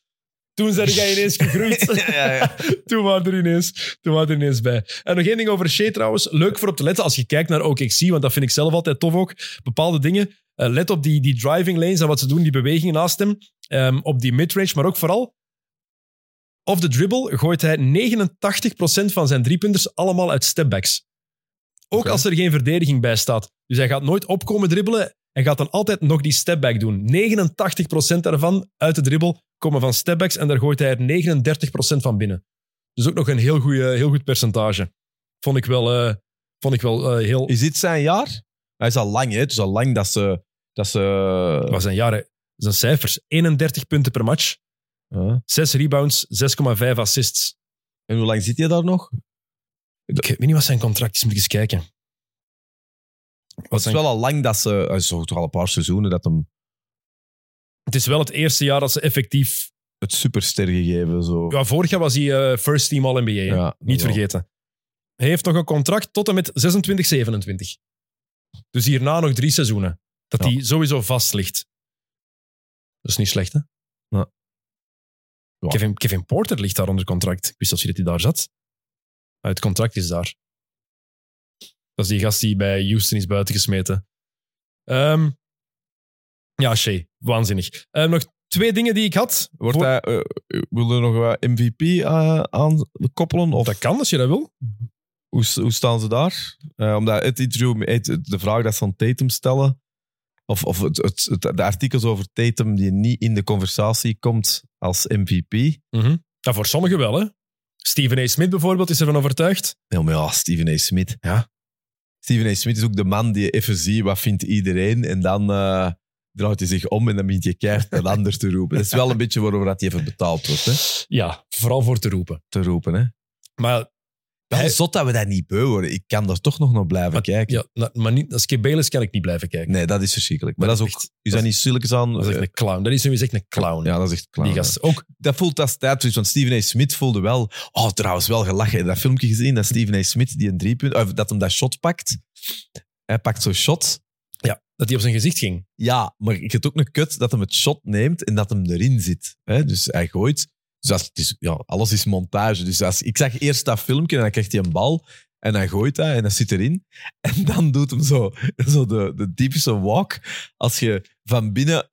Toen zei jij ineens gegroeid. ja, ja. toen waren er ineens, toen waren er ineens bij. En nog één ding over Shea trouwens. Leuk voor op te letten als je kijkt naar OKC, want dat vind ik zelf altijd tof ook. Bepaalde dingen. Eh, let op die, die driving lanes en wat ze doen, die bewegingen naast hem. Ehm, op die midrange, maar ook vooral off the dribble gooit hij 89% van zijn driepunters allemaal uit stepbacks. Ook als er geen verdediging bij staat. Dus hij gaat nooit opkomen dribbelen en gaat dan altijd nog die stepback doen. 89% daarvan uit de dribbel komen van stepbacks en daar gooit hij er 39% van binnen. Dus ook nog een heel, goeie, heel goed percentage. Vond ik wel, eh, vond ik wel eh, heel... Is dit zijn jaar? Hij is al lang, hè? Het is al lang dat ze... Dat ze Wat zijn jaren? Zijn cijfers. 31 punten per match, Ja. 6 rebounds, 6,5 assists. En hoe lang zit hij daar nog? Ik weet niet wat zijn contract is, moet ik eens kijken. Wat Het is zijn- wel al lang dat ze... Het is toch al een paar seizoenen dat hem Het is wel het eerste jaar dat ze effectief... het superster gegeven. Zo. Ja, vorig jaar was hij eh, first team All-NBA. Ja, niet wel. vergeten. Hij heeft nog een contract tot en met 26, 27. Dus hierna nog drie seizoenen. Dat Ja. hij sowieso vast ligt. Dat is niet slecht, hè? Ja. Ja. Kevin, Kevin Porter ligt daar onder contract. Ik wist zelfs niet dat hij daar zat. Het contract is daar. Dat is die gast die bij Houston is buitengesmeten. Ehm ja, Shea. Waanzinnig. Ehm, nog twee dingen die ik had. Wordt Voor- hij, eh, wil er nog wat MVP eh, aan koppelen? Of Dat kan, als je dat wil. hoe, hoe staan ze daar? Eh, omdat het interview, het- de vraag dat ze aan Tatum stellen, of, of het, het, het- de artikels over Tatum die niet in de conversatie komt als MVP. Mhm. Ja, voor sommigen wel, hè. Stephen A. Smith bijvoorbeeld is ervan overtuigd. Ja, maar ja, Steven A. Smith. Ja. Steven A. Smith is ook de man die even ziet wat vindt iedereen en dan eh, draait hij zich om en dan begint je keihard een ander te roepen. Dat is wel een beetje waarover dat hij even betaald wordt, hè? Ja, vooral voor te roepen. te roepen. Hè? Maar, Wel Hij- zot dat we dat niet beu worden. Ik kan er toch nog naar blijven kijken. ja, maar niet, als Skip Bayless kan ik niet blijven kijken. Nee, dat is verschrikkelijk. Maar Dat dat, is is ook... echt- is dat dat niet stilletjes aan... Dat is echt een clown. Dat is nu echt een clown. ja, dat is echt klaar. die gast. Ook, Dat voelt als tijdvis, want Steven A. Smith voelde wel... Oh, trouwens, wel gelachen. Heb je dat filmpje gezien? Dat Steven A. Smith die een driepunt... Of dat hem dat shot pakt. Hij pakt zo'n shot. ja, dat hij op zijn gezicht ging. Ja, maar ik heb ook een kut dat hem het shot neemt en dat hem erin zit. Hè? Dus hij gooit. Dus het is, ja, alles is montage. Dus als, ik zag eerst dat filmpje en dan krijgt hij een bal. En hij gooit dat en dat zit erin. En dan doet hem zo, zo de, de typische walk. Als je van binnen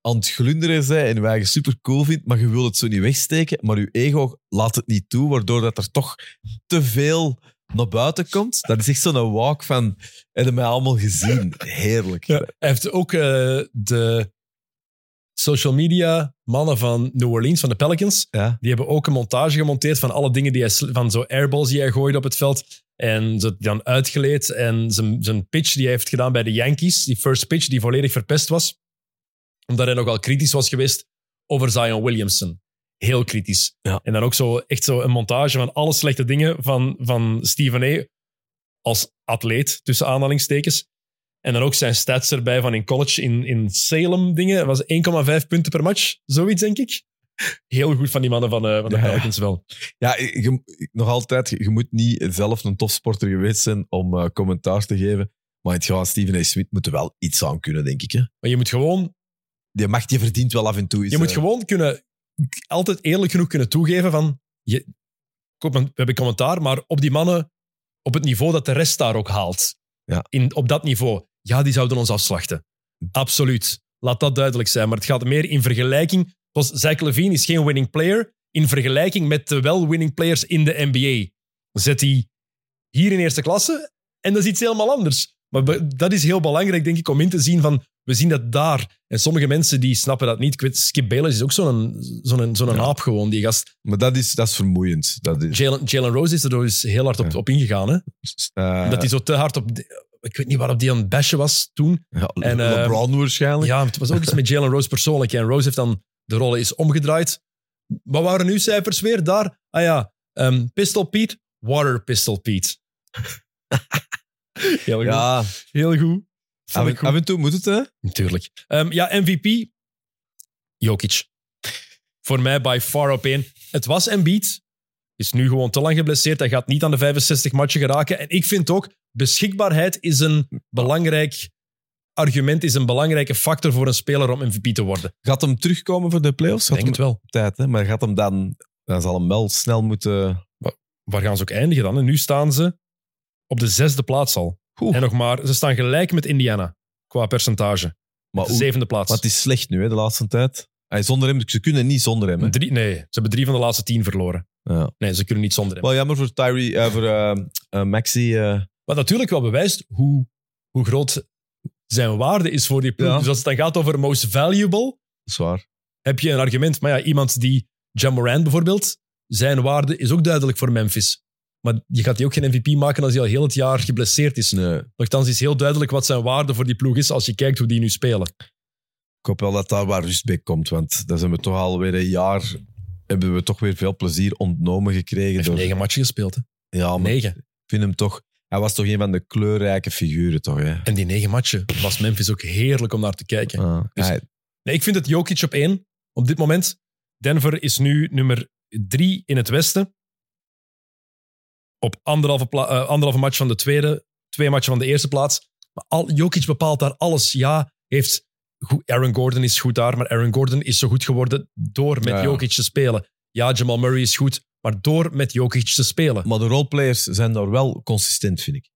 aan het glunderen bent en je eigen super cool vindt, maar je wil het zo niet wegsteken, maar je ego laat het niet toe, waardoor dat er toch te veel naar buiten komt. Dat is echt zo'n walk van, heb je mij allemaal gezien? Heerlijk. Hij heeft ook eh, de social media mannen van New Orleans, van de Pelicans, Ja. die hebben ook een montage gemonteerd van alle dingen die hij, van zo airballs die hij gooide op het veld. En ze dan uitgeleed. En zijn, zijn pitch die hij heeft gedaan bij de Yankees, die first pitch die volledig verpest was. Omdat hij nogal kritisch was geweest over Zion Williamson. Heel kritisch. Ja. En dan ook zo, echt zo een montage van alle slechte dingen van, van Stephen A. als atleet, tussen aanhalingstekens. En dan ook zijn stats erbij van in college in, in Salem dingen. Dat was 1,5 punten per match, zoiets denk ik. Heel goed van die mannen van, eh, van de Ja. Pelicans wel. Ja, je, nog altijd, je moet niet zelf een topsporter geweest zijn om eh, commentaar te geven. Maar het gaat Steven A. Smith moet er wel iets aan kunnen, denk ik. Hè? Maar je moet gewoon, Die mag, die verdient wel af en toe iets. je moet gewoon kunnen, altijd eerlijk genoeg kunnen toegeven van, je, we hebben commentaar, maar op die mannen, op het niveau dat de rest daar ook haalt. Ja. In, op dat niveau, ja, die zouden ons afslachten. Absoluut. Laat dat duidelijk zijn. Maar het gaat meer in vergelijking. Zoals Zach Levine is geen winning player. In vergelijking met de wel-winning players in de NBA. Zet hij hier in eerste klasse en dat is iets helemaal anders. Maar dat is heel belangrijk, denk ik, om in te zien van... We zien dat daar. En sommige mensen die snappen dat niet. Ik weet, Skip Bayless is ook zo'n zo'n zo'n Ja. aap gewoon, die gast. Maar dat is, dat is vermoeiend. Dat is, Jalen, Jalen Rose is er dus heel hard op, Ja. op ingegaan. Hè? eh, dat hij zo te hard op... ik weet niet waarop die aan het bashen was toen. ja, en, eh, LeBron waarschijnlijk. Ja, het was ook iets met Jalen Rose persoonlijk. En Rose heeft dan de rollen is omgedraaid. Wat waren nu cijfers weer daar? Ah ja, ehm, Pistol Pete, Water Pistol Pete. Heel goed. Ja, Heel af goed. af en toe moet het, hè? Natuurlijk. Ehm, ja, MVP. Jokic. Voor mij by far op één. Het was Embiid. Is nu gewoon te lang geblesseerd. Hij gaat niet aan de 65 matchen geraken. En ik vind ook, beschikbaarheid is een belangrijk argument, is een belangrijke factor voor een speler om MVP te worden. Gaat hem terugkomen voor de playoffs? Gaat denk het hem wel. op tijd, hè? Maar gaat hem dan... Dan zal hem wel snel moeten... Waar gaan ze ook eindigen dan? En nu staan ze op de zesde plaats al. Oeh. En nog maar, ze staan gelijk met Indiana qua percentage. Maar, de zevende plaats. maar het is slecht nu, hè, de laatste tijd. Hij zonder hem, ze kunnen niet zonder hem. Hè. Drie, nee, ze hebben drie van de laatste tien verloren. Ja. Nee, ze kunnen niet zonder hem. Wel jammer voor Tyree, eh, voor eh, eh, Maxi. eh. Wat natuurlijk wel bewijst hoe, hoe groot zijn waarde is voor die ploeg. Ja. Dus als het dan gaat over most valuable, Zwaar. heb je een argument. Maar ja, iemand die John Moran bijvoorbeeld, zijn waarde is ook duidelijk voor Memphis. Maar je gaat die ook geen MVP maken als hij al heel het jaar geblesseerd is. Nee. Nochtans is heel duidelijk wat zijn waarde voor die ploeg is als je kijkt hoe die nu spelen. Ik hoop wel dat daar waar rust bij komt, want dat zijn we toch alweer een jaar... Hebben we toch weer veel plezier ontnomen Hij gekregen. heeft Door, negen matchen gespeeld. Hè. ja, maar Negen. ik vind hem toch... Hij was toch een van de kleurrijke figuren, toch? Hè? En die negen matchen was Memphis ook heerlijk om naar te kijken. Ah, Dus- hij- Nee, ik vind het Jokic op één op dit moment. Denver is nu nummer drie in het Westen. Op anderhalve, anderhalve match van de tweede, twee matchen van de eerste plaats. Maar al, Jokic bepaalt daar alles. Ja, heeft Aaron Gordon is goed daar, maar Aaron Gordon is zo goed geworden door met Ja. Jokic te spelen. Ja, Jamal Murray is goed, maar door met Jokic te spelen. maar de roleplayers zijn daar wel consistent, vind ik.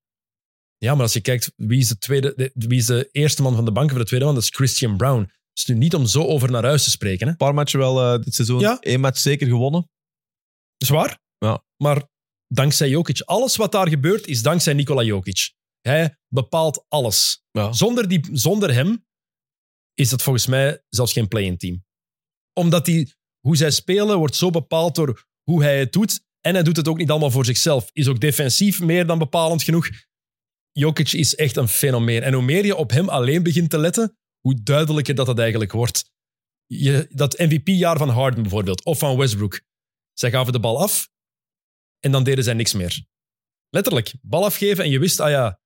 Ja, maar als je kijkt wie is de, tweede, de- wie is de eerste man van de bank voor de tweede man, dat is Christian Brown. Het is nu niet om zo over naar huis te spreken. Een paar matchen wel eh, dit seizoen. Ja. Eén match zeker gewonnen. Zwaar. Ja. Maar dankzij Jokic. Alles wat daar gebeurt is dankzij Nikola Jokic. Hij bepaalt alles. Ja. Zonder, die, zonder hem is het volgens mij zelfs geen play-in team. Omdat die, hoe zij spelen wordt zo bepaald door hoe hij het doet. En hij doet het ook niet allemaal voor zichzelf. Is ook defensief meer dan bepalend genoeg. Jokic is echt een fenomeen. En hoe meer je op hem alleen begint te letten, hoe duidelijker dat het eigenlijk wordt. Je, dat MVP-jaar van Harden bijvoorbeeld, of van Westbrook. Zij gaven de bal af en dan deden zij niks meer. Letterlijk, bal afgeven en je wist, ah ja,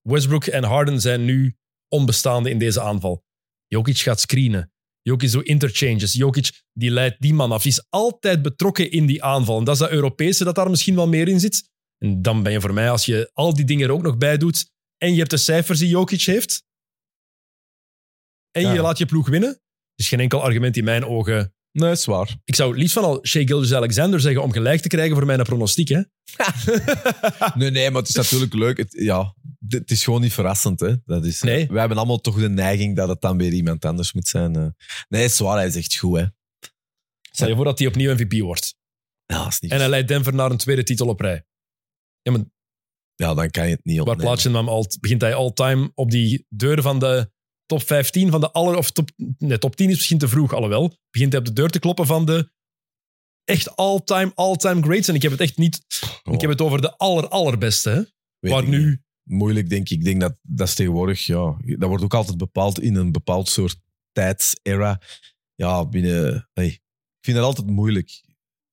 Westbrook en Harden zijn nu onbestaande in deze aanval. Jokic gaat screenen. Jokic doet interchanges. Jokic die leidt die man af. Die is altijd betrokken in die aanval. En dat is dat Europese dat daar misschien wel meer in zit. En dan ben je voor mij, als je al die dingen er ook nog bij doet en je hebt de cijfers die Jokic heeft en je laat je ploeg winnen, is geen enkel argument in mijn ogen Nee, is waar. ik zou liefst van al Shea Gilgeous-Alexander zeggen om gelijk te krijgen voor mijn pronostiek. Hè? Nee, nee, maar het is natuurlijk leuk. Het, ja, het is gewoon niet verrassend. Hè? Dat is, Nee. Wij hebben allemaal toch de neiging dat het dan weer iemand anders moet zijn. eh. Nee, is waar. Hij is echt goed. Hè? Stel je voor dat hij opnieuw MVP wordt. Ja, is niet... En hij leidt Denver naar een tweede titel op rij. Ja, maar ja, dan kan je het niet waar opnemen. plaats je hem al, begint hij all-time op die deur van de top 15 van de aller... Of top, nee, top 10 is misschien te vroeg, alhoewel. Begint hij op de deur te kloppen van de echt all-time, all-time greats. En ik heb het echt niet... Oh, Ik heb het over de aller, allerbeste. Hè? weet Waar nu... Moeilijk, denk ik. Ik denk dat dat is tegenwoordig... Ja, dat wordt ook altijd bepaald in een bepaald soort tijdsera. Ja, binnen... Hey, ik vind het altijd moeilijk.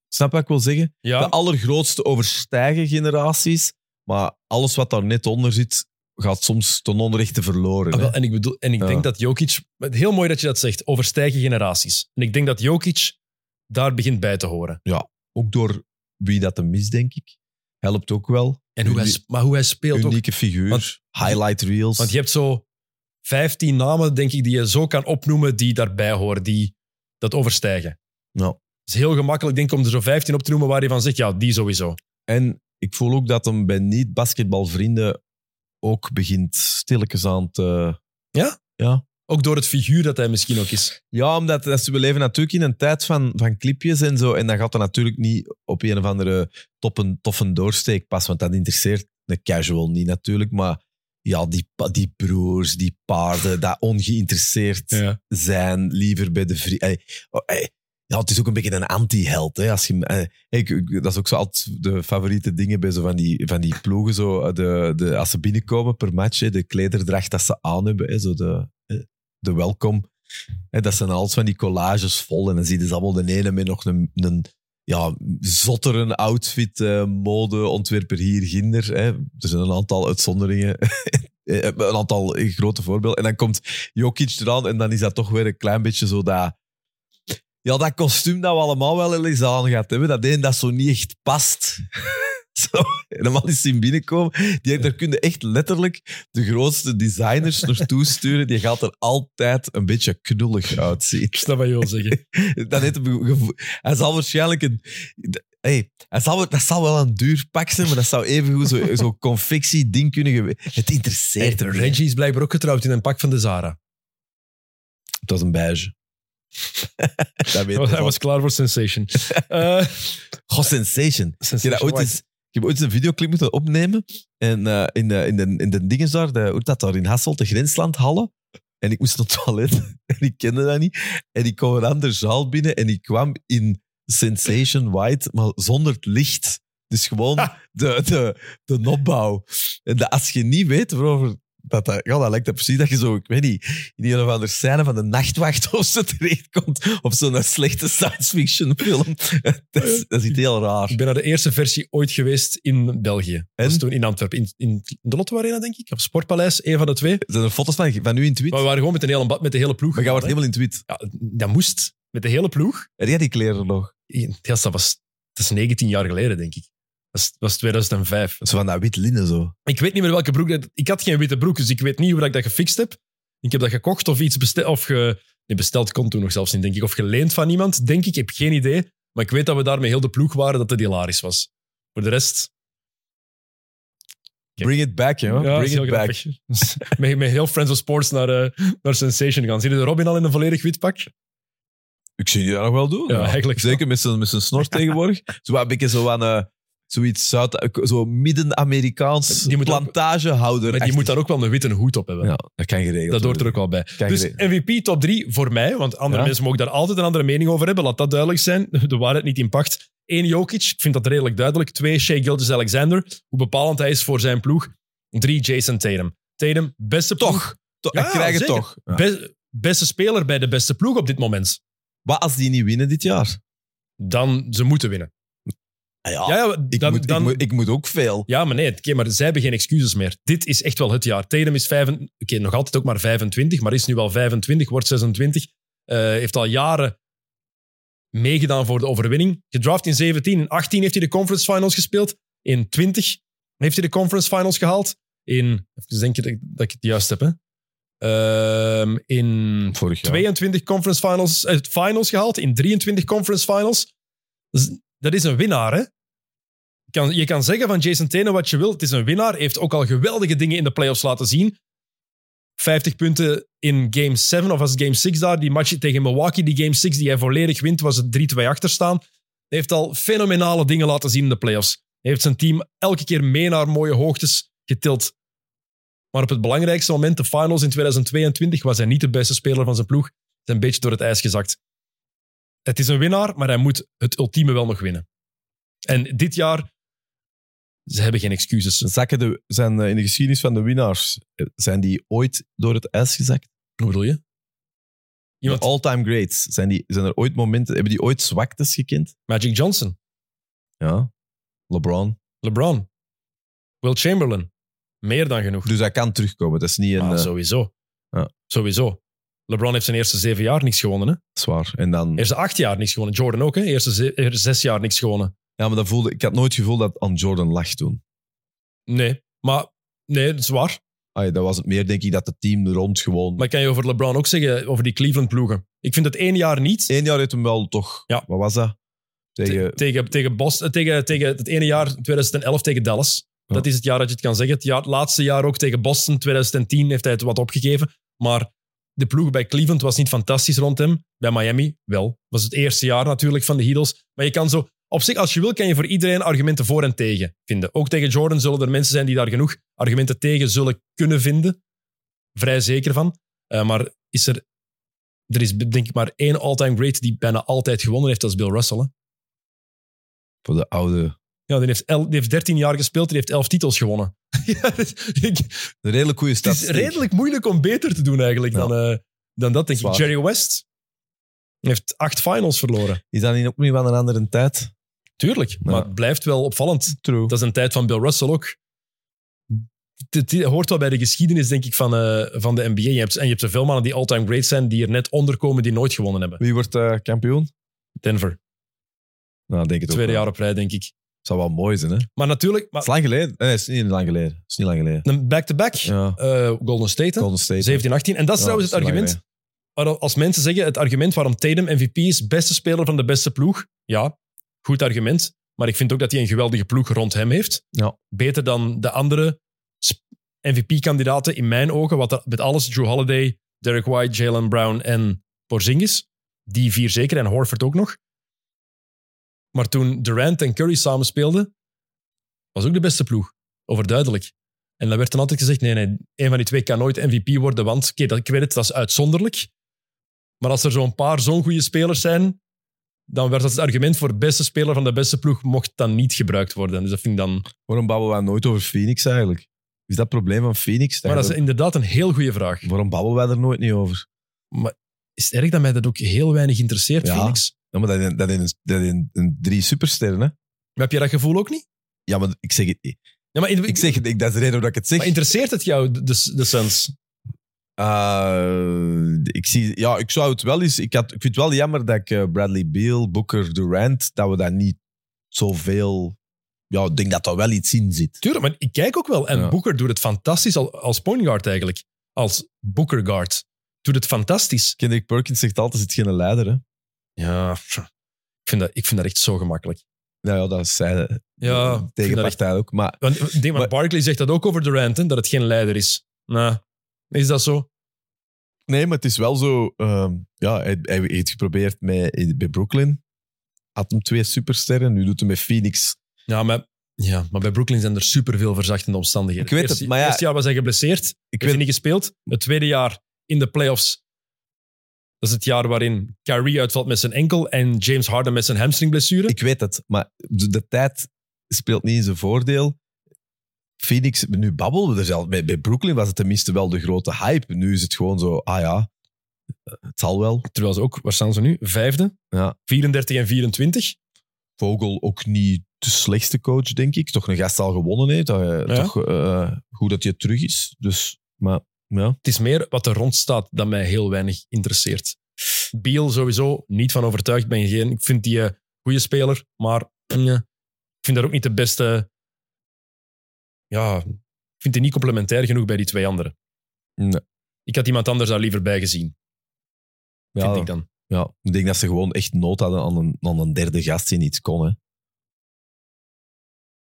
Snap wat ik wil zeggen? Ja, De allergrootste overstijgen generaties, maar alles wat daar net onder zit, gaat soms ten onrechte verloren. Ah, wel, en ik, bedoel, en ik Ja. denk dat Jokic... Heel mooi dat je dat zegt, overstijgen generaties. En ik denk dat Jokic daar begint bij te horen. Ook door wie dat hem is, denk ik. Helpt ook wel. En hoe hij, maar hoe hij speelt ook. Unieke figuur. Want- highlight reels. Want je hebt zo 15 namen, denk ik, die je zo kan opnoemen die daarbij horen, die dat overstijgen. Ja. Het is heel gemakkelijk, denk ik, om er zo 15 op te noemen waar je van zegt, ja, die sowieso. En ik voel ook dat hem bij niet-basketbalvrienden ook begint stilletjes aan te... Ja? Ja. Ook door het figuur dat hij misschien ook is. Ja, omdat dat, we leven natuurlijk in een tijd van, van clipjes en zo. En dan gaat er natuurlijk niet op een of andere toppen, toffe doorsteek pas, want dat interesseert de casual niet natuurlijk. Maar ja, die, pa- die broers, die paarden, dat ongeïnteresseerd Ja. zijn, liever bij de vrienden. Ja, het is ook een beetje een anti-held. Hè, als je, eh, ik, ik- dat is ook zo altijd de favoriete dingen bij zo van die, van die ploegen. Zo, eh, de, de, als ze binnenkomen per match, hè, de klederdracht dat ze aan hebben, hè, zo de, eh, de welkom. Hè, dat zijn alles van die collages vol. En dan zie je dus allemaal de ene met nog een, een ja, zotteren outfit, eh, mode, ontwerper hier, ginder. Hè. Er zijn een aantal uitzonderingen. Eh, een aantal grote voorbeelden. En dan komt Jokic eraan en dan is dat toch weer een klein beetje zo dat... Ja, dat kostuum dat we allemaal wel eens aan gaat hebben, dat een dat zo niet echt past. Helemaal is zien binnenkomen. Die, daar kun je echt letterlijk de grootste designers naartoe sturen. Die gaat er altijd een beetje knullig uitzien. Ik snap wat je wil zeggen. Dat heeft hij zal waarschijnlijk een... Hey, hij zal, dat zal wel een duur pak zijn, maar dat zou evengoed zo'n zo confectie-ding kunnen geweest. Het interesseert niet. Reggie is blijkbaar ook getrouwd in een pak van de Zara. Het was een beige. dat weet Hij was klaar voor Sensation. Eh, Goh, sensation. Sensation dat ooit eens, ik heb ooit een videoclip moeten opnemen. En eh, in, de, in, de, in de dinges daar, de, hoe dat daar, in Hasselt, de Grenslandhallen. En ik moest naar het toilet. En ik kende dat niet. En ik kwam een andere zaal binnen en ik kwam in Sensation White, maar zonder het licht. Dus gewoon de, de, de opbouw. En dat, als je niet weet waarover... Dat, dat, ja, dat lijkt dat precies dat je zo, ik weet niet, in een of andere scène van de nachtwacht of zo terechtkomt. Of zo'n slechte science fiction film. Dat is, dat is iets heel raar. Ik ben naar de eerste versie ooit geweest in België. Dat En? toen in Antwerpen. In, in de Lotto Arena, denk ik. Of Sportpaleis, een van de twee. Zijn er foto's van, van u in tweet? Maar we waren gewoon met, een hele, met de hele ploeg. Maar jij wordt helemaal in tweet. ja, dat moest. Met de hele ploeg. Heb jij die kleren nog? Ja, dat was, dat is 19 jaar geleden, denk ik. Dat was 2005. Zo van dat wit linnen zo. Ik weet niet meer welke broek. dat- Ik had geen witte broek, dus ik weet niet hoe dat ik dat gefixt heb. Ik heb dat gekocht of iets besteld. Of ge, nee, besteld kon toen nog zelfs niet, denk ik. Of geleend van iemand, denk ik. Ik heb geen idee. Maar ik weet dat we daar met heel de ploeg waren, dat het hilarisch was. Voor de rest... Bring it back, joh. Ja, dat is Bring heel it back. grappig. met, met heel Friends of Sports naar, eh, naar Sensation gaan. Zie je de Robin al in een volledig wit pak? Ik zie die dat nog wel doen. Ja, eigenlijk Zeker met zijn, met zijn snor tegenwoordig. Zo wat een beetje zo aan... eh, Zoiets Zuid... Zo midden-Amerikaans Die moet ook- plantagehouder. Maar die moet daar ook wel een witte hoed op hebben. Ja, dat kan geregeld Dat hoort er worden. ook wel bij. Kan Dus geregeld. MVP top 3 voor mij, want andere Ja. mensen mogen daar altijd een andere mening over hebben. Laat dat duidelijk zijn. De waarheid niet in pacht. Eén Jokic, ik vind dat redelijk duidelijk. Twee Shea Gilgeous-Alexander, hoe bepalend hij is voor zijn ploeg. Drie Jason Tatum. Tatum, beste ploeg. Toch. To- Ja, ik krijg het zeker. toch. Ja. Be- beste speler bij de beste ploeg op dit moment. Wat als die niet winnen dit jaar? Dan ze moeten winnen. Ja, Ja, ja, ik, dan, moet, dan, ik, moet, ik moet ook veel. ja maar nee, oké, maar zij hebben geen excuses meer. Dit is echt wel het jaar. Tatum is vijf, oké, nog altijd ook maar 25, maar is nu al 25, wordt 26. Eh, heeft al jaren meegedaan voor de overwinning. Gedraft in 17. In 18 heeft hij de conference finals gespeeld. In 20 heeft hij de conference finals gehaald. In, even denken dat ik, dat ik het juist heb, hè. Ehm, in Vorig jaar. 22 conference finals, eh, finals gehaald. In 23 conference finals. Dus dat is een winnaar, hè? Je kan, je kan zeggen van Jason Tatum wat je wil. Het is een winnaar. Heeft ook al geweldige dingen in de playoffs laten zien. 50 punten in game 7, of het game 6 daar? Die match tegen Milwaukee, die game 6 die hij volledig wint, was het 3-2 achterstaan. Heeft al fenomenale dingen laten zien in de playoffs. Heeft zijn team elke keer mee naar mooie hoogtes getild. Maar op het belangrijkste moment, de finals in 2022, was hij niet de beste speler van zijn ploeg. Is een beetje door het ijs gezakt. Het is een winnaar, maar hij moet het ultieme wel nog winnen. En dit jaar, ze hebben geen excuses. Zakken de, zijn eh, in de geschiedenis van de winnaars, eh, zijn die ooit door het ijs gezakt? Hoe bedoel je? Iemand, all-time greats. Zijn, die, zijn er ooit momenten, hebben die ooit zwaktes gekend? Magic Johnson, Ja. LeBron. LeBron, Will Chamberlain. Meer dan genoeg. Dus hij kan terugkomen. Dat is niet een eh, sowieso. Ja. Sowieso. LeBron heeft zijn eerste zeven jaar niks gewonnen. Hè? zwaar. En dan, Eerste acht jaar niks gewonnen. Jordan ook, hè? Eerste ze- eerste zes jaar niks gewonnen. ja, maar dan voelde, ik had nooit het gevoel dat aan Jordan lag toen. Nee, maar nee, dat is waar. Ay, dat was het meer, denk ik, dat het team rond gewoon... Maar kan je over LeBron ook zeggen, over die Cleveland-ploegen? Ik vind het één jaar niet. Eén jaar heeft hem wel toch... Ja. Wat was dat? Tegen... Te- tegen, tegen, Boston, eh, tegen, tegen het ene jaar, 2011, tegen Dallas. Ja. Dat is het jaar dat je het kan zeggen. Het, jaar, het laatste jaar ook tegen Boston, 2010, heeft hij het wat opgegeven. Maar de ploeg bij Cleveland was niet fantastisch rond hem. Bij Miami wel. was het eerste jaar natuurlijk van de Heatles. Maar je kan zo... Op zich, als je wil, kan je voor iedereen argumenten voor en tegen vinden. Ook tegen Jordan zullen er mensen zijn die daar genoeg argumenten tegen zullen kunnen vinden. Vrij zeker van. Eh, maar is er... Er is denk ik maar één all-time great die bijna altijd gewonnen heeft. Dat is Bill Russell. Hè? Voor de oude... Ja, die heeft, el- die heeft 13 jaar gespeeld, die heeft 11 titels gewonnen. ja, dus ik- Een redelijk goede het is redelijk moeilijk om beter te doen eigenlijk Ja. dan, eh, dan dat, denk ik. Jerry West heeft acht finals verloren. Is dat niet ook niet wel een andere tijd? Tuurlijk, maar het blijft wel opvallend. True. Dat is een tijd van Bill Russell ook. Het, hoort wel bij de geschiedenis, denk ik, van, eh, van de NBA. Je hebt, en je hebt zoveel mannen die all-time great zijn, die er net onder komen, die nooit gewonnen hebben. Wie wordt eh, kampioen? Denver, Nou, denk het ook tweede jaar op rij, denk ik. Zou wel mooi zijn, hè? Maar natuurlijk, Het is maar, lang geleden. Nee, het is niet lang geleden. Het is niet lang geleden. een back-to-back, Ja. eh, Golden State? Golden State. 17, 18. En dat is Ja, trouwens het argument. Als mensen zeggen, het argument waarom Tatum MVP is, beste speler van de beste ploeg. Ja, goed argument. Maar ik vind ook dat hij een geweldige ploeg rond hem heeft. Ja. Beter dan de andere MVP-kandidaten in mijn ogen. Wat dat- met alles, Drew Holiday, Derek White, Jalen Brown en Porzingis. Die vier zeker, en Horford ook nog. Maar toen Durant en Curry samen speelden, was ook de beste ploeg. Overduidelijk. En dan werd dan altijd gezegd, nee, nee, een van die twee kan nooit MVP worden, want oké, dat ik weet het, dat is uitzonderlijk. Maar als er zo'n paar zo'n goede spelers zijn, dan werd dat het argument voor beste speler van de beste ploeg mocht dan niet gebruikt worden. Dus dat vind ik dan... Waarom babbelen wij nooit over Phoenix eigenlijk? Is dat het probleem van Phoenix? Maar dat is inderdaad een heel goede vraag. Waarom babbelen wij er nooit niet over? Is het erg dat mij dat ook heel weinig interesseert, Ja. Phoenix? Ja, maar dat in, dat in, dat in, in drie supersterren, hè? Maar heb je dat gevoel ook niet? Ja, maar ik zeg het. Ja, maar, in- Ik zeg het, ik, dat is de reden dat ik het zeg. maar interesseert het jou, de, de, Suns? Uh, ik, zie, ja, ik zou het wel eens. Ik, had, ik vind het wel jammer dat ik eh, Bradley Beal, Booker, Durant, dat we daar niet zoveel. Ja, ik denk dat er wel iets in zit. Tuurlijk, maar ik kijk ook wel. En Ja. Booker doet het fantastisch al- als point guard eigenlijk. Als Booker guard. Doet het fantastisch. Kendrick Perkins zegt altijd: het is geen leider. Hè? Ja, ik vind dat, ik vind dat echt zo gemakkelijk. Nou ja, dat zei de Ja, tegenpartij ook. Maar Want, ik denk, maar Maar- Barkley zegt dat ook over Durant, hè, dat het geen leider is. Nou, is dat zo? nee, maar het is wel zo. ehm, ja, hij, hij heeft geprobeerd met, bij Brooklyn. Had hem twee supersterren. Nu doet hij met Phoenix. Ja, maar, ja, maar bij Brooklyn zijn er superveel verzachtende omstandigheden. Ik weet het, Eerste- maar ja- eerste jaar was hij geblesseerd. Ik heeft weet, hij niet gespeeld. Het tweede jaar in de playoffs. Dat is het jaar waarin Kyrie uitvalt met zijn enkel en James Harden met zijn hamstringblessure. ik weet het, maar de, de tijd speelt niet in zijn voordeel. Phoenix, nu babbelen we er zelf. Bij, bij Brooklyn was het tenminste wel de grote hype. Nu is het gewoon zo, ah ja, het zal wel. Terwijl ze ook, waar staan ze nu? Vijfde. Ja. 34 en 24. Vogel ook niet de slechtste coach, denk ik. Toch een gast al gewonnen heeft. Ja. Toch eh, goed dat hij terug is. Dus, maar ja. Het is meer wat er rond staat dat mij heel weinig interesseert. Beal sowieso niet van overtuigd. Ben geen, ik vind die een goede speler, maar mm, ik vind dat ook niet de beste. Ja, ik vind die niet complementair genoeg bij die twee anderen. Nee. Ik had iemand anders daar liever bij gezien, Ja, vind ik dan. ja, ik denk dat ze gewoon echt nood hadden aan een, aan een derde gast die iets kon. Hè.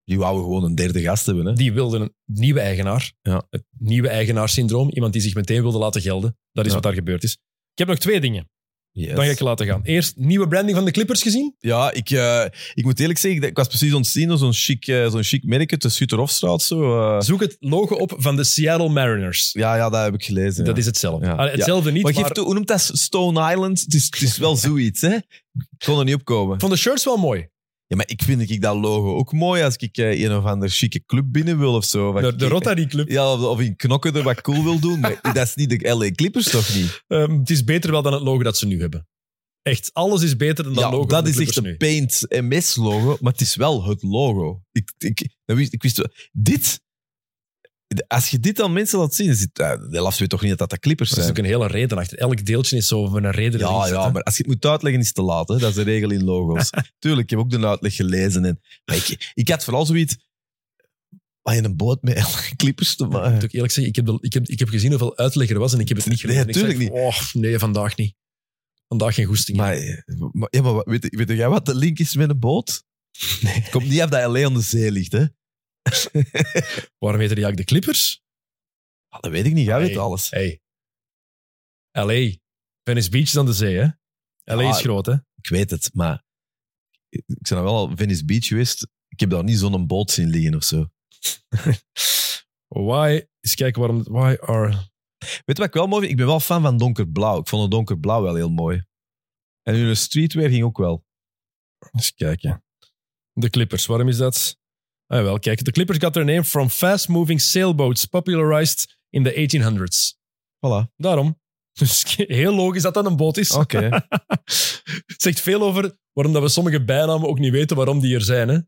Die wouden gewoon een derde gast hebben. Hè. Die wilden een nieuwe eigenaar. Ja. Het nieuwe eigenaarssyndroom. Iemand die zich meteen wilde laten gelden. Dat is Ja. wat daar gebeurd is. Ik heb nog twee dingen. Yes. Dan ga ik laten gaan. Eerst, nieuwe branding van de Clippers gezien. Ja, ik, eh, ik moet eerlijk zeggen, ik was precies ontzien zo'n chic, eh, zo'n chic merk, de Suterhofstraat. Zo, eh. Zoek het logo op van de Seattle Mariners. ja, ja, dat heb ik gelezen. Dat ja. is hetzelfde. Ja. Hetzelfde niet, Maar maar, geef toe, hoe noemt dat? Stone Island? Het is, het is wel zoiets, hè? Ik kon er niet op komen. ik vond de shirts wel mooi. Ja, maar ik vind ik dat logo ook mooi als ik eh, een of ander chique club binnen wil of zo. De, ik- de Rotary Club. Ja, of, of in knokken er wat cool wil doen. Maar dat is niet de LA Clippers, toch niet? Ehm, het is beter wel dan het logo dat ze nu hebben. Echt, alles is beter dan dat logo van dat de is echt Clippers een nu. Paint MS-logo, maar het is wel het logo. Ik, ik, dat wist, ik wist wel- dit... Als je dit aan mensen laat zien, dan zit, uh, de weet toch niet dat dat de Clippers Er is zijn. ook een hele reden achter. Elk deeltje is zo van een reden. Ja, ja, maar als je het moet uitleggen, is het te laat. Hè? Dat is de regel in logo's. Tuurlijk, ik heb ook de uitleg gelezen. En, maar ik, ik had vooral zoiets... Waar je een boot met Clippers te Ik maken... moet ook eerlijk zeggen, ik heb, de- ik, heb, ik heb gezien hoeveel uitleg er was en ik heb het niet Nee, gelezen. Ik tuurlijk zeg, Oh, nee, vandaag niet. Vandaag geen goesting. Maar, maar, ja, maar weet, weet jij wat de link is met een boot? Nee. Komt niet af dat LA aan de zee ligt, hè? Waarom heette die eigenlijk de Clippers? Ah, dat weet ik niet, jij weet alles. Hey. L.A. Venice Beach is aan de zee, hè? L.A. Is groot, hè? Ik weet het, maar ik ben wel al Venice Beach geweest. Ik heb daar niet zo'n boot zien liggen of zo. Why? Eens kijken waarom... Why are... Weet je wat ik wel mooi vind? Ik ben wel fan van donkerblauw. Ik vond het donkerblauw wel heel mooi. En hun streetwear ging ook wel. Eens kijken. De Clippers, waarom is dat? Ah, wel, kijk. De Clippers got their name from fast-moving sailboats popularized in the 1800s. Voilà. Daarom. Dus heel logisch dat dat een boot is. Oké. Het zegt veel over waarom dat we sommige bijnamen ook niet weten waarom die er zijn. Hè?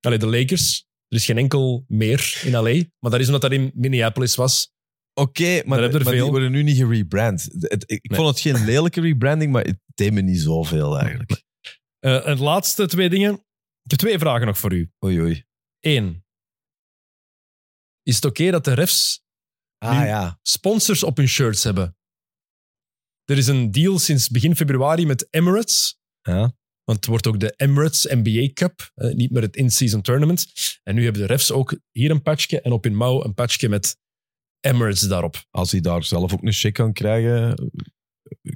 Allee, de Lakers. Er is geen enkel meer in LA. Maar dat is omdat dat in Minneapolis was. Oké, maar, er maar die veel. worden nu niet gerebrand. Ik, Nee. vond het geen lelijke rebranding, maar het deed me niet zoveel eigenlijk. Eh en de laatste twee dingen. Ik heb twee vragen nog voor u. Oei, oei. Eén. Is het oké dat de refs Ah ja. sponsors op hun shirts hebben? Er is een deal sinds begin februari met Emirates. ja. Want het wordt ook de Emirates NBA Cup, eh, niet meer het in-season tournament. En nu hebben de refs ook hier een patchje en op hun mouw een patchje met Emirates daarop. Als hij daar zelf ook een check kan krijgen,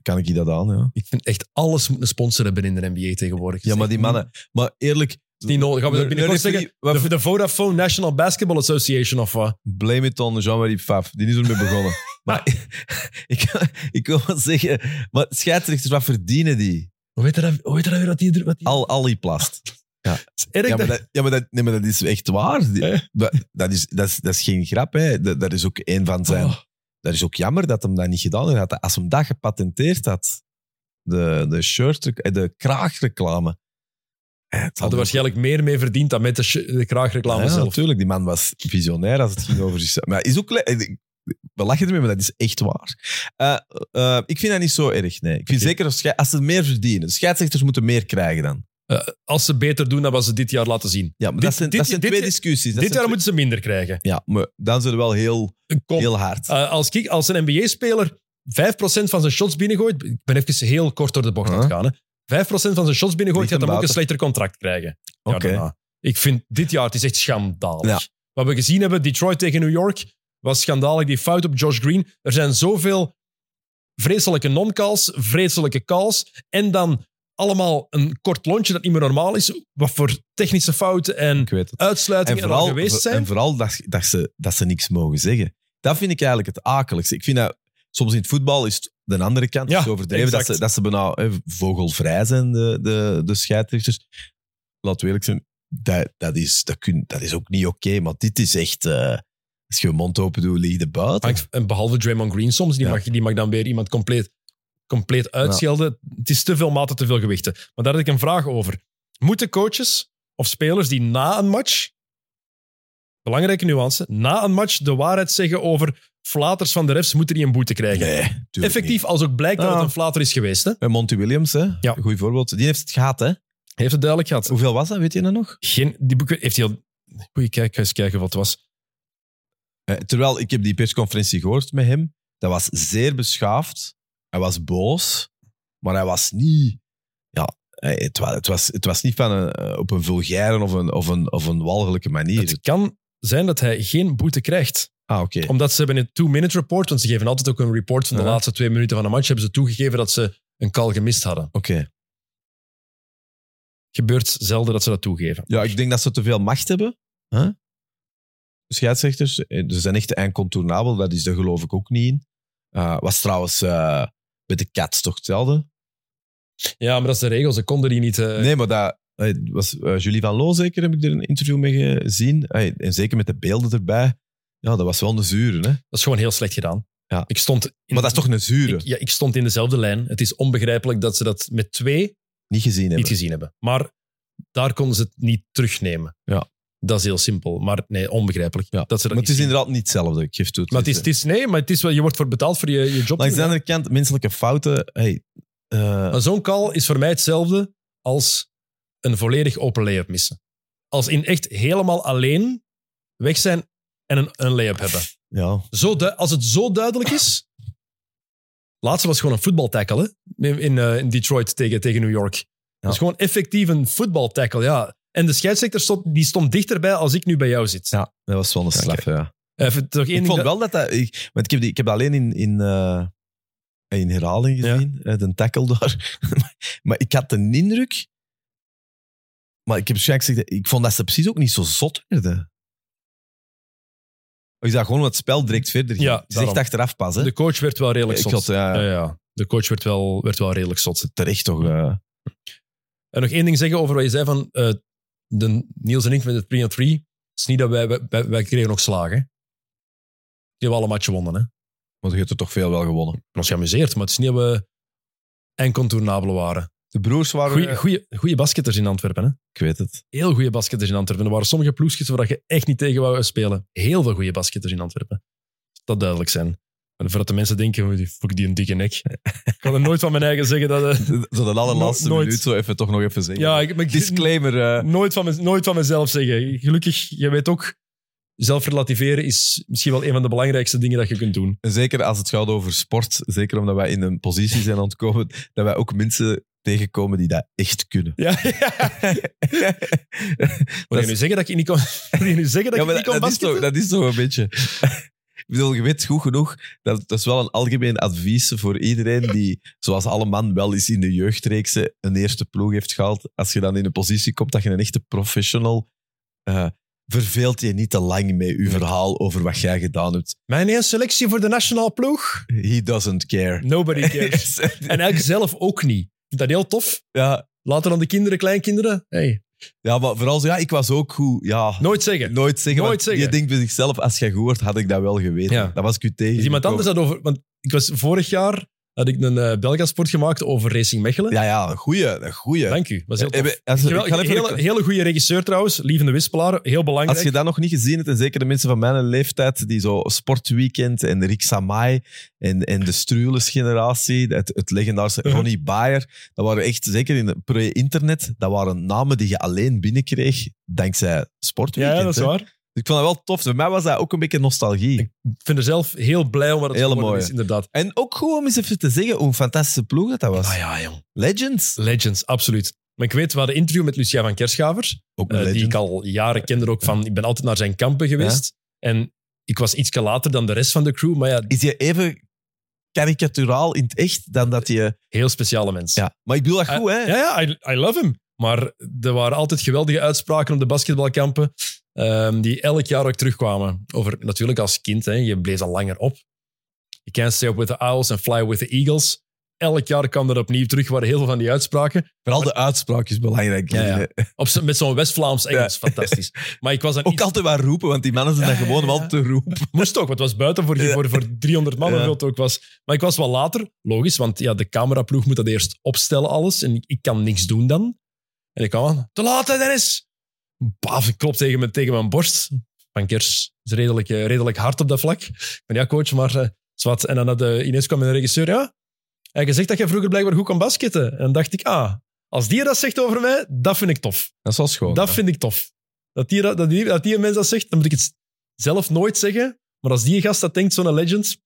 kan ik je dat aan, ja. Ik vind echt alles moet een sponsor hebben in de NBA tegenwoordig. Ja, maar die mannen... Maar eerlijk... Het is niet nodig. Gaan we de- binnenkort de zeggen? De, de Vodafone National Basketball Association of wat? Blame it on Jean-Marie Pfaff. Die is ermee begonnen. maar ik, ik wil wel zeggen... Maar scheidsrechters, wat verdienen die? Hoe weet je dat, hoe weet je dat weer wat die... Wat die Al, al die plast. Het is erg Ja, maar dat- dat, ja, maar dat, nee, maar dat is echt waar. Die- Eh? dat, dat, is, dat, is, dat is geen grap. Hè. Dat, dat is ook een van zijn... Oh. Dat is ook jammer dat hem dat niet gedaan heeft. Als hem dat gepatenteerd had, de, de shirt, de kraagreclame. Eh, zal hadden waarschijnlijk meer mee verdiend dan met de, de kraagreclame ja, zelf. natuurlijk. Die man was visionair als het ging over zichzelf. Maar is ook... eh, We lachen ermee, maar dat is echt waar. Eh, ik vind dat niet zo erg, nee. Ik vind zeker als, als ze meer verdienen. Scheidsrechters moeten meer krijgen dan. Als ze beter doen dan wat ze dit jaar laten zien. Ja, maar Dit- dat zijn, dit- dat zijn dit- twee discussies. Dat dit jaar moeten ze minder krijgen. Ja, maar dan zullen we wel heel, Kom, heel hard. als, ik, als een NBA-speler 5% van zijn shots binnengooit... Ik ben even heel kort door de bocht aan het gaan. Hè. 5% van zijn shots binnengooit gaat hem ook een slechter contract krijgen. Ja, Oké. Ik vind dit jaar, het is echt schandalig. Ja. Wat we gezien hebben, Detroit tegen New York, was schandalig. Die fout op Josh Green. Er zijn zoveel vreselijke non-calls, vreselijke calls. En dan allemaal een kort lontje dat niet meer normaal is. Wat voor technische fouten en uitsluitingen En er al geweest zijn. en vooral dat, dat, ze, dat ze niks mogen zeggen. Dat vind ik eigenlijk het akeligste. Ik vind dat soms in het voetbal is het de andere kant. Ja, is overdreven dat ze, dat ze bijna hè, vogelvrij zijn, de, de, de scheidsrechters. Laten we eerlijk zijn, dat, dat, is, dat, kun, dat is ook niet oké. maar dit is echt... eh, als je je mond open doet, lig je buiten. En behalve Draymond Green soms, die, Ja. mag, die mag dan weer iemand compleet, compleet uitschelden. Het is te veel maten, te veel gewichten. Maar daar had ik een vraag over. Moeten coaches of spelers die na een match, belangrijke nuance, na een match de waarheid zeggen over flaters van de refs, moeten die een boete krijgen? Nee, Effectief, als ook blijkt dat Ah. het een flater is geweest. Hè? En Monty Williams, hè? Ja. een goed voorbeeld. Die heeft het gehad, hè? Heeft het duidelijk gehad. Hoeveel was dat? Weet je dat nog? Geen, die heeft hij al... Goeie kijk, eens kijken wat het was. Eh, terwijl ik heb die persconferentie gehoord met hem. Dat was zeer beschaafd. Hij was boos, maar hij was niet. Ja, het was, het was, het was niet van een, eh, op een vulgaire of een, of een, of een walgelijke manier. Het kan zijn dat hij geen boete krijgt. ah, oké. Omdat ze hebben een two-minute report, want ze geven altijd ook een report van de laatste twee minuten van een match, hebben ze toegegeven dat ze een call gemist hadden. Oké. Gebeurt zelden dat ze dat toegeven. Ja, ik denk dat ze te veel macht hebben. Huh? Scheidsrechters, eh, ze zijn echt incontournabel. Dat is daar geloof ik ook niet in. Eh, was trouwens eh bij de Cats toch hetzelfde? Ja, maar dat is de regel. Ze konden die niet... Nee, maar dat was eh, Julie van Loo zeker, heb ik er een interview mee gezien. En zeker met de beelden erbij. Ja, dat was wel een zure, hè? Dat is gewoon heel slecht gedaan. Ja. Ik stond in, Maar dat is toch een zure? ik, ja, ik stond in dezelfde lijn. Het is onbegrijpelijk dat ze dat met twee niet gezien hebben. niet gezien hebben. Maar daar konden ze het niet terugnemen. Ja. Dat is heel simpel. Maar nee, onbegrijpelijk. Ja. Dat ze dat maar het is zien. inderdaad niet hetzelfde, ik geef toe. Maar het is, het is, nee, maar het is wel, je wordt voor betaald voor je, je job. Langs de andere kant, menselijke fouten... Hey, eh, zo'n call is voor mij hetzelfde als een volledig open layup missen. Als in echt helemaal alleen weg zijn en een, een layup hebben. ja. Zo als het zo duidelijk is. Laatste was gewoon een voetbaltackle? In, in, eh, in Detroit tegen, tegen New York. Dat is gewoon effectief een voetbaltackle, ja. En de scheidsrechter stond, die stond dichterbij als ik nu bij jou zit. ja, dat was wel een Ja, straf, ja. Even toch één Ik vond dat- wel dat dat... Ik, want ik heb, die, ik heb dat alleen in, in, eh, in herhaling gezien, eh, de tackle daar. maar ik had de indruk... Maar ik heb waarschijnlijk gezegd, ik vond dat ze precies ook niet zo zot werden. Of is dat gewoon het spel direct verder ging? Ja, daarom. achteraf pas, hè? De coach werd wel redelijk Ik zot. had, ja, Ja, ja. De coach werd wel, werd wel redelijk zot. terecht toch... En nog één ding zeggen over wat je zei van eh, de Niels en ik met het 3 on 3. Het is niet dat wij, wij, wij kregen nog slagen. Die hebben alle matchen gewonnen. Hè? Want je hebt er toch veel wel gewonnen. ons geamuseerd, maar het is niet dat we incontournabele waren. De broers waren... Goeie, goeie basketters in Antwerpen, hè? Ik weet het. Heel goede basketters in Antwerpen. Er waren sommige ploegjes waar je echt niet tegen wou spelen. Heel veel goede basketters in Antwerpen. Dat duidelijk zijn. En voordat de mensen denken, "Oh, fuck die een dikke nek. ik kan er nooit van mijn eigen zeggen dat... eh, Zo de allerlaatste nooit. minuut zo even toch nog even zeggen. ja, ik, maar Disclaimer. eh, nooit, van, mez- nooit van mezelf zeggen. Gelukkig, je weet ook, zelf relativeren is misschien wel een van de belangrijkste dingen dat je kunt doen. En zeker als het gaat over sport, zeker omdat wij in een positie zijn ontkomen, dat wij ook mensen tegenkomen die dat echt kunnen. Ja, ja. Wil je nu zeggen dat ik niet kon, wil je nu zeggen dat Ja, ik niet kon dat, is toch, dat is toch een beetje... Ik bedoel, je weet goed genoeg, dat, dat is wel een algemeen advies voor iedereen die, zoals alle man wel eens in de jeugdreeksen een eerste ploeg heeft gehaald. Als je dan in een positie komt dat je een echte professional... eh verveelt je niet te lang met je verhaal over wat jij gedaan hebt. Mijn eerste selectie voor de nationale ploeg? He doesn't care. Nobody cares. en eigenlijk zelf ook niet. Ik vind dat heel tof. ja, Later dan de kinderen, kleinkinderen. Hey, ja, maar vooral zo, ja, ik was ook goed. Ja, nooit zeggen. Nooit zeggen. Nooit zeggen. Je denkt bij zichzelf, als jij goed wordt, had ik dat wel geweten. Ja. Dat was ik u tegen. Is iemand anders dat over... Want ik was vorig jaar had ik een eh Belgasport gemaakt over Racing Mechelen. Ja, ja, een goeie. Een goeie. Dank u. Was heel tof. Eh, als- ik Gewel- ga even- hele, hele goede regisseur trouwens. Lievende Wispelaar. Heel belangrijk. Als je dat nog niet gezien hebt, en zeker de mensen van mijn leeftijd, die zo Sportweekend en Rick Samai en, en de Strules generatie, het, het legendarische Mhm. Ronnie Bayer, dat waren echt, zeker in het pre-internet, dat waren namen die je alleen binnenkreeg dankzij Sportweekend. ja, dat is hè. waar. Ik vond dat wel tof. Voor mij was dat ook een beetje nostalgie. Ik vind er zelf heel blij om wat het geworden is, inderdaad. En ook goed om eens even te zeggen hoe een fantastische ploeg dat, dat was. Ah ja, jong. Legends. Legends, absoluut. Maar ik weet, we hadden een interview met Lucia van Kerschaver. Ook eh, die ik al jaren kende ook van... Ik ben altijd naar zijn kampen geweest. En ik was iets later dan de rest van de crew. Maar ja, Is je even karikaturaal in het echt dan dat je... heel speciale mens. Ja, maar ik bedoel dat Eh, goed, hè? Ja, ja, I, I love him. Maar er waren altijd geweldige uitspraken op de basketbalkampen. Ehm, die elk jaar ook terugkwamen. Over, natuurlijk als kind, hè, je bleef al langer op. You can't stay up with the owls and fly with the eagles. Elk jaar kwam dat opnieuw terug, waren heel veel van die uitspraken. Vooral de uitspraak is belangrijk. Ja, ja. Op, met zo'n West-Vlaams Engels, Ja. fantastisch. Maar ik was dan Ook iets- altijd wat roepen, want die mannen zijn dan gewoon om altijd te roepen. Moest ook, want het was buiten voor, voor, voor 300 man, Ja. ook was. Maar ik was wel later, logisch, want ja, de cameraploeg moet dat eerst opstellen, alles. En ik, ik kan niks doen dan. En ik kwam aan, te laat, Dennis! Baf, ik klop tegen, mijn- tegen mijn borst. Van Kers is redelijk, eh, redelijk hard op dat vlak. Ik ben ja, coach, maar eh, zwart. En dan had de, ineens kwam een regisseur, ja, hij had gezegd dat jij vroeger blijkbaar goed kon basketten. En dan dacht ik, ah, als die dat zegt over mij, dat vind ik tof. Dat is wel schoon. Dat hè? vind ik tof. Dat die, dat, die, dat die een mens dat zegt, dan moet ik het zelf nooit zeggen. Maar als die gast dat denkt, zo'n legend,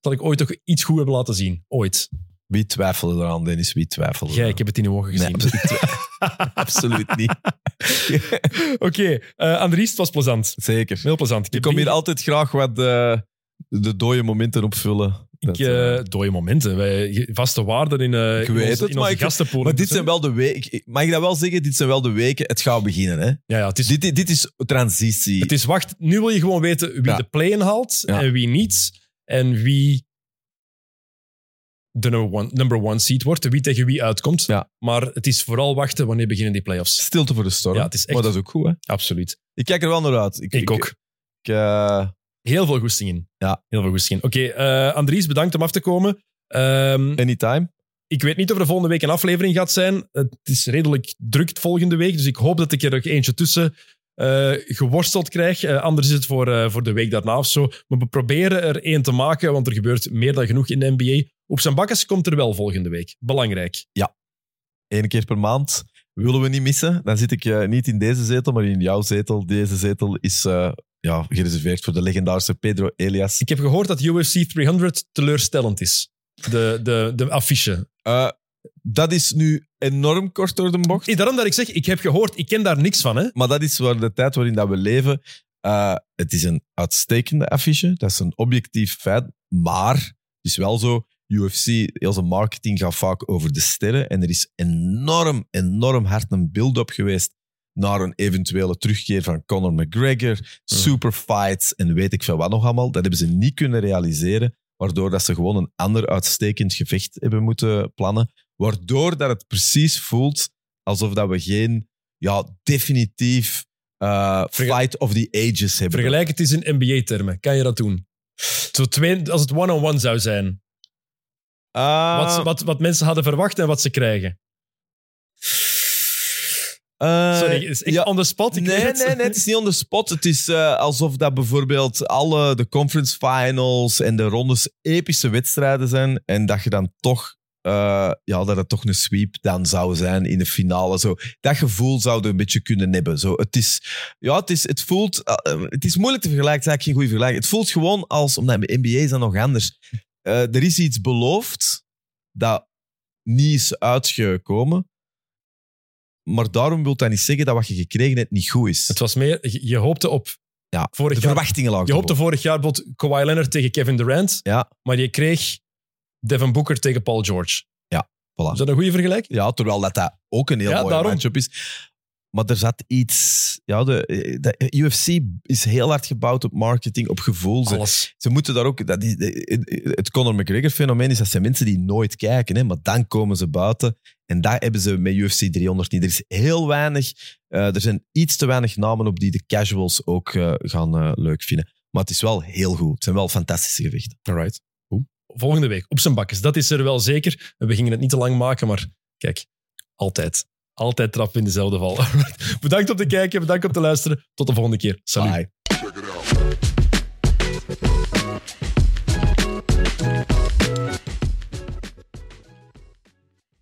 dat ik ooit toch iets goed heb laten zien. Ooit. Wie twijfelde eraan, Dennis? Wie twijfelde eraan? ik heb het in uw ogen Nee, gezien. absoluut, absoluut niet. Oké, eh Andries, het was plezant. Zeker. Heel plezant. Ik kom hier altijd graag wat eh, de dode momenten opvullen. Ik, eh, dode momenten. Wij, vaste waarden in, Ik in weet onze, het, in maar ik- maar dit zijn wel de weken... Mag ik dat wel zeggen? Dit zijn wel de weken. Het gaat beginnen, hè? Ja, ja, het is, Dit, dit is transitie. het is wacht. Nu wil je gewoon weten wie Ja. de play-in haalt Ja. en wie niet. En wie de number one, number one seed wordt. Wie tegen wie uitkomt. Ja. Maar het is vooral wachten wanneer beginnen die playoffs. Stilte voor de storm. Ja, het is echt- Maar dat is ook goed, hè? Absoluut. Ik kijk er wel naar uit. Ik, ook. Ik, eh, Heel veel goesting in. Ja. Heel veel goesting in. Oké, eh, Andries, bedankt om af te komen. Ehm, anytime. ik weet niet of er volgende week een aflevering gaat zijn. Het is redelijk druk volgende week, dus ik hoop dat ik er ook eentje tussen eh, geworsteld krijg. Anders is het voor, voor de week daarna of zo. Maar we proberen er één te maken, want er gebeurt meer dan genoeg in de NBA. Op zijn bakkes komt er wel volgende week. Belangrijk. Eén keer per maand willen we niet missen. Dan zit ik eh, niet in deze zetel, maar in jouw zetel. Deze zetel is eh, ja, gereserveerd voor de legendarische Pedro Elias. Ik heb gehoord dat UFC 300 teleurstellend is. De, de, de affiche. Eh, dat is nu enorm kort door de bocht. Hey, daarom dat ik zeg, ik heb gehoord, ik ken daar niks van. Hè? Maar dat is waar de tijd waarin dat we leven. Het is een uitstekende affiche. Dat is een objectief feit. Maar het is wel zo. UFC, heel zijn marketing gaat vaak over de sterren. En er is enorm, enorm hard een build-up geweest naar een eventuele terugkeer van Conor McGregor, superfights en weet ik veel wat nog allemaal. Dat hebben ze niet kunnen realiseren, waardoor dat ze gewoon een ander uitstekend gevecht hebben moeten plannen. Waardoor dat het precies voelt alsof dat we geen ja, definitief Verge- fight of the ages hebben. Vergelijk het eens in NBA-termen. Kan je dat doen? Zo twee, als het one-on-one zou zijn. Ah, Wat, wat, wat mensen hadden verwacht en wat ze krijgen. eh, Sorry, is ja. on the spot. Ik Nee, nee, het. nee, het is niet on the spot. Het is eh, alsof dat bijvoorbeeld alle de conference finals en de rondes epische wedstrijden zijn. En dat je dan toch, eh, ja, dat het toch een sweep dan zou zijn in de finale. Zo. Dat gevoel zou je een beetje kunnen hebben. Zo. Het, is, ja, het, is, het voelt, het is moeilijk te vergelijken. Het is eigenlijk geen goede vergelijking. Het voelt gewoon als, omdat de NBA is dan nog anders. Eh, er is iets beloofd dat niet is uitgekomen. Maar daarom wil dat niet zeggen dat wat je gekregen hebt niet goed is. Het was meer, je, hoopte op Ja, vorig de verwachtingen lagen Je hoopte vorig jaar bijvoorbeeld Kawhi Leonard tegen Kevin Durant, Ja, maar je kreeg Devin Booker tegen Paul George. voilà. Is dat een goede vergelijking? Ja, terwijl dat, dat ook een heel Ja, mooie daarom. matchup is. Maar er zat iets... Ja, de, de UFC is heel hard gebouwd op marketing, op gevoel. Ze, ze moeten daar ook... Dat is, het Conor McGregor-fenomeen is dat zijn mensen die nooit kijken, hè, maar dan komen ze buiten. En daar hebben ze met UFC 300 niet. Er is heel weinig... eh, er zijn iets te weinig namen op die de casuals ook eh, gaan eh, leuk vinden. Maar het is wel heel goed. Het zijn wel fantastische gevechten. Alright. Goed. Volgende week op zijn bakkes. Dat is er wel zeker. We gingen het niet te lang maken, maar kijk, altijd. Altijd trappen in dezelfde val. Bedankt om te kijken, bedankt om te luisteren. Tot de volgende keer. Salut.